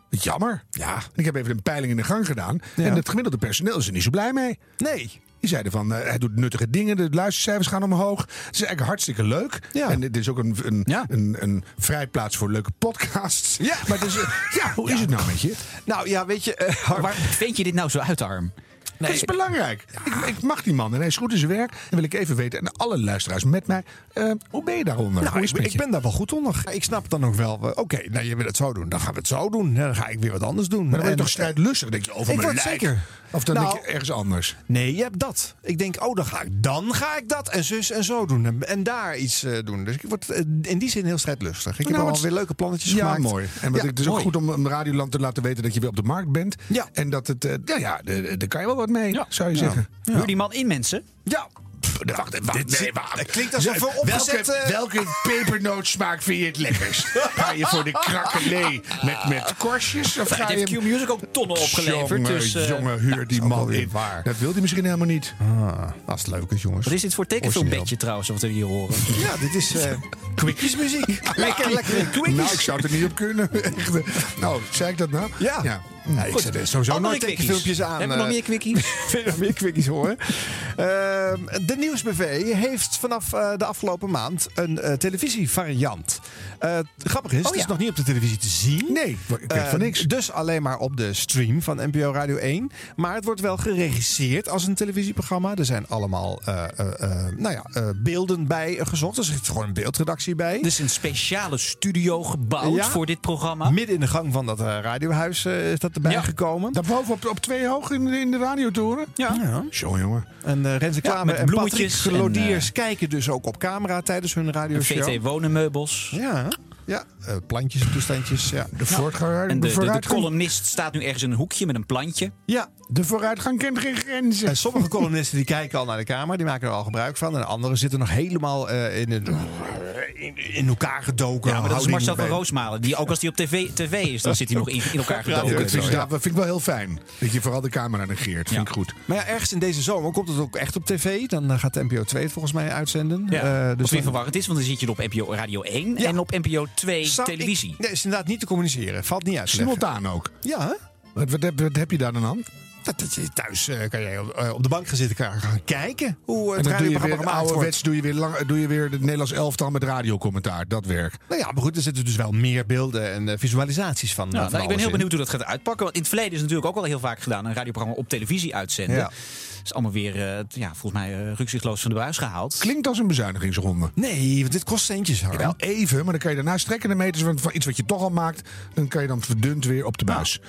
Speaker 4: Jammer.
Speaker 7: Ja.
Speaker 4: Ik heb even een peiling in de gang gedaan.
Speaker 7: Ja.
Speaker 4: En het gemiddelde personeel is er niet zo blij mee.
Speaker 7: Nee.
Speaker 4: Die zeiden van, eh, hij doet nuttige dingen, de luistercijfers gaan omhoog. Het is eigenlijk hartstikke leuk.
Speaker 7: Ja.
Speaker 4: En dit is ook een, een,
Speaker 6: Ja.
Speaker 4: een, een vrijplaats voor leuke podcasts.
Speaker 7: Ja.
Speaker 4: Maar eh, ja, hoe is het nou met je?
Speaker 7: Nou ja, weet je... eh,
Speaker 6: Waar vind je dit nou zo uit, Arm?
Speaker 4: Dat is belangrijk. Ik, ik mag die man en hij is goed in zijn werk. En wil ik even weten, en alle luisteraars met mij, eh, hoe ben je daaronder?
Speaker 7: Nou, ik, ben- ik daar wel goed onder. Ik snap dan ook wel, eh, oké, nou je wil het zo doen, dan gaan we het zo doen. Dan ga ik weer wat anders doen.
Speaker 4: Maar dan ben je
Speaker 7: En-
Speaker 4: toch strijdlustig, denk je, over
Speaker 7: Ik
Speaker 4: mijn
Speaker 7: word
Speaker 4: lijk.
Speaker 7: zeker.
Speaker 4: Of dan
Speaker 7: Nou,
Speaker 4: denk je ergens anders.
Speaker 7: Nee, je hebt dat. Ik denk, oh, dan ga ik, dan ga ik dat en zus en zo doen. En, en daar iets eh, doen. Dus ik word eh, in die zin heel strijdlustig. Ik heb
Speaker 4: Nou,
Speaker 7: al
Speaker 4: het-
Speaker 7: weer leuke plannetjes
Speaker 4: Ja,
Speaker 7: gemaakt.
Speaker 4: mooi. En wat
Speaker 7: Ja,
Speaker 4: ik, het is ook
Speaker 7: mooi.
Speaker 4: goed om, om Radioland te laten weten dat je weer op de markt bent.
Speaker 7: Ja.
Speaker 4: En dat het, eh, ja, ja, daar kan je wel wat mee, zou je
Speaker 6: Ja.
Speaker 4: zeggen.
Speaker 6: Huur die man in, mensen.
Speaker 7: Ja.
Speaker 4: Pff, wacht, wacht,
Speaker 7: dit-
Speaker 4: nee, wacht.
Speaker 7: het klinkt alsof we opgezet,
Speaker 4: Welke, welke pepernootsmaak vind je het lekkerst? Ga je voor de krakkelee met, met korstjes? Of
Speaker 6: Het
Speaker 4: ga je...
Speaker 6: heeft Q-Music ook tonnen opgeleverd.
Speaker 4: Jongen,
Speaker 6: dus, eh,
Speaker 4: jongen, huur die man in.
Speaker 7: waar.
Speaker 4: Dat wil hij misschien helemaal niet.
Speaker 7: Ah, dat is leuk, jongens.
Speaker 6: Wat is dit voor tekenfilmbedje trouwens, wat we hier horen?
Speaker 7: Ja, dit is eh quickiesmuziek. Lekker, lekker quickies.
Speaker 4: Nou, ik zou het er niet op kunnen. Eh, nou, zei ik dat nou?
Speaker 7: Ja.
Speaker 4: ja. Nee, ik zet er sowieso
Speaker 7: Andere
Speaker 4: nooit
Speaker 7: tekenfilmpjes aan.
Speaker 6: Hebben we nog
Speaker 7: eh,
Speaker 6: meer quickies?
Speaker 7: Je nog meer quickies horen? Ehm, de Nieuwsbv heeft vanaf eh, de afgelopen maand een eh, televisievariant. Eh, grappig is,
Speaker 6: Oh,
Speaker 7: het is nog niet op de televisie te zien.
Speaker 4: Nee, ik weet van
Speaker 7: Eh,
Speaker 4: niks.
Speaker 7: Dus alleen maar op de stream van NPO Radio 1. Maar het wordt wel geregisseerd als een televisieprogramma. Er zijn allemaal eh, eh, eh, nou ja, eh, beelden bij eh, gezocht. Er zit gewoon een beeldredactie bij.
Speaker 6: Dus een speciale studio gebouwd
Speaker 7: Ja.
Speaker 6: voor dit programma.
Speaker 7: Midden in de gang van dat eh, radiohuis eh, is dat erbij
Speaker 6: Ja.
Speaker 7: gekomen.
Speaker 4: Daarboven op, op twee hoog in, de- in de radiotoren?
Speaker 6: Ja.
Speaker 7: Ja.
Speaker 4: Zo, jongen.
Speaker 7: En eh Renze Klamer en
Speaker 6: bloemetjes
Speaker 7: Patrick Lodiers
Speaker 6: en,
Speaker 7: kijken dus ook op camera tijdens hun radioshow.
Speaker 6: VT Wonenmeubels.
Speaker 7: Ja, ja. Eh, plantjes en toestandjes. Ja.
Speaker 4: De, voortgang,
Speaker 6: En de, de, de
Speaker 4: vooruitgang,
Speaker 6: columnist staat nu ergens in een hoekje met een plantje.
Speaker 7: ja.
Speaker 4: de vooruitgang kent geen grenzen.
Speaker 7: En sommige columnisten die kijken al naar de camera, die maken er al gebruik van. En anderen zitten nog helemaal eh, in, een, in, in elkaar gedoken.
Speaker 6: Ja, maar dat is Marcel van Roosmalen. Die ook als hij op tv, tv is, dan zit hij nog in, in elkaar
Speaker 4: Ja,
Speaker 6: gedoken.
Speaker 4: dat, vind ik, dat vind ik wel heel fijn. Dat je vooral de camera negeert. Vind
Speaker 6: Ja.
Speaker 4: ik goed.
Speaker 7: Maar ja, ergens in deze zomer komt het ook echt op tv. Dan eh, gaat de NPO 2 het volgens mij uitzenden.
Speaker 6: Ja,
Speaker 7: Eh,
Speaker 6: wat
Speaker 7: dus
Speaker 6: weer
Speaker 7: dan-
Speaker 6: verwarrend is, want dan zit je op NPO Radio 1
Speaker 7: Ja.
Speaker 6: en op NPO 2
Speaker 7: Zou
Speaker 6: televisie.
Speaker 7: Ik, nee, is inderdaad niet te communiceren. Valt niet uit.
Speaker 4: Simultaan ook.
Speaker 7: Ja, hè?
Speaker 4: Wat, wat, heb, wat heb je daar dan aan?
Speaker 7: Dat, dat je thuis eh, kan je eh, op de bank gaan zitten kan gaan kijken hoe
Speaker 4: En
Speaker 7: het
Speaker 4: dan doe je
Speaker 7: radioprogramma
Speaker 4: weer
Speaker 7: gemaakt wordt.
Speaker 4: ouderwets, doe je weer, lang, doe je weer het Nederlands elftal met radiocommentaar. Dat werkt.
Speaker 7: Nou ja, maar goed, er zitten dus wel meer beelden en eh, visualisaties van.
Speaker 6: Ja, nou,
Speaker 7: van
Speaker 6: ik ben heel
Speaker 7: in.
Speaker 6: benieuwd hoe dat gaat uitpakken. Want in het verleden is het natuurlijk ook al heel vaak gedaan. Een radioprogramma op televisie uitzenden.
Speaker 7: Ja.
Speaker 6: Is allemaal weer, eh, ja, volgens mij, eh rukzichtloos van de buis gehaald.
Speaker 4: Klinkt als een bezuinigingsronde.
Speaker 7: Nee, want dit kost centjes. Hoor.
Speaker 4: Wel even, maar dan kan je daarna strekken de meters van, van iets wat je toch al maakt. Dan kan je dan verdund weer op de buis.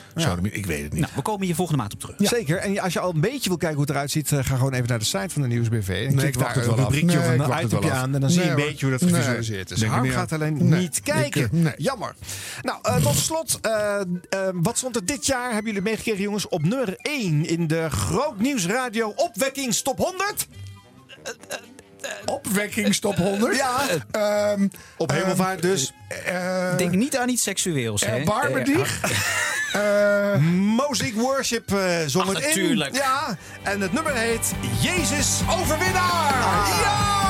Speaker 4: Ik weet het niet.
Speaker 6: Nou, we komen hier volgende maand op terug.
Speaker 7: Zeker. En als je al een beetje wil kijken hoe het eruit ziet, eh, ga gewoon even naar de site van de Nieuwsbv. En
Speaker 4: Nee,
Speaker 7: klik
Speaker 4: ik wacht
Speaker 7: daar
Speaker 4: het
Speaker 7: een
Speaker 4: wel af.
Speaker 7: rubriekje
Speaker 4: Nee,
Speaker 7: of een
Speaker 4: af.
Speaker 7: aan. En dan zie je een beetje hoe dat gevisualiseerd is. Harm gaat alleen niet kijken. Jammer. Nou, tot slot. wat stond er dit jaar, hebben jullie meegekregen jongens, op nummer 1 in de Groot Nieuws Radio Opwekkingstop 100?
Speaker 4: Opwekkingstop 100?
Speaker 7: Ja.
Speaker 4: Ehm,
Speaker 7: Op hemelvaart dus.
Speaker 4: eh,
Speaker 6: Denk niet aan iets seksueels, hè?
Speaker 4: Erbarmedig?
Speaker 7: Eh, Music Worship eh zong
Speaker 6: Ach,
Speaker 7: het in.
Speaker 6: natuurlijk.
Speaker 7: Ja, en het nummer heet Jezus Overwinnaar. Ja! Ja!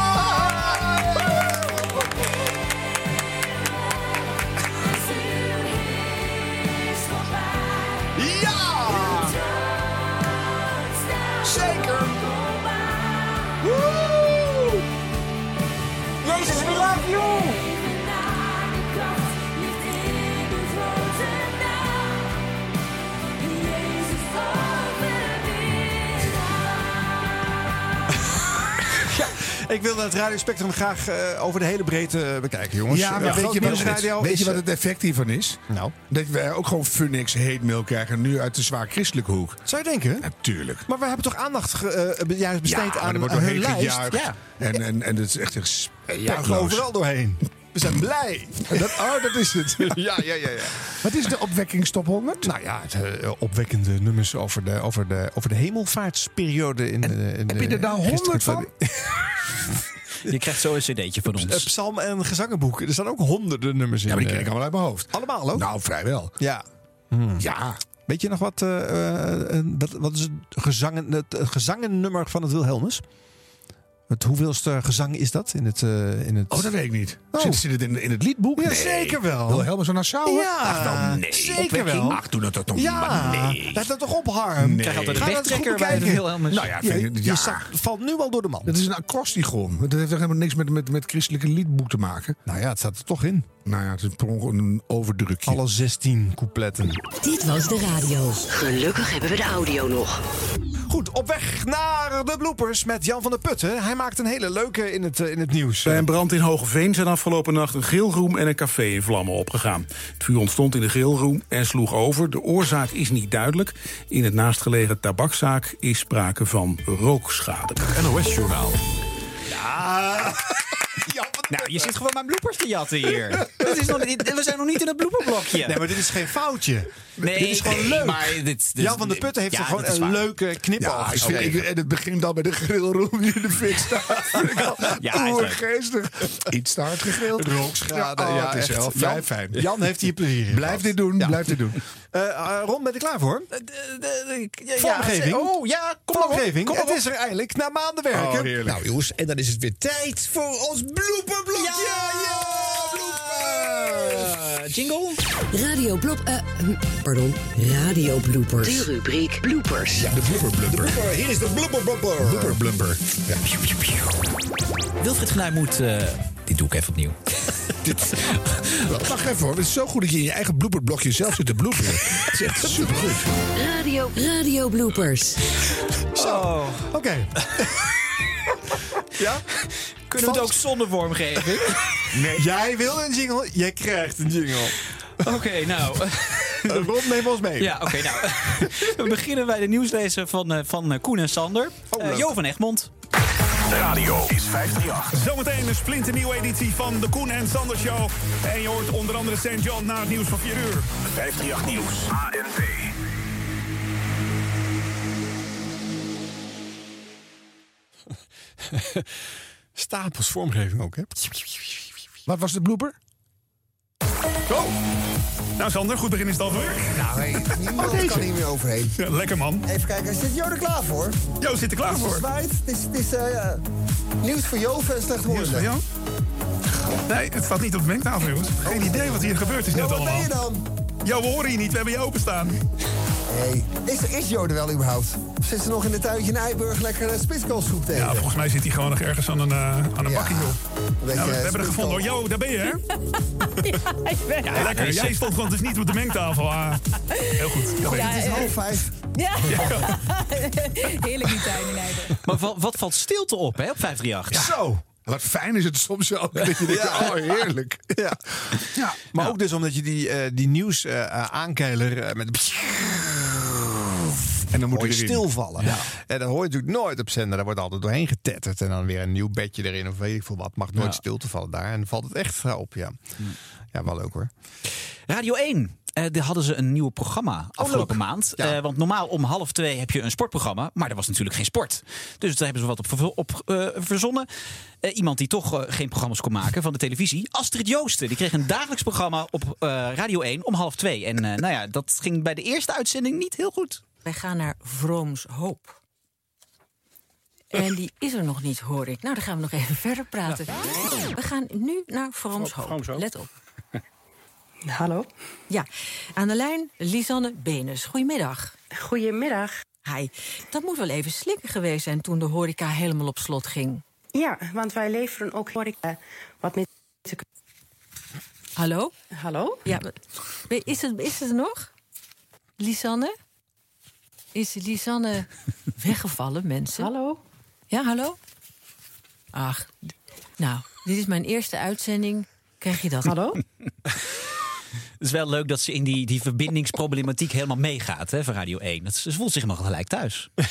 Speaker 7: Ik wil het radiospectrum graag eh, over de hele breedte eh, bekijken, jongens.
Speaker 4: Ja, maar
Speaker 7: Eh,
Speaker 4: weet, je wat, het, weet
Speaker 7: is,
Speaker 4: je wat het effect hiervan is?
Speaker 7: Nou?
Speaker 4: Dat wij ook gewoon Funix hate mail krijgen. Nu uit de zwaar christelijke hoek.
Speaker 7: Zou je denken?
Speaker 4: Natuurlijk.
Speaker 7: Maar we hebben toch aandacht juist besteed
Speaker 4: Ja, maar
Speaker 7: aan,
Speaker 4: er wordt
Speaker 7: aan hun lijst? Ja.
Speaker 4: En, en, en het is echt
Speaker 7: Juichen
Speaker 4: spuitloos.
Speaker 7: overal doorheen. We zijn blij.
Speaker 4: Dat, oh, dat is het.
Speaker 7: ja, ja, ja, ja.
Speaker 4: Wat is de opwekkingstop 100?
Speaker 7: Nou ja, het, opwekkende nummers over de, over de, over de hemelvaartsperiode. In, de- in
Speaker 4: Heb je er nou
Speaker 7: christelijke
Speaker 4: 100 van?
Speaker 6: Je krijgt zo een cd'tje van ons.
Speaker 7: Psalm en gezangenboek. Er staan ook honderden nummers in.
Speaker 4: Ja, maar die ken
Speaker 7: eh,
Speaker 4: ik allemaal uit mijn hoofd.
Speaker 7: Allemaal ook?
Speaker 4: Nou, vrijwel.
Speaker 7: Ja.
Speaker 4: Ja.
Speaker 7: Weet je nog wat, eh, eh, wat, wat is het, gezangen, het gezangennummer van het Wilhelmus? Het hoeveelste gezang is dat in het... eh, in het...
Speaker 4: Oh, dat weet ik niet.
Speaker 7: Oh.
Speaker 4: Zit, zit het in, in het liedboek?
Speaker 7: Ja,
Speaker 4: Nee.
Speaker 7: zeker wel.
Speaker 4: Wilhelmus van Nassau?
Speaker 7: Ja,
Speaker 4: Ach, wel nee.
Speaker 7: zeker
Speaker 4: Opwekking?
Speaker 7: wel.
Speaker 4: Ach, doe dat toch
Speaker 7: Ja,
Speaker 4: maar nee.
Speaker 7: laat dat toch op, Harm.
Speaker 4: Nee.
Speaker 6: Krijg altijd
Speaker 7: Ga
Speaker 6: een wegtrekker bij. Wilhelmus.
Speaker 4: Nou ja,
Speaker 7: Je,
Speaker 4: vind ik-
Speaker 7: je
Speaker 4: ja.
Speaker 7: zak valt nu al door de man.
Speaker 4: Dat is een acrostigon. Dat heeft toch helemaal niks met, met, met christelijke liedboek te maken?
Speaker 7: Nou ja, het staat er toch in.
Speaker 4: Nou ja, het is per ongeluk een overdrukje.
Speaker 7: Alle 16 coupletten.
Speaker 3: Dit was de radio. Gelukkig hebben we de audio nog.
Speaker 7: Goed, op weg naar de bloopers met Jan van der Putten. Hij maakt een hele leuke in het, eh, in het nieuws.
Speaker 37: Bij een brand in Hogeveen zijn afgelopen nacht een grillroom en een café in vlammen opgegaan. Het vuur ontstond in de grillroom en sloeg over. De oorzaak is niet duidelijk. In het naastgelegen tabakzaak is sprake van rookschade.
Speaker 2: NOS-journaal.
Speaker 7: Ja, Jan van
Speaker 6: Nou, je zit gewoon mijn bloepers te jatten hier. Dit is nog, we zijn nog niet in het bloeperblokje.
Speaker 7: Nee, maar dit is geen foutje.
Speaker 6: Nee,
Speaker 7: dit is gewoon
Speaker 6: nee,
Speaker 7: leuk.
Speaker 6: maar dit- dit-
Speaker 7: Jan van der Putten heeft
Speaker 6: Ja,
Speaker 7: er gewoon een
Speaker 6: waar.
Speaker 7: leuke knipoog
Speaker 4: Ja, en het begint al bij de grillroom die in de fik staat.
Speaker 7: Ja,
Speaker 4: oergeestig. Iets te hard gegrild.
Speaker 7: Rookschade,
Speaker 4: Ja, oh,
Speaker 7: ja,
Speaker 4: het is
Speaker 7: echt.
Speaker 4: wel vrij fijn.
Speaker 7: Jan heeft hier plezier in
Speaker 4: Blijf dit doen, blijf dit doen.
Speaker 7: Eh, eh, Ron, ben je klaar voor?
Speaker 6: ja,
Speaker 7: Vormgeving.
Speaker 6: oh, ja, kom
Speaker 7: Vormgeving.
Speaker 6: kom
Speaker 7: Het is er eindelijk na maanden werken.
Speaker 4: Oh.
Speaker 34: Nou jongens, en dan is het weer tijd voor ons blooperblokje.
Speaker 6: Eh, jingle?
Speaker 3: Radio Blop... eh, hm, pardon, Radio Bloopers. De rubriek Bloopers.
Speaker 4: Ja, de blubber blubber.
Speaker 34: Hier is de blubber blubber.
Speaker 4: Blubber blubber. Ja.
Speaker 6: Wilfried Genuij moet... eh, dit doe ik even opnieuw.
Speaker 4: Wacht even hoor, het is zo goed dat je in je eigen blooperblokje zelf zit te bloeperen. Het is echt supergoed.
Speaker 3: Radio, Radio Bloopers.
Speaker 7: Zo, oké. ja?
Speaker 6: Kunnen we het ook zonder vormgeving?
Speaker 7: Nee. Jij wil een jingle, jij krijgt een jingle.
Speaker 6: Oké, nou...
Speaker 7: Uh, Ron, neem ons mee.
Speaker 6: Ja, oké, nou. We beginnen bij de nieuwslezer van, eh, van eh, Koen en Sander. Eh, Jo van Egmond.
Speaker 1: Radio is 538.
Speaker 37: Zometeen een splinternieuwe editie van de Koen en Sander Show. En je hoort onder andere St. John na het nieuws van 4 uur.
Speaker 1: 538 Nieuws. ANP.
Speaker 7: Stapels vormgeving ook, hè?
Speaker 4: Wat was de blooper?
Speaker 37: Go! Nou Sander, goed begin is het alweer.
Speaker 34: Nou, hey, niemand kan hier meer overheen.
Speaker 37: Ja, lekker man.
Speaker 34: Even kijken, zit Jo er klaar voor?
Speaker 37: Jo zit er klaar
Speaker 34: Is het
Speaker 37: voor.
Speaker 34: zwaait? Het is, het is eh, nieuws voor Joven en slecht
Speaker 37: Nieuws van jou? Nee, het staat niet op de mengtafel, jongens. Geen idee wat hier gebeurd is net
Speaker 34: Jo, wat ben
Speaker 37: allemaal.
Speaker 34: je dan?
Speaker 37: Jo, we horen je niet. We hebben je openstaan.
Speaker 34: Hey, is, is Jo er wel überhaupt? Of zit ze nog in de tuintje in Eiburg lekker uh, spitskoolsoep tegen?
Speaker 37: Ja, volgens mij zit hij gewoon nog ergens aan een, eh, aan een bakje, Ja, we, we hebben er gevonden. hoor. Jo, daar ben je, hè? Ja, lekker. Jij stond gewoon dus niet op de mengtafel. Ah, heel goed. Ben je.
Speaker 34: het is half vijf.
Speaker 24: Ja. Heerlijk die tuin in Leiden.
Speaker 6: Maar wat, wat valt stilte op, hè, op 538?
Speaker 4: Zo. Wat fijn is het soms wel. Dat je denkt,
Speaker 7: Ja.
Speaker 4: oh heerlijk.
Speaker 7: Ja.
Speaker 4: Ja.
Speaker 7: Maar ook dus omdat je die, eh, die nieuws eh, aankeiler met...
Speaker 4: En dan moet
Speaker 7: je stilvallen. En dat hoor je natuurlijk nooit op zender. Daar wordt altijd doorheen getetterd. En dan weer een nieuw bedje erin of weet ik veel wat. Mag nooit
Speaker 6: Ja.
Speaker 7: stil te vallen daar. En dan valt het echt op, ja. Ja, wel leuk hoor.
Speaker 6: Radio 1. Eh daar hadden ze een nieuw programma afgelopen
Speaker 7: leuk.
Speaker 6: maand.
Speaker 7: Ja.
Speaker 6: Eh, want normaal om half twee heb je een sportprogramma. Maar er was natuurlijk geen sport. Dus daar hebben ze wat op, op eh, verzonnen. Eh, iemand die toch geen programma's kon maken van de televisie. Astrid Joosten. Die kreeg een dagelijks programma op eh, Radio 1 om half twee. En eh, nou ja, dat ging bij de eerste uitzending niet heel goed.
Speaker 38: Wij gaan naar Vrooms Hoop. En die is er nog niet, hoor ik. Nou, dan gaan we nog even verder praten. We gaan nu naar Vrooms Hoop. Let op.
Speaker 39: Hallo.
Speaker 38: Ja, aan de lijn Lisanne Benes. Goedemiddag.
Speaker 39: Goedemiddag.
Speaker 38: Hi. Dat moet wel even slikken geweest zijn toen de horeca helemaal op slot ging.
Speaker 39: Ja, want wij leveren ook horeca wat met...
Speaker 38: Hallo?
Speaker 39: Hallo?
Speaker 38: Ja, is het, is het er nog? Lisanne? Is Lisanne weggevallen, mensen?
Speaker 39: Hallo?
Speaker 38: Ja, hallo? Ach, nou, dit is mijn eerste uitzending. Krijg je dat?
Speaker 39: Hallo?
Speaker 6: Het is wel leuk dat ze in die, die verbindingsproblematiek helemaal meegaat hè, van Radio 1. Dat, ze voelt zich nog gelijk thuis.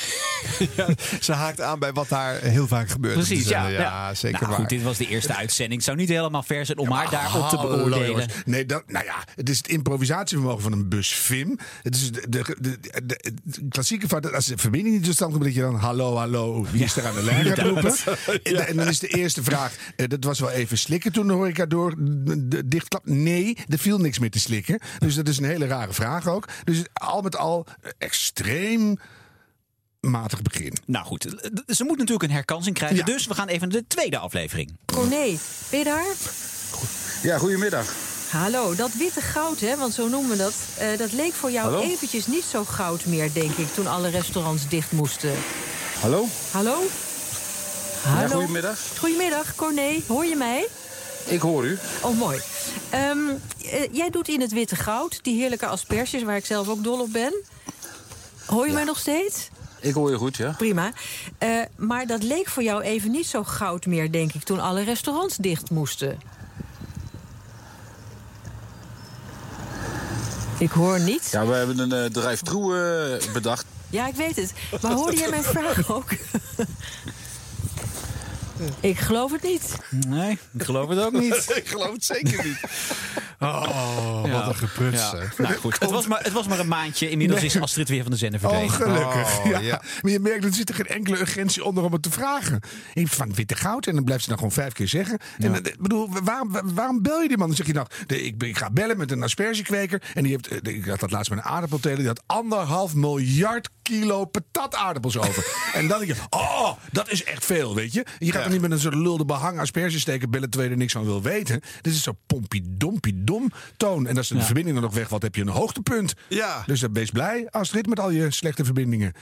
Speaker 7: Ja, ze haakt aan bij wat daar heel vaak gebeurt.
Speaker 6: Precies,
Speaker 7: op de
Speaker 6: ja.
Speaker 7: ja. zeker
Speaker 6: nou,
Speaker 7: waar.
Speaker 6: goed, dit was de eerste uitzending. Het zou niet helemaal ver zijn om haar daarop te
Speaker 4: Hallo,
Speaker 6: beoordelen.
Speaker 4: Nee, dat, nou ja, het is het improvisatievermogen van een bus Vim. Het is de, de, de, de- de klassieke fout dat als de verbinding niet tot stand komt, dat je dan hallo, hallo, wie is er aan de lijn gaat roepen. En, dan is de eerste vraag, eh, dat was wel even slikken toen de horeca door de, dichtklap. Nee, er viel niks meer te slikken. Dus dat is een hele rare vraag ook. Dus al met al eh, extreem matig begin.
Speaker 6: Nou goed, ze moet natuurlijk een herkansing krijgen. Dus we gaan even naar de tweede aflevering.
Speaker 38: Corné, ben je daar?
Speaker 40: Ja, goedemiddag.
Speaker 38: Hallo, dat witte goud, hè, want zo noemen we dat... eh, dat leek voor jou
Speaker 40: Hallo?
Speaker 38: eventjes niet zo goud meer, denk ik... toen alle restaurants dicht moesten.
Speaker 40: Hallo?
Speaker 38: Hallo?
Speaker 40: Ja,
Speaker 38: Hallo?
Speaker 40: goedemiddag.
Speaker 38: Goedemiddag, Corné. Hoor je mij?
Speaker 40: Ik hoor u.
Speaker 38: Oh, mooi. Ehm, eh, jij doet in het witte goud die heerlijke asperges... waar ik zelf ook dol op ben. Hoor je mij nog steeds?
Speaker 40: Ik hoor je goed, ja.
Speaker 38: Prima. Eh, maar dat leek voor jou even niet zo goud meer, denk ik... toen alle restaurants dicht moesten. Ik hoor niets.
Speaker 40: Ja, we hebben een eh drive-thru eh, bedacht.
Speaker 38: Ja, ik weet het. Maar hoorde jij mijn vraag ook? Ik geloof het niet.
Speaker 6: Nee, ik geloof het ook niet.
Speaker 7: ik geloof het zeker niet. Oh,
Speaker 6: Ja.
Speaker 7: wat een gepruts.
Speaker 6: Ja. Nou goed, het was, maar, het was maar een maandje. Inmiddels
Speaker 4: Nee.
Speaker 6: is Astrid weer van de zender
Speaker 4: Oh,
Speaker 6: verdwenen.
Speaker 4: gelukkig.
Speaker 7: Oh,
Speaker 4: ja.
Speaker 7: ja.
Speaker 4: Maar je merkt, er zit er geen enkele urgentie onder om het te vragen. Ik van witte goud en dan blijft ze dan gewoon vijf keer zeggen. En eh, ik bedoel, waarom, waarom bel je die man? Dan zeg je nou, de- ik, ben- ik ga bellen met een aspergekweker. En die heeft, eh, ik had dat laatst met een aardappelteler. Die had anderhalf miljard kilo patataardappels over. en dan denk je, oh, dat is echt veel, weet je. Je gaat niet met een soort lulde behang asperges steken, bellen terwijl je er niks van wil weten. Dit is zo pompiedompie-dom toon. En als de
Speaker 6: Ja.
Speaker 4: verbinding dan nog wegvalt, heb je een hoogtepunt.
Speaker 7: Ja.
Speaker 4: Dus dan wees blij, Astrid, met al je slechte verbindingen.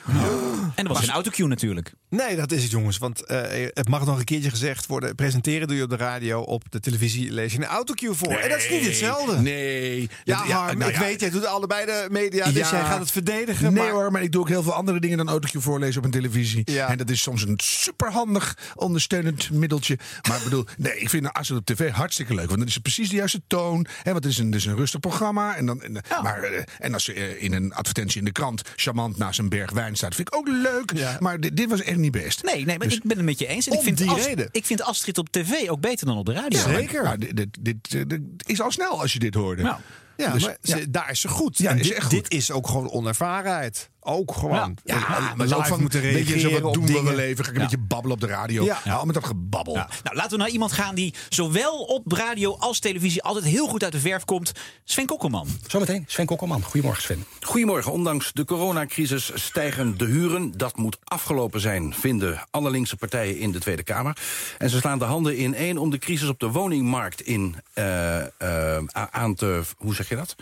Speaker 6: En er was geen autocue natuurlijk.
Speaker 7: Nee, dat is het jongens. Want eh, het mag nog een keertje gezegd worden. Presenteren doe je op de radio, op de televisie lees je een autocue voor. en dat is niet hetzelfde.
Speaker 4: Nee.
Speaker 7: Ja,
Speaker 4: Dat-
Speaker 7: Harm,
Speaker 4: nou
Speaker 7: ik
Speaker 4: ja.
Speaker 7: weet, jij doet allebei de media, dus
Speaker 4: Ja.
Speaker 7: jij gaat het verdedigen.
Speaker 4: Nee
Speaker 7: maar...
Speaker 4: hoor, maar ik doe ook heel veel andere dingen dan autocue voorlezen op een televisie.
Speaker 7: Ja.
Speaker 4: En dat is soms een superhandig ondersteunend middeltje. Maar ik bedoel, nee, ik vind als het op tv hartstikke leuk. Want dan is het precies de juiste toon. Hè, want het is een, het is een rustig programma. En, dan, en, maar, eh, en als ze eh, in een advertentie in de krant charmant naast een berg wijn staat, vind ik ook leuk.
Speaker 7: Ja.
Speaker 4: Maar dit, dit was echt niet best.
Speaker 6: Nee, nee maar
Speaker 4: Dus-
Speaker 6: ik ben het met je eens. En ik
Speaker 7: om
Speaker 6: vind,
Speaker 7: die
Speaker 6: Ast-
Speaker 7: reden.
Speaker 6: ik vind Astrid op tv ook beter dan op de radio.
Speaker 4: Ja, maar- nou, dit, dit, dit, dit is al snel als je dit hoorde.
Speaker 6: Nou,
Speaker 7: Ja,
Speaker 4: Dus-
Speaker 7: maar ze- daar is ze goed.
Speaker 4: Ja,
Speaker 7: en
Speaker 4: is
Speaker 7: dit,
Speaker 4: echt goed.
Speaker 7: dit is ook gewoon onervarenheid. Ook gewoon.
Speaker 4: Ja,
Speaker 7: Eh,
Speaker 4: maar
Speaker 7: live
Speaker 4: van,
Speaker 7: moeten
Speaker 4: weet je, zo
Speaker 7: reageren
Speaker 4: wat doen we wel even. Ga ik een
Speaker 6: Ja.
Speaker 4: beetje babbelen op de radio.
Speaker 7: Ja.
Speaker 4: Ja. Al met dat gebabbel.
Speaker 6: Ja. Nou, laten we naar iemand gaan die zowel op radio als televisie altijd heel goed uit de verf komt. Sven Kokkelman.
Speaker 41: Zometeen, Sven Kokkelman. Goedemorgen, Sven.
Speaker 40: Goedemorgen. Ondanks de coronacrisis stijgen de huren. Dat moet afgelopen zijn, vinden alle linkse partijen in de Tweede Kamer. En ze slaan de handen in één om de crisis op de woningmarkt in, eh, eh, aan te... Hoe zeg je dat?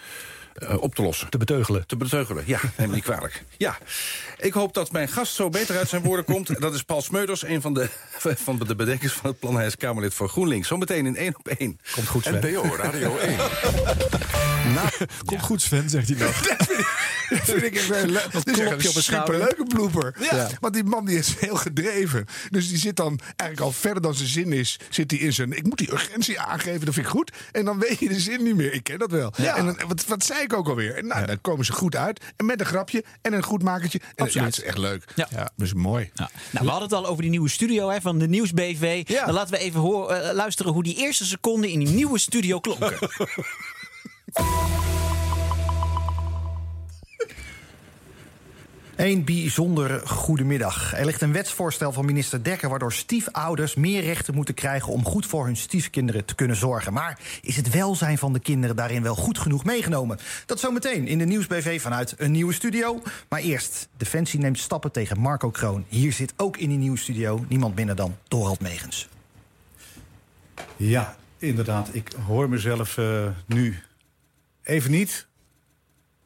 Speaker 40: Eh, op te lossen.
Speaker 41: Te beteugelen.
Speaker 40: Te beteugelen, ja, neem me niet kwalijk. Ja, ik hoop dat mijn gast zo beter uit zijn woorden komt. Dat is Paul Smeuders, een van de, van de bedenkers van het plan. Hij is Kamerlid voor GroenLinks. Zometeen in één op één.
Speaker 41: Komt goed, Sven.
Speaker 40: NPO Radio 1.
Speaker 7: Nou, komt goed Sven, zegt hij nog.
Speaker 4: Dat vind ik echt wel leuk. Dit is echt een superleuke blooper.
Speaker 7: Ja.
Speaker 4: Want die man die is heel gedreven. Dus die zit dan eigenlijk al verder dan zijn zin is. Zit hij in zijn. Ik moet die urgentie aangeven, dat vind ik goed. En dan weet je de zin niet meer. Ik ken dat wel.
Speaker 7: Ja.
Speaker 4: En dan, wat, wat zei ik ook alweer? En nou, dan komen ze goed uit. En met een grapje en een goed makertje. En ja, het is echt leuk.
Speaker 6: Ja.
Speaker 4: Ja. Dat is mooi.
Speaker 6: Nou, we hadden het al over die nieuwe studio hè, van de Nieuws-BV.
Speaker 7: Ja.
Speaker 6: Dan laten we even eh, luisteren hoe die eerste seconden in die nieuwe studio klonken.
Speaker 41: Een bijzonder goedemiddag. Er ligt een wetsvoorstel van minister Dekker... waardoor stiefouders meer rechten moeten krijgen... om goed voor hun stiefkinderen te kunnen zorgen. Maar is het welzijn van de kinderen daarin wel goed genoeg meegenomen? Dat zometeen in de Nieuwsbv vanuit een nieuwe studio. Maar eerst, Defensie neemt stappen tegen Marco Kroon. Hier zit ook in die nieuwe studio niemand minder dan Dorald Megens.
Speaker 42: Ja, inderdaad. Ik hoor mezelf eh, nu even niet.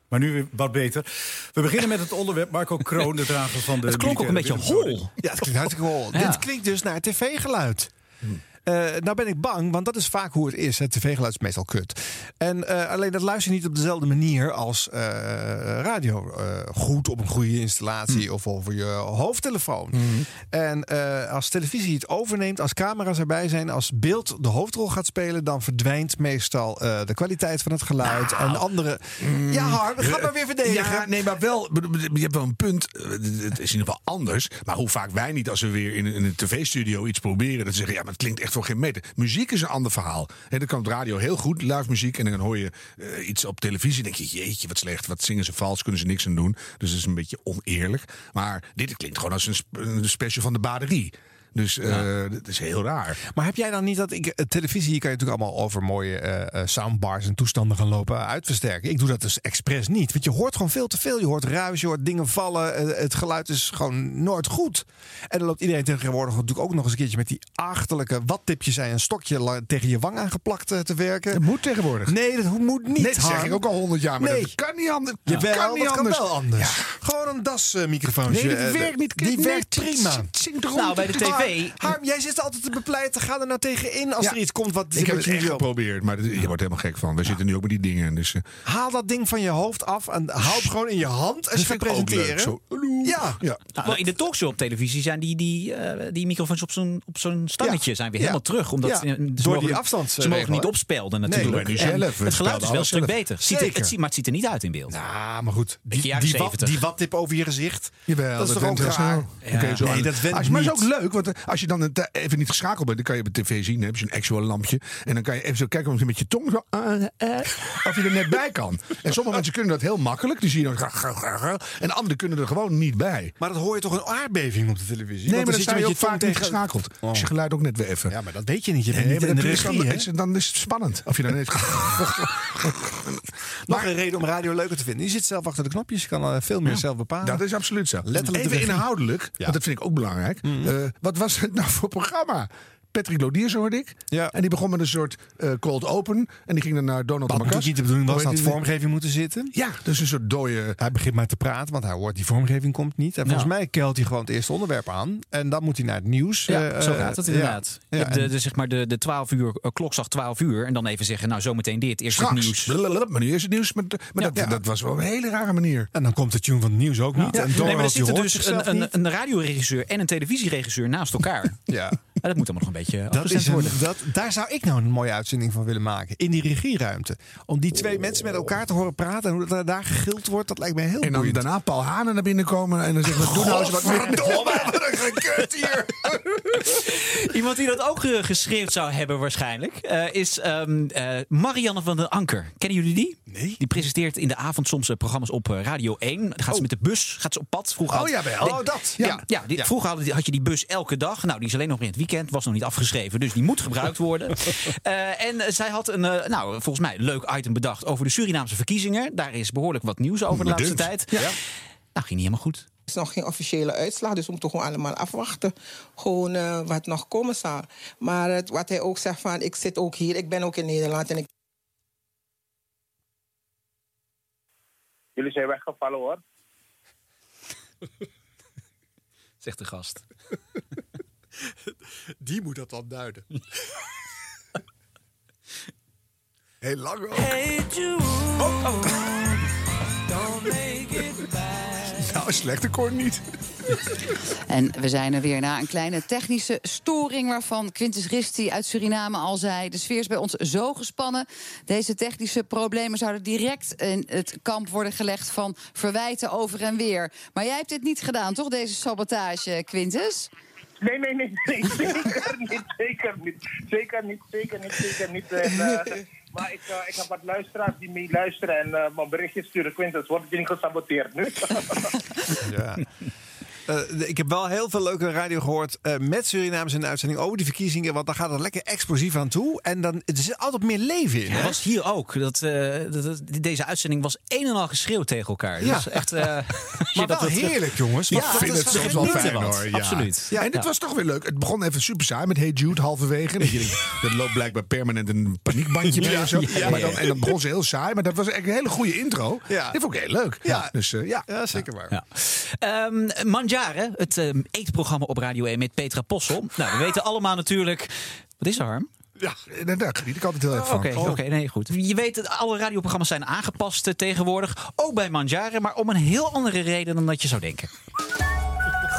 Speaker 42: Maar nu weer wat beter. We beginnen met het onderwerp Marco Kroon, de drager van de.
Speaker 6: Het klonk ook een beetje hol.
Speaker 7: Ja, het klinkt hartstikke hol.
Speaker 6: Ja.
Speaker 7: Dit klinkt dus naar tv-geluid. Eh, nou ben ik bang, want dat is vaak hoe het is. Het tv-geluid is meestal kut. En eh, alleen dat luister je niet op dezelfde manier als eh, radio. Eh, goed op een goede installatie of over je hoofdtelefoon. En eh, als televisie het overneemt, als camera's erbij zijn, als beeld de hoofdrol gaat spelen, dan verdwijnt meestal eh, de kwaliteit van het geluid en andere. Ja, Harm, ga maar weer verdedigen.
Speaker 4: Ja, nee, maar wel. Je hebt wel een punt. Eh, Het is in ieder geval anders. Maar hoe vaak wij niet, als we weer in een, tv-studio iets proberen, dat ze zeggen: ja, maar het klinkt echt geen meter. Muziek is een ander verhaal. En dan kan op radio heel goed, live muziek. En dan hoor je eh, iets op televisie. denk je: jeetje, wat slecht. Wat zingen ze vals? Kunnen ze niks aan doen. Dus dat is een beetje oneerlijk. Maar dit klinkt gewoon als een, een special van de baderie. Dus eh dat is heel raar.
Speaker 7: Maar heb jij dan niet dat ik eh, televisie hier kan je natuurlijk allemaal over mooie eh, eh, soundbars en toestanden gaan lopen uitversterken. Ik doe dat dus expres niet, want je hoort gewoon veel te veel. Je hoort ruis, je hoort dingen vallen. het geluid is gewoon nooit goed. En dan loopt iedereen tegenwoordig natuurlijk ook nog eens een keertje met die achterlijke wattipjes en een stokje tegen je wang aangeplakt te werken.
Speaker 4: Dat moet tegenwoordig.
Speaker 7: Nee, dat moet niet.
Speaker 4: Nee, dat zeg ik ook al honderd jaar. Maar
Speaker 7: Nee.
Speaker 4: dat kan niet anders.
Speaker 7: Jawel,
Speaker 4: kan niet
Speaker 7: dat
Speaker 4: anders.
Speaker 7: kan wel anders. Gewoon een DAS-microfoon.
Speaker 4: Nee, dat werkt niet.
Speaker 7: Die werkt prima.
Speaker 6: Nou, bij de tv-
Speaker 7: Harm, Harm, jij zit altijd te bepleiten. Ga er nou tegenin als
Speaker 4: Ja.
Speaker 7: er iets komt wat
Speaker 4: Ik heb het
Speaker 7: je
Speaker 4: echt
Speaker 7: niet
Speaker 4: geprobeerd, maar je wordt helemaal gek van. We zitten nu ook met die dingen. Dus, eh,
Speaker 7: Haal dat ding van je hoofd af en hou het gewoon in je hand als je gaat presenteren.
Speaker 4: leuk, zo.
Speaker 7: Ja.
Speaker 4: ja.
Speaker 6: Nou, in de talkshow op televisie zijn die, die, eh, die microfoons op zo'n, op zo'n stangetje
Speaker 7: Ja.
Speaker 6: zijn weer
Speaker 7: Ja.
Speaker 6: helemaal terug. Omdat
Speaker 7: Ja.
Speaker 6: eh, ze
Speaker 7: Door
Speaker 6: mogen,
Speaker 7: die
Speaker 6: Ze
Speaker 7: afstandsregel,
Speaker 6: mogen niet
Speaker 7: hè?
Speaker 6: opspelden
Speaker 7: Nee,
Speaker 6: natuurlijk.
Speaker 4: zelf.
Speaker 6: Het geluid is wel een stuk beter. Ziet er,
Speaker 7: Zeker.
Speaker 6: het, ziet- maar het ziet er niet uit in beeld.
Speaker 7: Ja, maar goed. Die,
Speaker 6: Beetje jaren
Speaker 7: die, wat,
Speaker 6: 70.
Speaker 7: die wattip over je gezicht.
Speaker 4: Jawel,
Speaker 7: dat is toch ook
Speaker 4: heel
Speaker 7: raar?
Speaker 4: snel. Oké, zo
Speaker 7: Nee, dat
Speaker 4: Ah, Maar het is
Speaker 7: niet.
Speaker 4: ook leuk, want als je dan een even niet geschakeld bent, dan kan je op de tv zien, dan heb je zo'n actual lampje. En dan kan je even zo kijken of je met je tong zo, eh, eh, of je er net bij kan. En sommige mensen kunnen dat heel makkelijk. Die zie je dan, en anderen kunnen er gewoon niet bij.
Speaker 7: Maar dat hoor je toch een aardbeving op de televisie?
Speaker 4: Nee, maar
Speaker 7: dan
Speaker 4: sta je ook vaak
Speaker 7: tegen-
Speaker 4: geschakeld.
Speaker 7: Oh.
Speaker 4: Is je geluid ook net weer even.
Speaker 7: Ja, maar dat weet je niet. Je bent
Speaker 4: Nee,
Speaker 7: niet in de regie,
Speaker 4: dan, is, dan is het spannend. Of je dan net...
Speaker 7: Nog een reden om radio leuker te vinden. Je zit zelf achter de knopjes. Je kan eh, veel meer zelf bepalen.
Speaker 4: Dat is absoluut zo.
Speaker 7: Letterlijk
Speaker 4: Even inhoudelijk, want dat vind ik ook belangrijk.
Speaker 7: Mhm.
Speaker 4: Wat was het nou voor programma? Patrick Lodiers hoorde ik. En die begon met een soort eh, cold open. En die ging dan naar Donald
Speaker 7: Wat
Speaker 4: Marcas.
Speaker 7: natuurlijk niet de bedoeling was,
Speaker 4: die?
Speaker 7: vormgeving moeten zitten.
Speaker 4: Ja, dus een soort dode...
Speaker 7: Hij begint maar te praten, want hij hoort die vormgeving komt niet. En volgens mij kelt hij gewoon het eerste onderwerp aan. En dan moet hij naar het nieuws.
Speaker 6: Ja,
Speaker 7: eh,
Speaker 6: zo
Speaker 7: eh,
Speaker 6: gaat het
Speaker 7: ja.
Speaker 6: inderdaad.
Speaker 7: Ja,
Speaker 6: de, zeg maar de, de 12 uur, eh, klokslag 12 uur. En dan even zeggen, nou zometeen dit, eerst het nieuws.
Speaker 4: Blablabla, Maar nu is het nieuws. Maar, maar dat, dat was wel een hele rare manier.
Speaker 7: En dan komt de tune van het nieuws ook niet.
Speaker 6: Ja.
Speaker 7: En
Speaker 6: Nee, maar er zitten dus een, een, een radioregisseur en een televisieregisseur naast elkaar.
Speaker 7: Ja.
Speaker 6: En dat moet allemaal nog een beetje
Speaker 7: Dat
Speaker 6: afgestemd
Speaker 7: is een, dat, daar zou ik nou een mooie uitzending van willen maken. In die regieruimte. Om die twee mensen met elkaar te horen praten. En hoe dat daar gegild wordt. Dat lijkt mij heel
Speaker 4: En dan
Speaker 7: boeiend.
Speaker 4: daarna Paul Hanen naar binnen komen. En dan zeggen we, doe nou eens wat meer.
Speaker 7: Godverdomme, wat een gekut hier.
Speaker 6: Iemand die dat ook geschreeuwd zou hebben waarschijnlijk... eh, is ehm, eh, Marianne van den Anker. Kennen jullie die?
Speaker 7: Nee.
Speaker 6: Die presenteert in de avond soms eh, programma's op Radio 1. Dan gaat ze met de bus, gaat ze op pad. Vroeger
Speaker 4: Oh,
Speaker 6: had-
Speaker 4: jawel.
Speaker 6: Nee,
Speaker 4: Oh, dat.
Speaker 6: Ja,
Speaker 4: Ja.
Speaker 6: ja, die-
Speaker 4: Ja.
Speaker 6: vroeger hadden die- had je die bus elke dag. Nou, die is alleen nog in het weekend. Was nog niet afgeschreven, dus die moet gebruikt worden. Eh, en eh, zij had een, eh, nou, volgens mij een leuk item bedacht over de Surinaamse verkiezingen. Daar is behoorlijk wat nieuws over de laatste tijd. Nou, ging niet helemaal goed.
Speaker 43: Er is nog geen officiële uitslag, dus we moeten gewoon allemaal afwachten. Gewoon eh, wat nog komen zal. Maar het, wat hij ook zegt van, ik zit ook hier, ik ben ook in Nederland en ik...
Speaker 44: Jullie zijn weggevallen hoor.
Speaker 6: Zegt de gast.
Speaker 7: Die moet dat dan duiden. Heel lang ook.
Speaker 4: Nou, slechte koor niet.
Speaker 45: En we zijn er weer na een kleine technische storing... waarvan Quintus Risti uit Suriname al zei... de sfeer is bij ons zo gespannen. Deze technische problemen zouden direct in het kamp worden gelegd... van verwijten over en weer. Maar jij hebt dit niet gedaan, toch, deze sabotage, Quintus?
Speaker 44: Nee, nee, nee, nee, zeker niet, zeker niet. Zeker niet, zeker niet, zeker niet. Eh, maar ik, eh, ik heb wat luisteraars die meeluisteren en eh mijn berichtjes sturen. Quintus, wordt je niet gesaboteerd nu?
Speaker 7: Ja. Eh, ik heb wel heel veel leuke radio gehoord eh, met Surinamers in de uitzending over die verkiezingen. Want dan gaat het lekker explosief aan toe. En dan er zit altijd meer leven in.
Speaker 6: Dat
Speaker 7: Hè?
Speaker 6: was hier ook. Dat, eh, dat, dat- deze uitzending was een en al geschreeuw tegen elkaar.
Speaker 7: Ja.
Speaker 6: Dus echt, eh,
Speaker 7: Maar
Speaker 6: dat
Speaker 7: wel heerlijk, jongens.
Speaker 6: Ja,
Speaker 4: Ik vind
Speaker 6: dat
Speaker 4: het
Speaker 6: is
Speaker 4: soms wel
Speaker 6: genieten
Speaker 4: fijn
Speaker 6: wat.
Speaker 4: hoor. Ja.
Speaker 6: Absoluut.
Speaker 4: Ja, en het was toch weer leuk. Het begon even super saai met Hey Jude halverwege. Dat je loopt blijkbaar permanent een paniekbandje bij
Speaker 7: Ja,
Speaker 4: of zo.
Speaker 7: ja,
Speaker 4: maar
Speaker 7: ja.
Speaker 4: dan, en dan begon ze heel saai. Maar dat was echt een hele goede intro.
Speaker 7: Ja.
Speaker 4: Die vond ik heel leuk.
Speaker 7: Ja.
Speaker 4: Dus eh, ja.
Speaker 7: Ja, zeker waar.
Speaker 6: Ja. Mandjaren, het ehm, eetprogramma op Radio 1 met Petra Possel. Nou, we weten allemaal natuurlijk... Wat is er, Harm?
Speaker 4: Ja, daar geniet ik altijd heel erg van.
Speaker 6: Oké, oké, nee, goed. Je weet dat alle radioprogramma's zijn aangepast eh, tegenwoordig. Ook bij Mandjaren, maar om een heel andere reden dan dat je zou denken.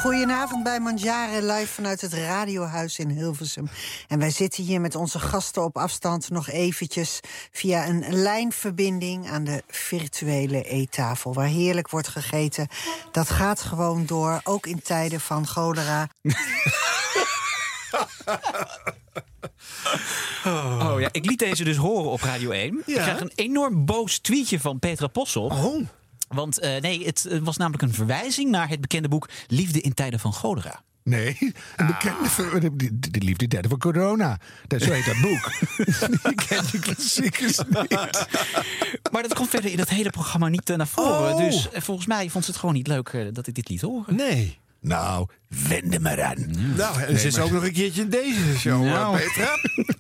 Speaker 46: Goedenavond bij Manjare, live vanuit het Radiohuis in Hilversum. En wij zitten hier met onze gasten op afstand nog eventjes... via een lijnverbinding aan de virtuele eettafel... waar heerlijk wordt gegeten. Dat gaat gewoon door, ook in tijden van cholera.
Speaker 6: Oh ja, ik liet deze dus horen op Radio 1. Ik krijg een enorm boos tweetje van Petra Possel.
Speaker 7: Oh.
Speaker 6: Want eh, nee, het was namelijk een verwijzing naar het bekende boek Liefde in tijden van cholera.
Speaker 4: Nee, een bekende de, de, de liefde derde van corona. Dat, zo heet dat boek. Je kent die klassiekers niet.
Speaker 6: Maar dat komt verder in dat hele programma niet eh, naar voren.
Speaker 4: Oh.
Speaker 6: Dus eh, volgens mij vond ze het gewoon niet leuk dat ik dit liet horen.
Speaker 7: Nee.
Speaker 4: Nou, wend er maar aan.
Speaker 7: Nou, en
Speaker 4: Nee,
Speaker 7: ze is
Speaker 4: maar-
Speaker 7: ook nog een keertje in deze show,
Speaker 4: Nou.
Speaker 7: Petra.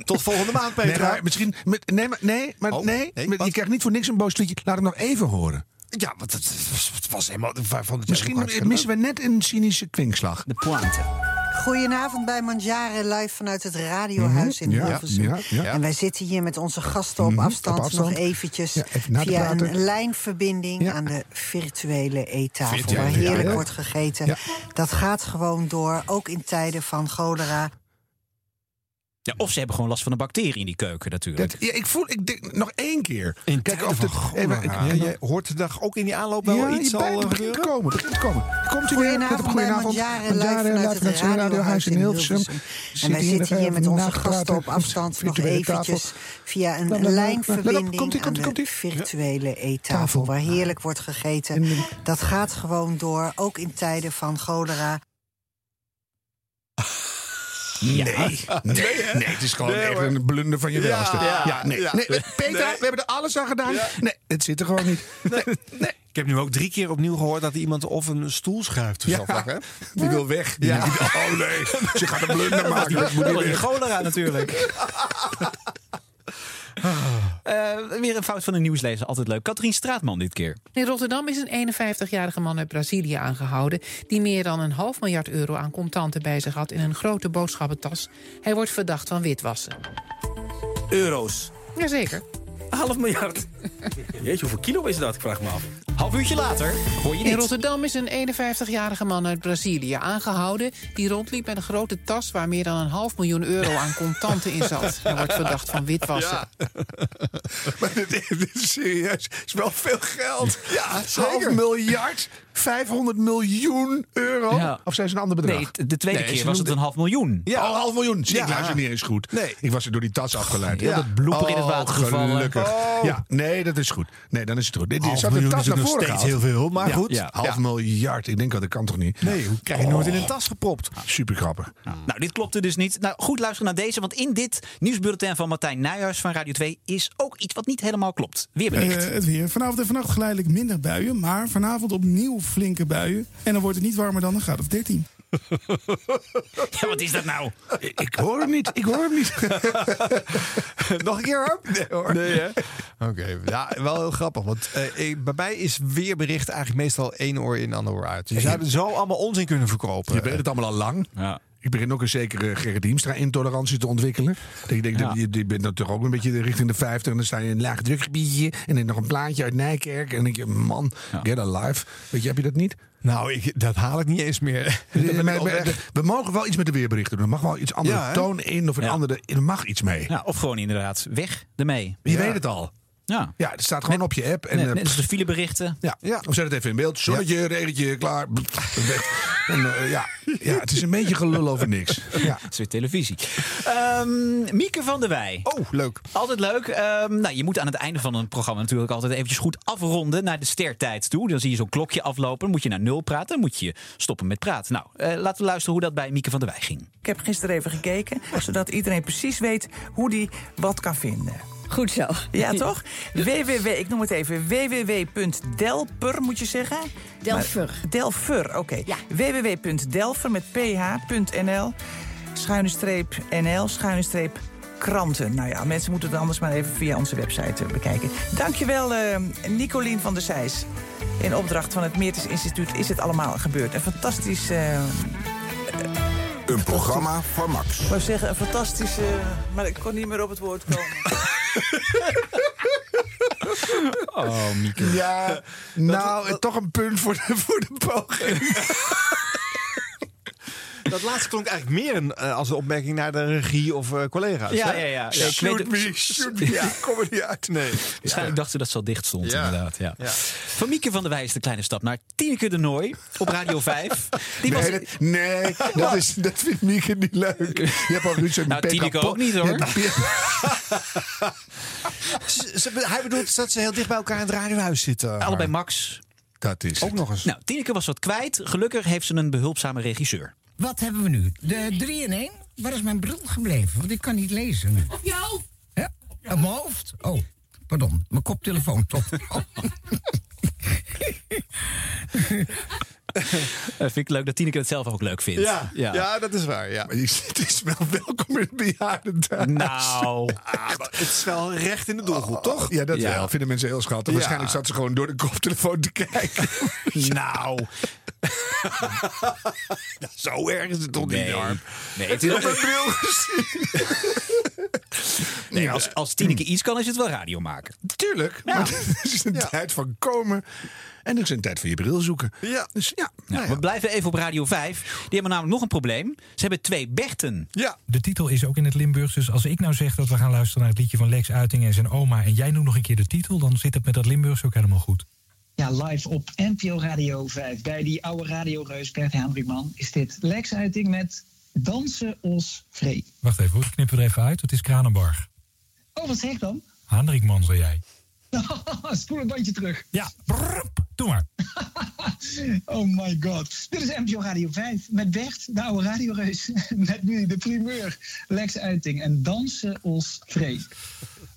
Speaker 7: Tot volgende maand,
Speaker 4: Nee,
Speaker 7: Petra.
Speaker 4: maar misschien, met, nee, maar, nee, maar
Speaker 7: Oh,
Speaker 4: nee,
Speaker 7: nee,
Speaker 4: met- je krijgt niet voor niks een boos tweetje. Laat hem nog even horen.
Speaker 7: Ja, want het was, het was helemaal... Van het
Speaker 4: Misschien missen we net een cynische kwinkslag.
Speaker 6: De pointe.
Speaker 46: Goedenavond bij Manjare, live vanuit het Radiohuis in
Speaker 4: Mhm, ja,
Speaker 46: Hilversum.
Speaker 4: ja, ja.
Speaker 46: En wij zitten hier met onze gasten op,
Speaker 4: Mhm,
Speaker 46: afstand,
Speaker 4: op afstand.
Speaker 46: nog eventjes... Via een lijnverbinding
Speaker 4: Ja.
Speaker 46: aan de virtuele eettafel... Waar heerlijk
Speaker 4: ja.
Speaker 46: wordt gegeten.
Speaker 4: Ja.
Speaker 46: Dat gaat gewoon door, ook in tijden van cholera.
Speaker 6: Ja, of ze hebben gewoon last van een bacterie in die keuken natuurlijk.
Speaker 4: Dat, ja, ik voel, ik denk nog één keer.
Speaker 7: In
Speaker 4: Kijk of
Speaker 7: cholera.
Speaker 4: even-
Speaker 7: Ja, je hoort de dag ook in die aanloop wel
Speaker 4: Ja,
Speaker 7: iets al eh,
Speaker 4: het begint te
Speaker 7: gebeuren?
Speaker 4: komen. Begint komen. Komt u weer met een
Speaker 46: bij
Speaker 4: goedenavond.
Speaker 46: Mandjaren, live vanuit het
Speaker 4: radiohuis in Hilversum.
Speaker 46: En wij zitten hier met onze gasten op afstand nog eventjes via een lijnverbinding aan
Speaker 4: komt ie, komt
Speaker 46: de virtuele eettafel, waar heerlijk wordt gegeten. Dat gaat gewoon door, ook in tijden van cholera.
Speaker 4: Nee, nee, nee, het is gewoon
Speaker 7: Nee,
Speaker 4: echt een blunder van je
Speaker 7: Ja,
Speaker 4: welste.
Speaker 7: ja,
Speaker 4: Ja, nee,
Speaker 7: ja.
Speaker 4: nee. Peter,
Speaker 7: Nee.
Speaker 4: we hebben er alles aan gedaan. Nee, het zit er gewoon niet. Nee, nee.
Speaker 7: Ik heb nu ook drie keer opnieuw gehoord dat iemand of een stoel schuift. of
Speaker 4: Ja,
Speaker 7: hè?
Speaker 4: die wil weg. Die
Speaker 7: Ja.
Speaker 4: denkt, oh nee, ze gaat een blunder maken. Dat
Speaker 6: die
Speaker 4: weg.
Speaker 6: cholera natuurlijk. Eh, weer een fout van de nieuwslezer, altijd leuk. Katrien Straatman dit keer.
Speaker 47: In Rotterdam is een 51-jarige man uit Brazilië aangehouden... die meer dan een half miljard euro aan contanten bij zich had... in een grote boodschappentas. Hij wordt verdacht van witwassen.
Speaker 48: Euro's.
Speaker 47: Jazeker.
Speaker 48: Half miljard. Jeetje, hoeveel kilo is dat? Ik vraag me af.
Speaker 6: Half uurtje later hoor je
Speaker 47: In. Rotterdam is een 51-jarige man uit Brazilië aangehouden... die rondliep met een grote tas waar meer dan een half miljoen euro aan contanten in zat. Hij wordt verdacht van witwassen.
Speaker 4: Maar dit, dit is serieus. Het is wel veel geld.
Speaker 7: Ja,
Speaker 4: Half
Speaker 7: zeker.
Speaker 4: miljard, 500 miljoen euro.
Speaker 6: Ja.
Speaker 4: Of zijn ze een ander bedrag?
Speaker 6: Nee, de tweede
Speaker 4: Nee,
Speaker 6: keer was het een half miljoen.
Speaker 4: Ja, oh, half miljoen. Zie,
Speaker 7: Ja.
Speaker 4: Ik luister niet eens goed.
Speaker 7: Nee.
Speaker 4: Ik was er door die tas afgeleid.
Speaker 6: Ja, dat blooper in het water
Speaker 4: Oh,
Speaker 6: gevallen.
Speaker 4: Gelukkig.
Speaker 7: Oh.
Speaker 4: Ja, nee, dat is goed. Nee, dan is het goed. Dit is
Speaker 7: miljoen
Speaker 4: tas
Speaker 7: is
Speaker 4: naar
Speaker 7: nog
Speaker 4: voren
Speaker 7: steeds
Speaker 4: gehaald.
Speaker 7: heel veel, maar
Speaker 4: Ja,
Speaker 7: goed.
Speaker 4: Ja, half
Speaker 7: Ja.
Speaker 4: miljard. Ik denk dat dat kan toch niet?
Speaker 7: Nee, hoe krijg je nooit in een tas gepropt?
Speaker 4: Super grappig.
Speaker 6: Nou, dit klopte dus niet. Nou, goed luisteren naar deze, want in dit nieuwsbulletin van Martijn Nijhuis van Radio 2 is ook iets wat niet helemaal klopt. Weerbericht.
Speaker 49: Eh, het weer. Vanavond en vannacht geleidelijk minder buien, maar vanavond opnieuw flinke buien. En dan wordt het niet warmer dan een graad of 13.
Speaker 6: ja, wat is dat nou?
Speaker 4: Ik, hoor hem niet. Ik hoor hem niet.
Speaker 7: Nog een keer, hoor?
Speaker 4: Nee hoor.
Speaker 7: Nee, hè? Oké, ja, wel heel grappig. Want eh, bij mij is weerbericht eigenlijk meestal één oor in, ander oor uit. Je zou het zo allemaal onzin kunnen verkopen.
Speaker 4: Je weet het allemaal al lang.
Speaker 6: Ja.
Speaker 4: Ik begin ook een zekere Gerrit Diemstra-intolerantie te ontwikkelen. Dat denkt,
Speaker 6: Ja.
Speaker 4: dat je, je bent natuurlijk ook een beetje richting de 50 en dan sta je in een laag drukgebiedje en dan nog een plaatje uit Nijkerk. En dan denk je, man, get alive. Weet je, heb je dat niet?
Speaker 7: Nou, ik, dat haal ik niet eens meer.
Speaker 4: We, we- we mogen wel iets met de weerberichten doen. Er mag wel iets andere
Speaker 7: Ja,
Speaker 4: toon in of een
Speaker 6: Ja.
Speaker 4: andere. Er mag iets mee.
Speaker 6: Ja, of gewoon inderdaad, weg ermee.
Speaker 4: Je
Speaker 7: Ja.
Speaker 4: weet het al.
Speaker 6: Ja.
Speaker 4: Ja, het staat gewoon op je app. En,
Speaker 6: Net,
Speaker 4: eh,
Speaker 6: net als de fileberichten.
Speaker 4: ja.
Speaker 7: Ja.
Speaker 4: of zet het even in beeld. Zonnetje, regentje, klaar. Weg. En, eh, ja. ja, het is een beetje gelul over niks. Ja.
Speaker 6: Dat is weer televisie. Ehm, Mieke van der Wij.
Speaker 7: Oh, leuk.
Speaker 6: Altijd leuk. Ehm, nou, je moet aan het einde van een programma natuurlijk altijd eventjes goed afronden naar de stertijd toe. Dan zie je zo'n klokje aflopen. Dan moet je naar nul praten. Dan moet je stoppen met praten. Nou, eh, laten we luisteren hoe dat bij Mieke van der Wij ging.
Speaker 50: Ik heb gisteren even gekeken, zodat iedereen precies weet hoe die wat kan vinden.
Speaker 24: Goed zo.
Speaker 50: Ja, toch? www, ik noem het even, www.delper moet je zeggen?
Speaker 24: Delfer.
Speaker 50: Maar- Delfer, oké.
Speaker 24: Ja.
Speaker 50: www.delfer met ph.nl, schuine streep nl, schuine streep kranten. Nou ja, mensen moeten het anders maar even via onze website eh, bekijken. Dankjewel, eh Nicolien van der Zijs. In opdracht van het Meertens Instituut is het allemaal gebeurd. Een fantastisch... eh,
Speaker 1: Een programma van Max.
Speaker 50: ik wou zeggen, een fantastische... Maar ik kon niet meer op het woord komen.
Speaker 6: Oh, Mieke.
Speaker 4: Ja, nou, toch een punt voor de, voor de poging.
Speaker 7: Dat laatste klonk eigenlijk meer een, eh, als een opmerking naar de regie of eh, collega's.
Speaker 6: Ja,
Speaker 7: hè?
Speaker 6: ja, ja. Ja, ik
Speaker 4: Shoot
Speaker 6: weet
Speaker 4: me,
Speaker 6: het-
Speaker 4: shoot me. Ik kom er niet uit.
Speaker 7: Nee.
Speaker 6: Waarschijnlijk dachten ze dat ze al dicht stond,
Speaker 7: Ja.
Speaker 6: inderdaad. Ja.
Speaker 7: Ja.
Speaker 6: Van Mieke van der Wij is de kleine stap naar Tineke de Nooi op Radio 5. Die was,
Speaker 4: Nee, dat, nee dat, is, dat vindt Mieke niet leuk. Je hebt al Ruud en
Speaker 6: Nou, Tineke ook niet, hoor.
Speaker 7: hij bedoelt dat ze heel dicht bij elkaar in het radiohuis zitten.
Speaker 6: allebei Max.
Speaker 4: Dat is
Speaker 7: Ook nog eens.
Speaker 6: Nou, Tineke was wat kwijt. Gelukkig heeft ze een behulpzame regisseur.
Speaker 51: Wat hebben we nu? De 3 in 1? Waar is mijn bril gebleven? Want ik kan niet lezen.
Speaker 24: Op je hoofd.
Speaker 51: Ja, op mijn hoofd? Oh, pardon. Mijn koptelefoon top. Oh.
Speaker 6: Uh, vind ik leuk dat Tineke het zelf ook leuk vindt.
Speaker 7: Ja, ja. dat is waar. Ja.
Speaker 4: Maar het is wel welkom in het bejaardentehuis.
Speaker 6: Nou,
Speaker 7: Ah, het is wel recht in de doelgroep, toch?
Speaker 4: Ja, dat
Speaker 6: Ja.
Speaker 4: wel. Vinden mensen heel schattig.
Speaker 7: Ja.
Speaker 4: Waarschijnlijk zat ze gewoon door de koptelefoon te kijken.
Speaker 6: nou.
Speaker 7: Zo erg is het toch niet,
Speaker 6: Nee.
Speaker 7: Harm?
Speaker 6: Nee, het is
Speaker 4: Ik heb een bril gezien.
Speaker 6: Nee, als, als Tineke iets kan, is het wel radio maken.
Speaker 4: Tuurlijk. Maar het is een tijd van komen. En het is een tijd van je bril zoeken.
Speaker 7: Ja.
Speaker 4: Dus ja.
Speaker 6: Nou, We blijven even op Radio 5. Die hebben namelijk nog een probleem. Ze hebben twee Berten.
Speaker 7: Ja.
Speaker 52: De titel is ook in het Limburgs. Dus als ik nou zeg dat we gaan luisteren naar het liedje van Lex Uiting en zijn oma. en jij noemt nog een keer de titel. dan zit het met dat Limburgs ook helemaal goed.
Speaker 53: Ja, live op NPO Radio 5 bij die oude radioreus Bert Hendrikman is dit Lex Uiting met Dansen ons vree.
Speaker 52: Wacht even, hoor. ik knip er even uit. Het is Kranenbarg.
Speaker 53: Oh, wat zeg ik dan?
Speaker 52: Hendrikman, zei jij.
Speaker 53: Spoel een bandje terug.
Speaker 52: Ja, doe maar.
Speaker 53: oh my god. Dit is NPO Radio 5 met Bert, de oude radioreus. Met nu de primeur Lex Uiting en Dansen ons vree.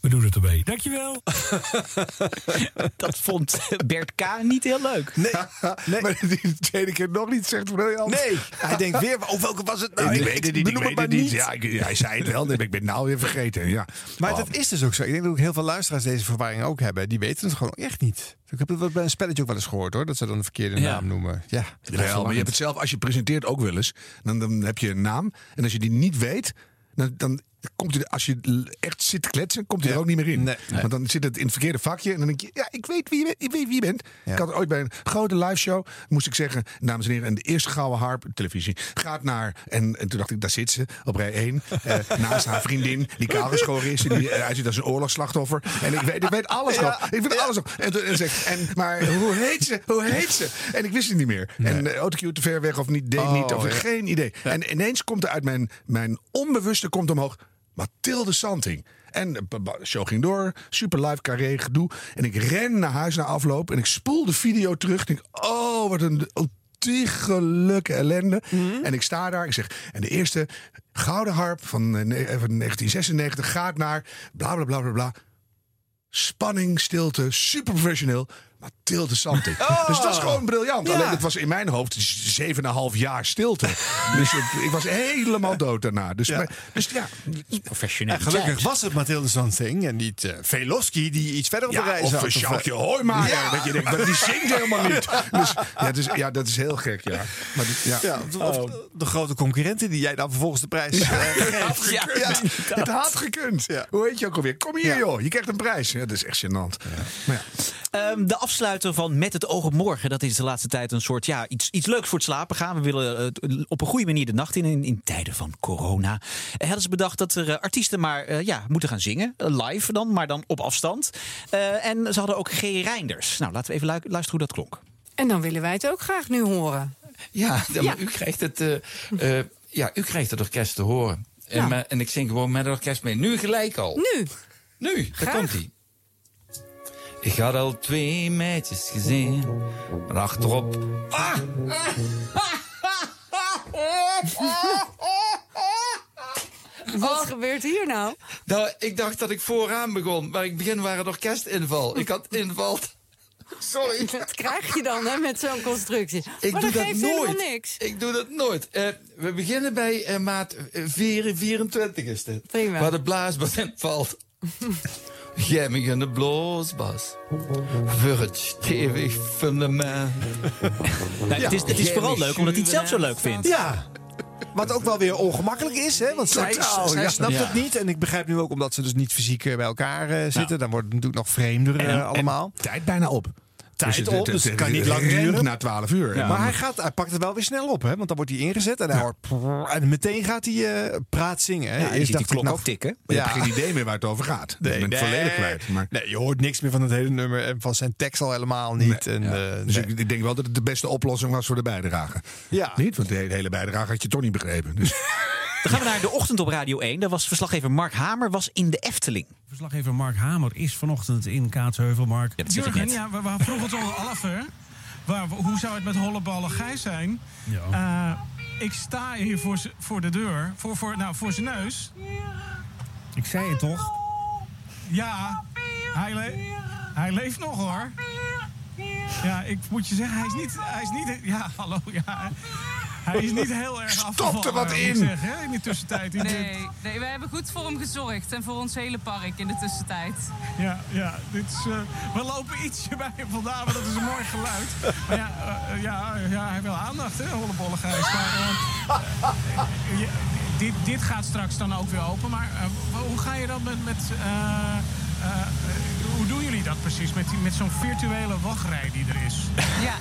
Speaker 52: We doen het erbij. Dankjewel.
Speaker 6: Dat vond Bert K. niet heel leuk.
Speaker 7: Nee,
Speaker 4: maar die de tweede keer nog niet zegt briljant.
Speaker 7: Nee, hij denkt weer, oh, welke was het nou?
Speaker 4: ik weet het niet, ik weet het niet. Ja, ik- hij zei het wel, maar ik ben het nou weer vergeten. Ja.
Speaker 7: Maar
Speaker 4: Oh.
Speaker 7: dat is dus ook zo. Ik denk dat ook heel veel luisteraars deze verwarring ook hebben. Die weten het gewoon echt niet. Ik heb het wel bij een spelletje ook wel eens gehoord hoor. Dat ze dan een verkeerde
Speaker 4: Ja.
Speaker 7: naam noemen. Ja,
Speaker 4: Wel, maar je hebt het zelf, als je presenteert ook wel eens. Dan, dan heb je een naam. En als je die niet weet, dan, dan komt hij, er- als je echt zit te kletsen, komt hij er ook niet meer in. Want dan zit het in het verkeerde vakje. En dan denk je, ja, ik weet wie je bent. Ik weet wie je bent. Ik had ooit bij een grote live show, moest ik zeggen, dames en heren, en de eerste gouden harp, televisie, gaat naar. En, en toen dacht ik, daar zit ze, op rij 1. eh, naast haar vriendin, die kaal geschoren is. en Die eh, uitziet als een oorlogsslachtoffer. En ik weet, ik weet alles
Speaker 7: Ja.
Speaker 4: nog. Ik weet alles nog. En en zeg en, maar hoe heet ze? Hoe heet ze? En ik wist het niet meer. En uh, autocue te ver weg of niet, deed
Speaker 7: Oh,
Speaker 4: niet. Of
Speaker 7: ja.
Speaker 4: geen idee. En ineens komt er uit mijn, mijn onbewuste komt omhoog. Mathilde Santing. En de b- show ging door. Super live carré gedoe. En ik ren naar huis na afloop. En ik spoel de video terug. Ik denk, oh, wat een ontiegelijke ellende. En ik sta daar. Ik zeg, en de eerste gouden harp van, eh, ne- eh, van 1996 gaat naar bla bla bla bla bla. Spanning, stilte, super professioneel. Mathilde Santing.
Speaker 7: Oh.
Speaker 4: Dus dat is gewoon briljant.
Speaker 7: Ja.
Speaker 4: Alleen het was in mijn hoofd 7,5 jaar stilte. dus ik, ik was helemaal dood daarna. Dus
Speaker 7: Ja.
Speaker 4: maar- dus ja,
Speaker 6: professioneel.
Speaker 7: En gelukkig was het Mathilde Santing en niet eh Velofsky die iets verder op de
Speaker 4: Ja,
Speaker 7: reis
Speaker 4: of
Speaker 7: had.
Speaker 4: een Sjoukje.
Speaker 7: Ja.
Speaker 4: Dat je denkt, dat die zingt helemaal niet. Dus, ja, dus, ja, dat is heel gek, ja. Maar dit- ja.
Speaker 7: Ja, of
Speaker 4: Oh.
Speaker 7: de grote concurrenten die jij dan vervolgens de prijs eh,
Speaker 4: Het had
Speaker 7: geeft.
Speaker 4: gekund. Het had gekund. Hoe heet je ook alweer? Kom hier, joh. Je krijgt een prijs. Ja, dat is echt gênant. Maar ja.
Speaker 6: Ehm, de afsluiter van Met het oog op morgen. Dat is de laatste tijd een soort ja, iets, iets leuks voor het slapen gaan. We willen eh, op een goede manier de nacht in. In, in tijden van corona. Eh, hadden ze bedacht dat er eh, artiesten maar ja, moeten gaan zingen. Live dan, maar dan op afstand. Eh, en ze hadden ook G. Reinders. Nou, laten we even lu- luisteren hoe dat klonk.
Speaker 38: En dan willen wij het ook graag nu horen.
Speaker 54: Ja, dan-
Speaker 38: Ja.
Speaker 54: u krijgt het, ja, u krijgt het orkest te horen. En,
Speaker 38: Ja.
Speaker 54: me- en ik zing gewoon met het orkest mee. Nu gelijk al.
Speaker 38: Nu?
Speaker 54: Nu, daar komt hij. Ik had al twee meisjes gezien. Maar achterop... Ah!
Speaker 38: Wat gebeurt hier nou?
Speaker 54: Nou, ik dacht dat ik vooraan begon. Maar ik begin waar het orkest invalt. Ik had inval... Sorry.
Speaker 38: Dat krijg je dan hè, met zo'n constructie.
Speaker 54: Ik
Speaker 38: maar
Speaker 54: doe
Speaker 38: dat geeft
Speaker 54: nooit.
Speaker 38: niks.
Speaker 54: Ik doe dat nooit. Eh, we beginnen bij eh, maat eh, 4, 24 is dit.
Speaker 38: Prima.
Speaker 54: Waar de blaasbas in valt. Jij me in de bloosbas. Voor het stevig fundament.
Speaker 6: Nou, het, is, het is vooral leuk omdat hij het zelf zo leuk vindt.
Speaker 7: Ja. Wat ook wel weer ongemakkelijk is, hè? Want zij,
Speaker 4: Totaal,
Speaker 7: zij
Speaker 4: ja.
Speaker 7: snapt
Speaker 6: Ja.
Speaker 7: het niet. En ik begrijp nu ook omdat ze dus niet fysiek eh, bij elkaar eh, zitten. Dan wordt het natuurlijk nog vreemder eh, allemaal.
Speaker 4: en tijd bijna op.
Speaker 7: Tijd
Speaker 4: het-
Speaker 7: op, dus het kan niet lang duren.
Speaker 4: na 12 uur.
Speaker 7: Maar hij, gaat, hij pakt het wel weer snel op, hè? Want dan wordt hij ingezet en hij hoort... En meteen gaat hij eh, praat zingen. Hè?
Speaker 6: Ja,
Speaker 7: Eerst
Speaker 6: die
Speaker 7: ik,
Speaker 6: klok
Speaker 7: nou,
Speaker 6: ook tikken.
Speaker 4: Maar je hebt geen idee meer waar het over gaat.
Speaker 7: Nee, nee.
Speaker 4: volledig kwijt. Maar,
Speaker 7: Nee, je hoort niks meer van het hele nummer en van zijn tekst al helemaal niet. En, eh,
Speaker 4: dus ik, ik denk wel dat het de beste oplossing was voor de bijdrage.
Speaker 7: Ja.
Speaker 4: Niet? Want de hele, hele bijdrage had je toch niet begrepen. Dus.
Speaker 6: Dan gaan we naar de ochtend op Radio 1. Daar was verslaggever Mark Hamer was in de Efteling.
Speaker 55: Verslaggever Mark Hamer is vanochtend in Kaatsheuvel. Mark.
Speaker 6: Ja, dat zeg ik
Speaker 56: Jurgen,
Speaker 6: net.
Speaker 56: ja, we, we vroegen het al af, hè? Waar, hoe zou het met holleballen Gijs zijn?
Speaker 55: Ja.
Speaker 56: Eh, ik sta hier voor, voor de deur, voor, voor, nou, voor zijn neus.
Speaker 55: Ik zei het toch?
Speaker 56: Ja, hij, le- hij leeft nog, hoor. Ja, ik moet je zeggen, hij is niet... Hij is niet ja, hallo, ja. Hij is niet heel erg afgevallen,
Speaker 4: er wat in.
Speaker 56: zeggen, hè, in de tussentijd. In dit-
Speaker 57: Nee, nee, we hebben goed voor hem gezorgd en voor ons hele park in de tussentijd.
Speaker 56: Ja, ja, dit is, eh, we lopen ietsje bij hem vandaan, maar dat is een mooi geluid. Maar ja, eh, ja, ja hij wil aandacht, hè, hollebolle Gijs. Maar, eh, dit, dit gaat straks dan ook weer open. Maar eh, hoe ga je dan met... met eh, eh, hoe doen jullie dat precies? Met, die- met zo'n virtuele wachtrij die er is?
Speaker 57: Ja.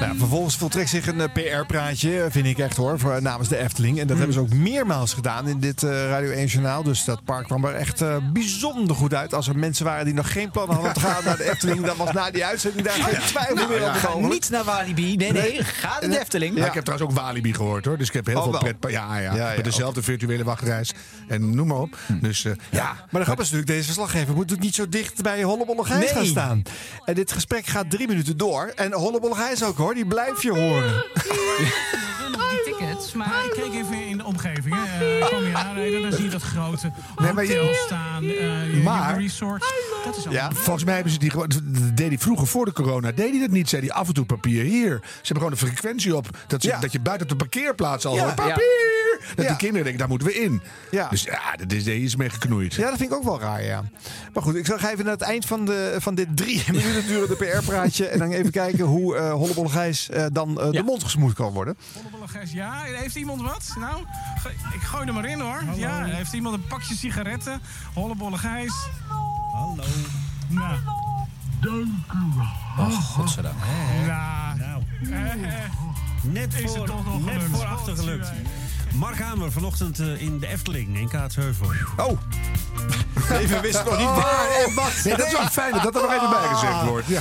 Speaker 7: Nou, vervolgens voltrekt zich een eh, PR-praatje, vind ik echt hoor, voor, namens de Efteling. En dat hebben ze ook meermaals gedaan in dit eh, Radio 1 Journaal. Dus dat park kwam er echt eh, bijzonder goed uit. Als er mensen waren die nog geen plan hadden om te gaan naar de Efteling, dan was na die uitzending daar geen twijfel
Speaker 4: Nou,
Speaker 7: meer over.
Speaker 6: Niet naar Walibi. Nee, nee. Ga naar de Efteling.
Speaker 4: Ja, ik heb trouwens ook Walibi gehoord hoor. Dus ik heb heel
Speaker 7: Oh,
Speaker 4: veel pret. Ja, ja, Met dezelfde virtuele wachtreis. En noem maar op. Dus eh, ja.
Speaker 7: Maar de grap is natuurlijk, deze verslaggever moet natuurlijk niet zo dicht bij Hollebolle
Speaker 4: Nee.
Speaker 7: gaan staan. En dit gesprek gaat drie minuten door. En Hollebolle Gijs ook hoor, die blijf je horen.
Speaker 57: Die maar...
Speaker 56: ik keek even in de omgeving. Eh, kwam je aanrijden, dan zie je dat grote
Speaker 4: Nee, maar je-
Speaker 56: hotel staan. eh, je,
Speaker 4: Maar-
Speaker 56: je resort. Dat is allemaal...
Speaker 4: Volgens mij hebben ze die gewoon. deed hij vroeger voor de corona. Deed hij dat niet? Zei hij af en toe papier hier. Ze hebben gewoon een frequentie op. Dat, ze, dat je buiten op de parkeerplaats al
Speaker 7: Ja.
Speaker 4: hoort.
Speaker 7: Ja.
Speaker 4: Papier! Dat
Speaker 7: Ja.
Speaker 4: die kinderen denken, daar moeten we in.
Speaker 7: Ja.
Speaker 4: Dus ja, dat is, is mee geknoeid.
Speaker 7: Ja, dat vind ik ook wel raar, ja. Maar goed, ik zal even naar het eind van, de, van dit drie minuten durende PR-praatje... en dan even kijken hoe eh Hollebolle Gijs eh, dan eh, de mond gesmoed kan worden.
Speaker 56: Hollebolle Gijs, ja, heeft iemand wat? Nou, ik gooi er maar in hoor. Ja, heeft iemand een pakje sigaretten? Hollebolle Gijs.
Speaker 55: Hallo.
Speaker 56: Nou.
Speaker 55: Dank u wel.
Speaker 6: Oh, godzijdank.
Speaker 56: Ja.
Speaker 55: Nou,
Speaker 56: Eh, eh.
Speaker 55: net
Speaker 56: Is het
Speaker 55: voor,
Speaker 56: toch nog
Speaker 55: net voor achter gelukt. Mark Hamer vanochtend eh, in de Efteling in Kaatsheuvel.
Speaker 7: Oh. Even wist nog niet waar en wat.
Speaker 4: Nee, dat is wel fijn dat dat er nog even bij gezegd wordt. Ja.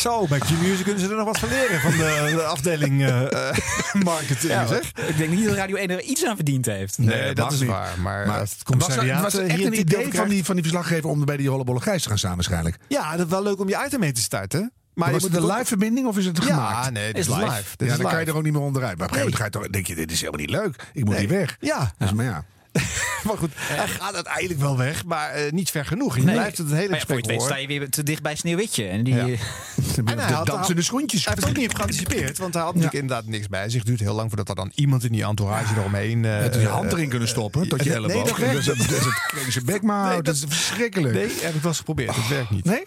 Speaker 7: Zo, bij Q-Music kunnen ze er nog wat van leren van de, de afdeling eh, eh, marketing,
Speaker 6: Ja,
Speaker 7: zeg.
Speaker 6: Ik denk niet dat Radio 1 er iets aan verdiend heeft.
Speaker 7: Nee, dat is
Speaker 4: niet.
Speaker 7: waar. Maar,
Speaker 4: Maar
Speaker 7: het
Speaker 4: was,
Speaker 7: commissariaat
Speaker 4: er- was er
Speaker 7: eh,
Speaker 4: echt een idee van die, van die verslaggever om bij die Hollebolle Gijs te gaan staan waarschijnlijk?
Speaker 7: Ja, dat is wel leuk om je item mee te starten. Maar
Speaker 4: was
Speaker 7: je
Speaker 4: het een live verbinding of is het
Speaker 7: Ja,
Speaker 4: gemaakt?
Speaker 7: nee, dit is live. Dit
Speaker 4: ja,
Speaker 7: is
Speaker 4: dan kan je
Speaker 7: live.
Speaker 4: er ook niet meer onderuit. Maar op een gegeven moment ga je toch, denk je, dit is helemaal niet leuk. Ik moet
Speaker 7: Nee.
Speaker 4: hier weg.
Speaker 7: Ja.
Speaker 4: Dus, maar ja.
Speaker 7: Maar goed, hij gaat uiteindelijk wel weg, maar eh, niet ver genoeg. Je
Speaker 6: Nee.
Speaker 7: blijft het hele
Speaker 6: ja, voor het weet sta je weer te dicht bij Sneeuwwitje. En die,
Speaker 7: Ja. En hij had,
Speaker 4: dansende schoentjes.
Speaker 7: Hij heeft ook niet op geanticipeerd, want hij had natuurlijk inderdaad niks bij zich. Het duurt heel lang voordat er dan iemand in die entourage eromheen...
Speaker 4: is je
Speaker 7: eh,
Speaker 4: hand erin kunnen stoppen tot je elleboog.
Speaker 7: Nee, dat
Speaker 4: dat dat kreeg zijn bek maar dat is verschrikkelijk.
Speaker 7: Nee, heb ik wel eens geprobeerd. Het werkt niet.
Speaker 4: Nee?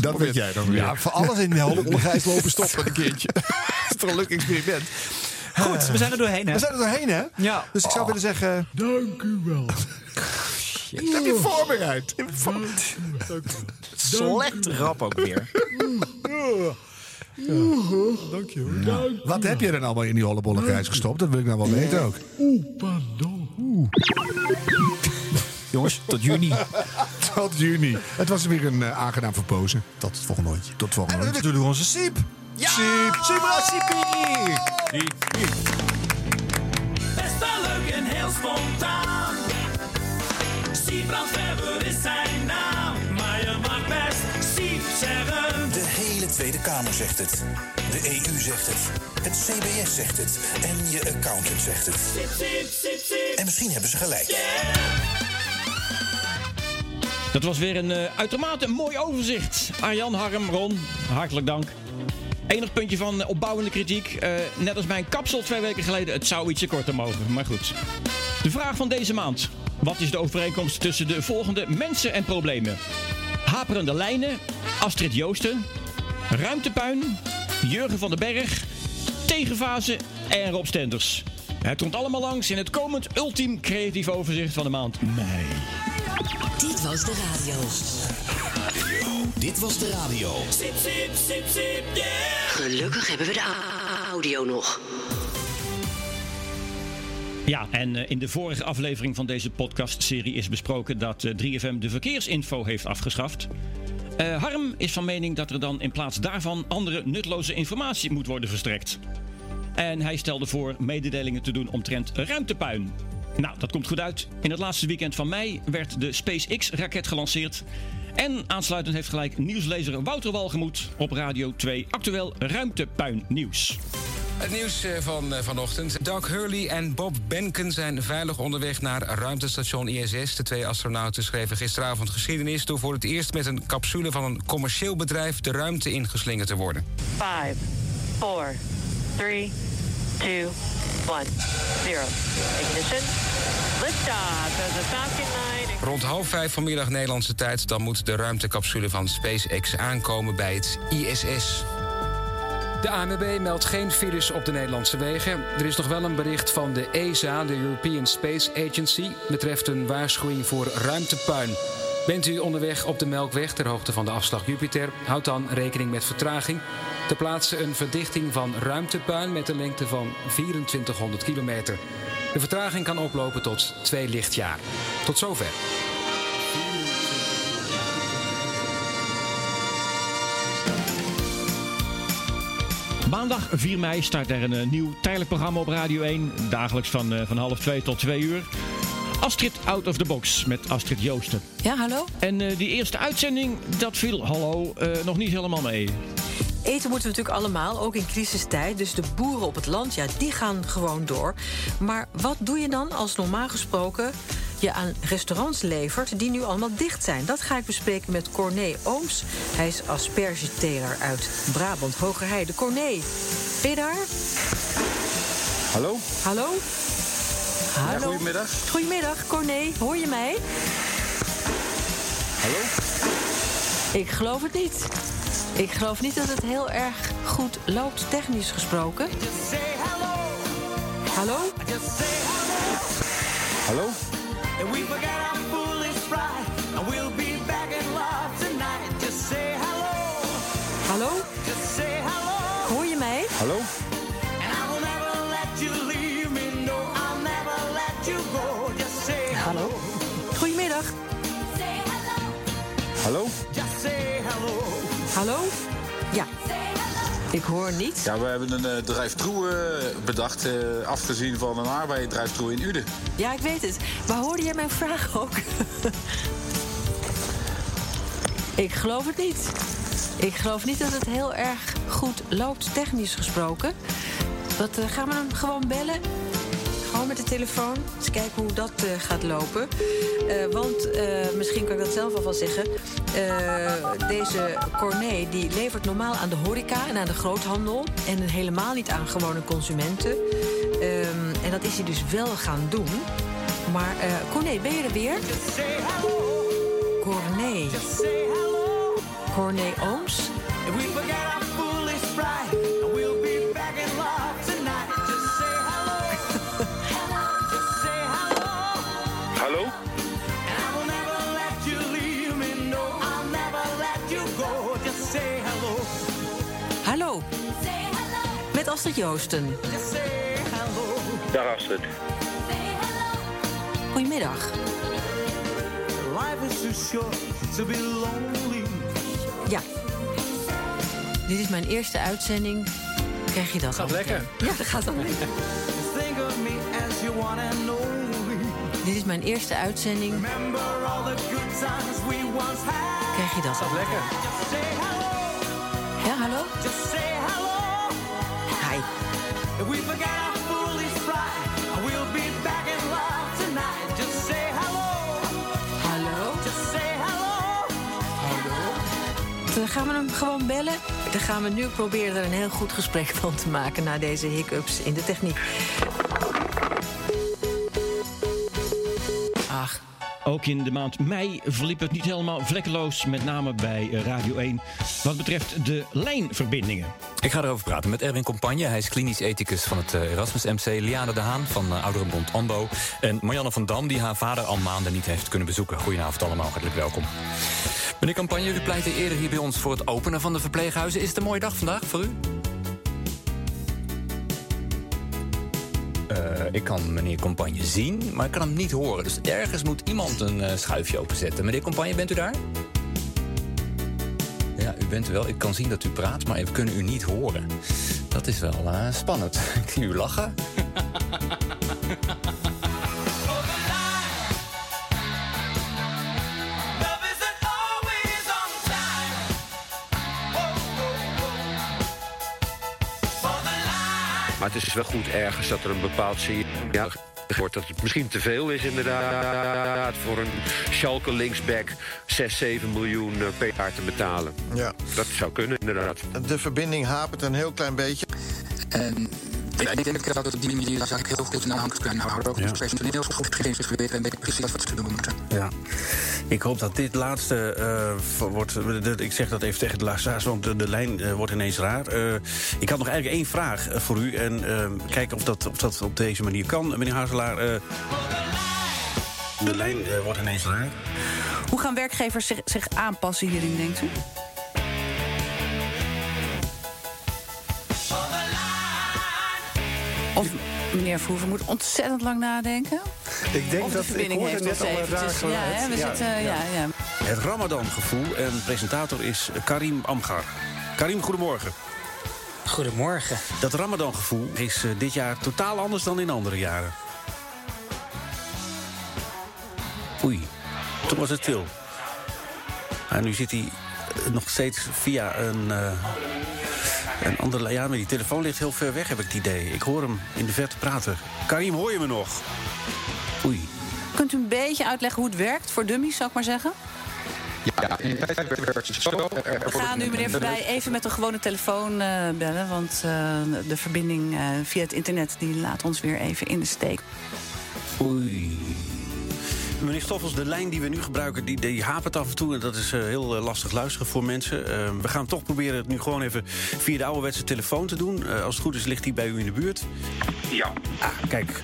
Speaker 7: dat,
Speaker 4: weet jij dan weer.
Speaker 7: Ja, voor alles in de holle gijs lopen stoppen een keertje. dat is toch een leuk experiment.
Speaker 6: Goed, we zijn er doorheen, hè?
Speaker 7: We zijn er doorheen, hè?
Speaker 6: Ja.
Speaker 7: Dus ik zou willen zeggen...
Speaker 49: Dank u wel.
Speaker 4: Dat heb je voorbereid.
Speaker 6: Slecht rap ook weer.
Speaker 49: Dank je.
Speaker 4: Wat heb je dan allemaal in die Hollebolle Gijs gestopt? Dat wil ik nou wel weten ook.
Speaker 49: Oeh, pardon.
Speaker 6: Jongens, tot juni.
Speaker 4: Tot juni. Het was weer een eh, aangenaam verpozen.
Speaker 7: Tot het volgende rondje.
Speaker 4: Tot het volgende
Speaker 7: En natuurlijk doen we onze Siep.
Speaker 6: Ja!
Speaker 7: Siep. Siepie.
Speaker 58: Best wel leuk en heel spontaan. Siebrand Weber is zijn naam. Maar je mag best Siep zeggen.
Speaker 1: De hele Tweede Kamer zegt het. De EU zegt het. Het CBS zegt het. En je accountant zegt het.
Speaker 58: Siep, siep, siep, siep.
Speaker 1: En misschien hebben ze gelijk.
Speaker 59: Dat was weer een eh, uitermate mooi overzicht. Arjan, Harm, Ron, hartelijk dank. Enig puntje van eh, opbouwende kritiek. Eh, net als mijn kapsel twee weken geleden. Het zou ietsje korter mogen, maar goed. De vraag van deze maand. Wat is de overeenkomst tussen de volgende mensen en problemen? Haperende lijnen, Astrid Joosten, ruimtepuin, Jurgen van den Berg, tegenfase en Rob Stenders. Het komt allemaal langs in het komend ultiem creatief overzicht van de maand mei.
Speaker 60: Dit was de radio.
Speaker 1: Dit was de radio.
Speaker 58: Siep, siep, siep, yeah.
Speaker 60: Gelukkig hebben we de audio nog.
Speaker 59: Ja, en eh, in de vorige aflevering van deze podcastserie is besproken dat eh, 3FM de verkeersinfo heeft afgeschaft. Eh, Harm is van mening dat er dan in plaats daarvan andere nutteloze informatie moet worden verstrekt. En hij stelde voor mededelingen te doen omtrent ruimtepuin. Nou, dat komt goed uit. In het laatste weekend van mei werd de SpaceX-raket gelanceerd. En aansluitend heeft gelijk nieuwslezer Wouter Walgemoed op Radio 2 actueel ruimtepuin nieuws.
Speaker 61: Het nieuws eh, van eh, vanochtend. Doug Hurley en Bob Benken zijn veilig onderweg naar ruimtestation ISS. De twee astronauten schreven gisteravond geschiedenis... door voor het eerst met een capsule van een commercieel bedrijf... de ruimte ingeslingerd te worden.
Speaker 62: 5, 4, 3, 2, 1, 0. Ignition. Liftoff of the Falcon 9.
Speaker 61: Rond half vijf vanmiddag Nederlandse tijd... dan moet de ruimtecapsule van SpaceX aankomen bij het ISS. De ANWB meldt geen files op de Nederlandse wegen. Er is nog wel een bericht van de ESA, de European Space Agency, betreft een waarschuwing voor ruimtepuin. Bent u onderweg op de Melkweg ter hoogte van de afslag Jupiter, houd dan rekening met vertraging. Ter plaatse een verdichting van ruimtepuin met een lengte van 2400 kilometer. De vertraging kan oplopen tot twee lichtjaar. Tot zover.
Speaker 59: Maandag 4 mei start er een eh, nieuw tijdelijk programma op Radio 1. Dagelijks van, eh, van half 2 tot 2 uur. Astrid Out of the Box met Astrid Joosten.
Speaker 38: Ja, hallo?
Speaker 59: En eh, die eerste uitzending, dat viel, hallo, eh, nog niet helemaal mee.
Speaker 38: Eten moeten we natuurlijk allemaal, ook in crisistijd. Dus de boeren op het land, ja, die gaan gewoon door. Maar wat doe je dan als normaal gesproken je aan restaurants levert... die nu allemaal dicht zijn? Dat ga ik bespreken met Corné Ooms. Hij is aspergeteler uit Brabant, Hogerheide. Corné, ben je daar?
Speaker 63: Hallo?
Speaker 38: Hallo? Hallo?
Speaker 63: goedemiddag.
Speaker 38: Goedemiddag, Corné. Hoor je mij?
Speaker 63: Hallo?
Speaker 38: Ik geloof het niet. Ik geloof niet dat het heel erg goed loopt, technisch gesproken. Hallo?
Speaker 63: Hallo?
Speaker 38: Ik hoor niet.
Speaker 63: Ja, we hebben een eh, bedacht, eh, afgezien van een arbeid drive-thru in Uden.
Speaker 38: Ja, ik weet het. Maar hoorde jij mijn vraag ook? ik geloof het niet. Ik geloof niet dat het heel erg goed loopt, technisch gesproken. Wat, gaan we hem gewoon bellen? Met de telefoon. Eens kijken hoe dat eh, gaat lopen. Eh, want eh, misschien kan ik dat zelf al wel zeggen. Deze Corné die levert normaal aan de horeca en aan de groothandel. En helemaal niet aan gewone consumenten. Ehm, en dat is hij dus wel gaan doen. Maar Corné, ben je er weer? Corné. Corné Ooms? Astrid Joosten.
Speaker 63: Dag Astrid.
Speaker 38: Goedemiddag.
Speaker 58: Life is too short to be lonely.
Speaker 38: Ja. Dit is mijn eerste uitzending. Krijg je dat
Speaker 58: Gaat
Speaker 38: ook,
Speaker 58: lekker.
Speaker 38: Ja, dat gaat dan lekker. Dit is mijn eerste uitzending. Krijg je dat ook, hè?
Speaker 58: lekker. Just say hello.
Speaker 38: Ja, hallo? Dan gaan we hem gewoon bellen. Dan gaan we nu proberen er een heel goed gesprek van te maken... na deze hiccups in de techniek. Ach.
Speaker 59: Ook in de maand mei verliep het niet helemaal vlekkeloos, met name bij eh, Radio 1, wat betreft de lijnverbindingen.
Speaker 64: Ik ga erover praten met Erwin Compagne. Hij is klinisch ethicus van het eh, Erasmus MC. Liane de Haan van eh, Ouderenbond AMBO. En Marianne van Dam, die haar vader al maanden niet heeft kunnen bezoeken. Goedenavond allemaal, hartelijk welkom. Meneer Campagne, u pleitte eerder hier bij ons voor het openen van de verpleeghuizen. Is het een mooie dag vandaag voor u? Eh, ik kan meneer Compagne zien, maar ik kan hem niet horen. Dus ergens moet iemand een eh, schuifje openzetten. Meneer Compagne, bent u daar? Ja, u bent er wel. Ik kan zien dat u praat, maar we kunnen u niet horen. Dat is wel eh, spannend. Ik zie u lachen.
Speaker 65: Maar het is wel goed ergens dat er een bepaald signaal wordt dat het misschien te veel is inderdaad voor een Schalke linksback 6, 7 miljoen eh, per jaar te betalen.
Speaker 66: Ja.
Speaker 65: Dat zou kunnen inderdaad.
Speaker 66: De verbinding hapert een heel klein beetje.
Speaker 67: En
Speaker 68: Ik denk dat op die manier eigenlijk heel goed in aanhang kunnen houden. Ook professioneel goed geïnstrueerd en weten precies wat ze doen moeten.
Speaker 55: Ja. Ik hoop dat dit laatste eh, voor- wordt. de- ik zeg dat even tegen de luisteraars, want de, de lijn eh, wordt ineens raar. Eh, ik had nog eigenlijk één vraag eh, voor u. En eh, kijken of dat, of dat op deze manier kan. Meneer Hazelaar. eh, de lijn eh, wordt ineens raar.
Speaker 50: Hoe gaan werkgevers zich, zich aanpassen hierin, denkt u? Of meneer Verhoeven moet ontzettend lang nadenken?
Speaker 55: Ik denk
Speaker 50: of de
Speaker 55: dat- ik
Speaker 50: verbinding
Speaker 55: hoorde
Speaker 50: heeft
Speaker 55: net al een
Speaker 50: eventjes...
Speaker 55: raar geluid.
Speaker 50: Ja, hè, we
Speaker 55: Ja,
Speaker 50: zitten...
Speaker 55: ja.
Speaker 50: Ja, ja.
Speaker 55: Het Ramadan-gevoel en presentator is Karim Amgar. Karim, goedemorgen.
Speaker 69: Goedemorgen.
Speaker 55: Dat Ramadan-gevoel is eh, dit jaar totaal anders dan in andere jaren. Oei, toen was het stil. En nu zit hij eh, nog steeds via een, eh een andere... Ja, maar die telefoon ligt heel ver weg, heb ik het idee. Ik hoor hem in de verte praten. Karim, hoor je me nog? Oei.
Speaker 50: Kunt u een beetje uitleggen hoe het werkt voor dummies, zou ik maar zeggen?
Speaker 68: Ja, in feite werkt het zo.
Speaker 50: We gaan nu, meneer Verbij, even met een gewone telefoon eh, bellen. Want eh, de verbinding eh, via het internet die laat ons weer even in de steek.
Speaker 55: Oei. Meneer Stoffels, de lijn die we nu gebruiken, die, die hapert af en toe. En dat is eh, heel eh, lastig luisteren voor mensen. Eh, we gaan toch proberen het nu gewoon even via de ouderwetse telefoon te doen. Eh, als het goed is, ligt die bij u in de buurt.
Speaker 35: Ja.
Speaker 55: Ah, kijk.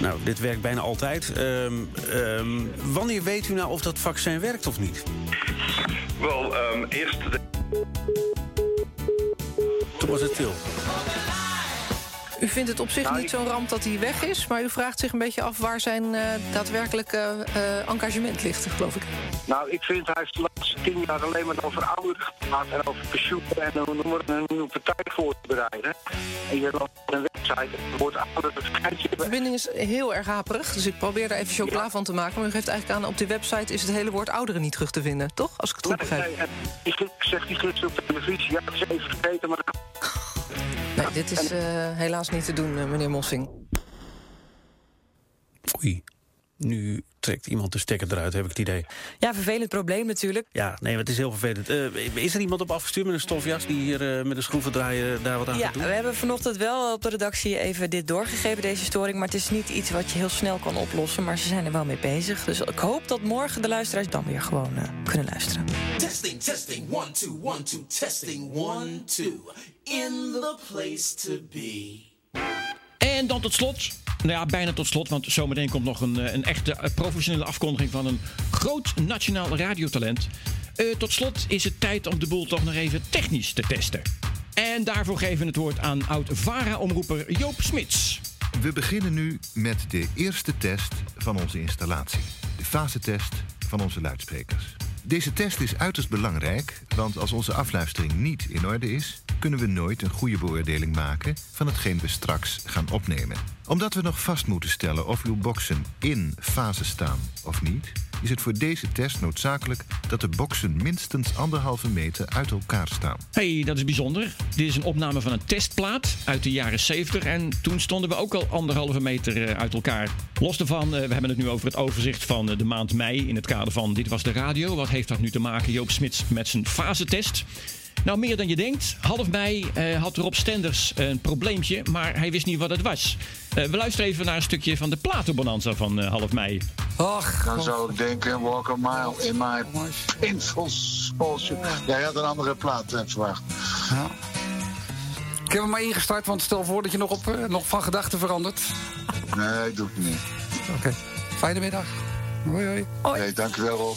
Speaker 55: Nou, dit werkt bijna altijd. Ehm, ehm, wanneer weet u nou of dat vaccin werkt of niet?
Speaker 35: Wel, ehm, eerst... De...
Speaker 55: Toen was het stil.
Speaker 38: U vindt het op zich niet zo'n ramp dat hij weg is, maar u vraagt zich een beetje af waar zijn eh, daadwerkelijke eh, engagement ligt, geloof ik.
Speaker 70: Nou, ik vind hij heeft de laatste tien jaar alleen maar over ouderen gepraat en over pensioen en hoe noem maar, een nieuwe partij voor te bereiden. En je hebt dan een website en het woord ouderen het schijntje.
Speaker 38: De verbinding is heel erg haperig, dus ik probeer daar even chocola van te maken. Maar u geeft eigenlijk aan, op die website is het hele woord ouderen niet terug te vinden, toch? Als ik het goed begrijp.
Speaker 70: Nee, gek- zegt die gisteren op televisie, ja, dat is even vergeten, maar
Speaker 38: Nee, dit is eh, helaas niet te doen, eh, meneer Mossing.
Speaker 55: Oei. Nu trekt iemand de stekker eruit, heb ik het idee.
Speaker 38: Ja, vervelend probleem natuurlijk.
Speaker 55: Ja, nee, maar het is heel vervelend. Eh, is er iemand op afgestuurd met een stofjas... die hier eh, met een schroevendraaier daar wat aan
Speaker 38: Ja,
Speaker 55: gaat doen?
Speaker 38: we hebben vanochtend wel op de redactie even dit doorgegeven, deze storing. Maar het is niet iets wat je heel snel kan oplossen. Maar ze zijn er wel mee bezig. Dus ik hoop dat morgen de luisteraars dan weer gewoon eh, kunnen luisteren.
Speaker 71: Testing, testing, one, two, one, two, testing, one, two. In the place to be.
Speaker 59: En dan tot slot, nou ja, bijna tot slot, want zometeen komt nog een, eh, een echte eh, professionele afkondiging van een groot nationaal radiotalent. Eh, tot slot is het tijd om de boel toch nog even technisch te testen. En daarvoor geven we het woord aan oud-VARA-omroeper Joop Smits.
Speaker 72: We beginnen nu met de eerste test van onze installatie. De fasetest van onze luidsprekers. Deze test is uiterst belangrijk, want als onze afluistering niet in orde is, kunnen we nooit een goede beoordeling maken van hetgeen we straks gaan opnemen. Omdat we nog vast moeten stellen of uw boxen in fase staan of niet, is het voor deze test noodzakelijk dat de boxen minstens anderhalve meter uit elkaar staan.
Speaker 59: hey, dat is bijzonder. Dit is een opname van een testplaat uit de jaren 70. En toen stonden we ook al anderhalve meter eh, uit elkaar. Los daarvan, eh, we hebben het nu over het overzicht van eh, de maand mei... in het kader van Dit Was De Radio. Wat heeft dat nu te maken, Joop Smits, met zijn fasetest? Nou, meer dan je denkt. Half mei eh, had Rob Stenders een probleempje, maar hij wist niet wat het was. Eh, we luisteren even naar een stukje van de platenbonanza van eh, half mei.
Speaker 65: Ach, dan zou ik denken, walk a mile in my painful bullshit. Jij had een andere plaat verwacht.
Speaker 17: Ja. Ik heb hem maar ingestart, want stel voor dat je nog, op, nog van gedachten verandert.
Speaker 65: Nee, doe ik niet.
Speaker 17: Oké, fijne middag. Hoi, hoi.
Speaker 65: Nee, dank u wel, Rob.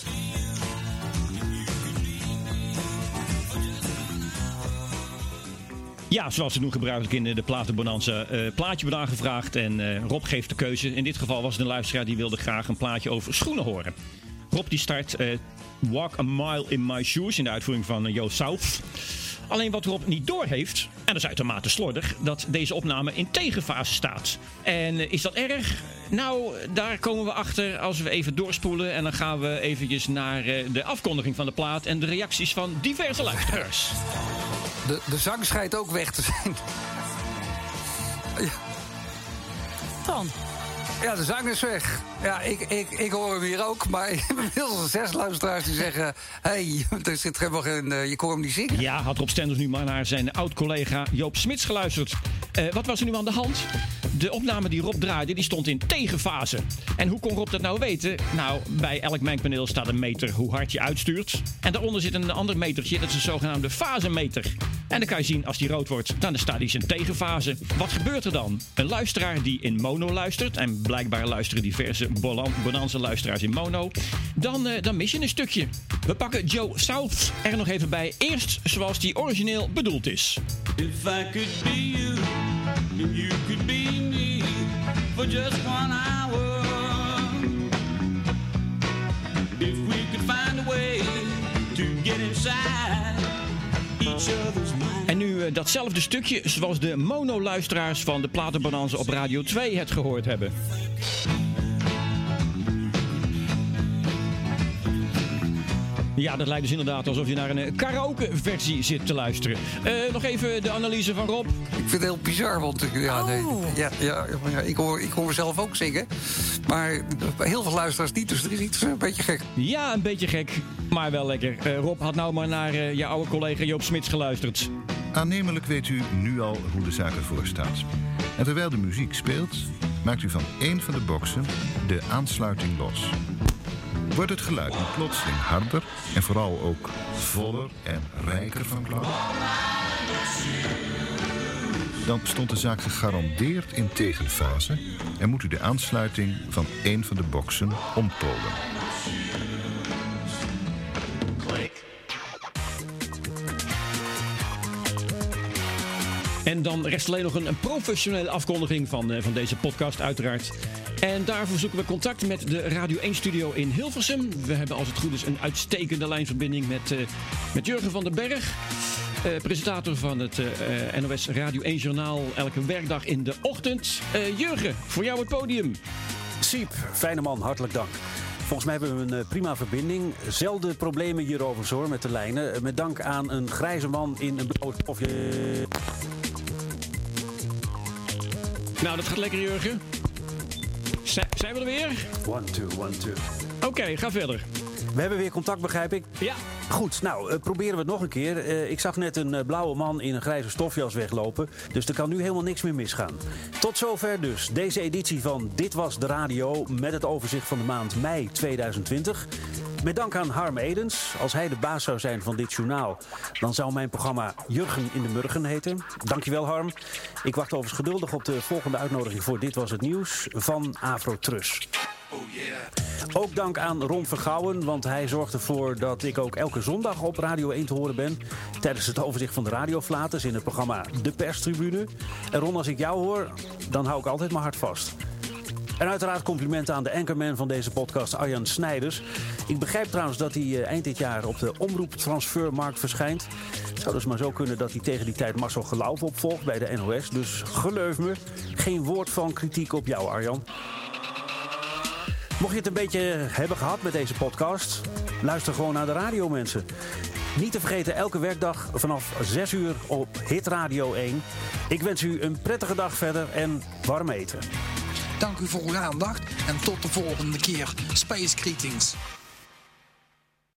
Speaker 59: Ja, zoals ze doen gebruikelijk in de, platenbonanza. eh plaatje wordt aangevraagd en eh, Rob geeft de keuze. In dit geval was het een luisteraar die wilde graag een plaatje over schoenen horen. Rob die start eh, Walk a Mile in My Shoes in de uitvoering van uh, Joost South. Alleen wat Rob niet doorheeft, en dat is uitermate slordig, dat deze opname in tegenfase staat. En is dat erg? Nou, daar komen we achter als we even doorspoelen. En dan gaan we eventjes naar de afkondiging van de plaat en de reacties van diverse luisteraars.
Speaker 17: De, de zang schijnt ook weg te zijn. Ja.
Speaker 50: Dan?
Speaker 17: Ja, de zang is weg. Ja, ik, ik, ik hoor hem hier ook. Maar ik heb inmiddels zes luisteraars die zeggen... hé, hey, er zit helemaal geen... eh, je kon hem niet zingen.
Speaker 59: Ja, had Rob Stenders nu maar naar zijn oud-collega Joop Smits geluisterd. Eh, wat was er nu aan de hand? De opname die Rob draaide, die stond in tegenfase. En hoe kon Rob dat nou weten? Nou, bij elk mengpaneel staat een meter hoe hard je uitstuurt. En daaronder zit een ander metertje, dat is een zogenaamde fasemeter. En dan kan je zien als die rood wordt, dan staat hij in tegenfase. Wat gebeurt er dan? Een luisteraar die in mono luistert, en blijkbaar luisteren diverse Bonanza-luisteraars in mono, dan, eh, dan mis je een stukje. We pakken Joe South er nog even bij. Eerst zoals die origineel bedoeld is.
Speaker 58: If I could be you, you could be just one hour. If we could find a way to get inside each other's.
Speaker 59: En nu eh, datzelfde stukje zoals de mono-luisteraars van de Platenbonanza op Radio 2 het gehoord hebben. Ja, dat lijkt dus inderdaad alsof je naar een eh, karaoke-versie zit te luisteren. Eh, nog even de analyse van Rob.
Speaker 73: Ik vind het heel bizar, want ik- ja, nee, ja, ja, ja, ik, hoor, ik hoor mezelf ook zingen. Maar heel veel luisteraars niet, dus er is iets een beetje gek.
Speaker 59: Ja, een beetje gek, maar wel lekker. Eh, Rob had nou maar naar eh, je oude collega Joop Smits geluisterd.
Speaker 72: Aannemelijk weet u nu al hoe de zaak ervoor staat. En terwijl de muziek speelt, maakt u van één van de boxen de aansluiting los. Wordt het geluid nu plotseling harder en vooral ook voller en rijker van klank? Dan stond de zaak gegarandeerd in tegenfase en moet u de aansluiting van één van de boxen ompolen.
Speaker 59: En dan rest alleen nog een, professionele afkondiging van, eh, van deze podcast, uiteraard. En daarvoor zoeken we contact met de Radio 1-studio in Hilversum. We hebben, als het goed is, een uitstekende lijnverbinding met, eh, met Jurgen van den Berg. eh, presentator van het NOS Radio 1-journaal elke werkdag in de ochtend. Jurgen, voor jou het podium.
Speaker 55: Siep, fijne man, hartelijk dank. Volgens mij hebben we een prima verbinding. Zelden problemen hierover hoor met de lijnen. Met dank aan een grijze man in een blauwe stofje.
Speaker 59: Nou, dat gaat lekker, Jurgen. Zijn, zijn we er weer?
Speaker 55: One, two, one, two.
Speaker 59: Oké, ga verder.
Speaker 55: We hebben weer contact, begrijp ik?
Speaker 59: Ja.
Speaker 55: Goed, nou, eh, proberen we het nog een keer. Eh, ik zag net een eh, blauwe man in een grijze stofjas weglopen. Dus er kan nu helemaal niks meer misgaan. Tot zover dus deze editie van Dit Was De Radio... met het overzicht van de maand mei 2020. Met dank aan Harm Edens. Als hij de baas zou zijn van dit journaal... dan zou mijn programma Jurgen in de Murgen heten. Dankjewel, Harm. Ik wacht overigens geduldig op de volgende uitnodiging... voor Dit Was Het Nieuws van Afro Trus. Ook dank aan Ron Vergouwen, want hij zorgt ervoor dat ik ook elke zondag op Radio 1 te horen ben. Tijdens het overzicht van de radioflaters in het programma De Perstribune. En Ron, als ik jou hoor, dan hou ik altijd mijn hart vast. En uiteraard complimenten aan de anchorman van deze podcast, Arjan Snijders. Ik begrijp trouwens dat hij eh, eind dit jaar op de omroeptransfermarkt verschijnt. Het zou dus maar zo kunnen dat hij tegen die tijd Marcel Geloof opvolgt bij de NOS. Dus geleuf me, geen woord van kritiek op jou, Arjan. Mocht je het een beetje hebben gehad met deze podcast, luister gewoon naar de radio, mensen. Niet te vergeten, elke werkdag vanaf 6 uur op Hit Radio 1. Ik wens u een prettige dag verder en warm eten.
Speaker 66: Dank u voor uw aandacht en tot de volgende keer. Space Greetings.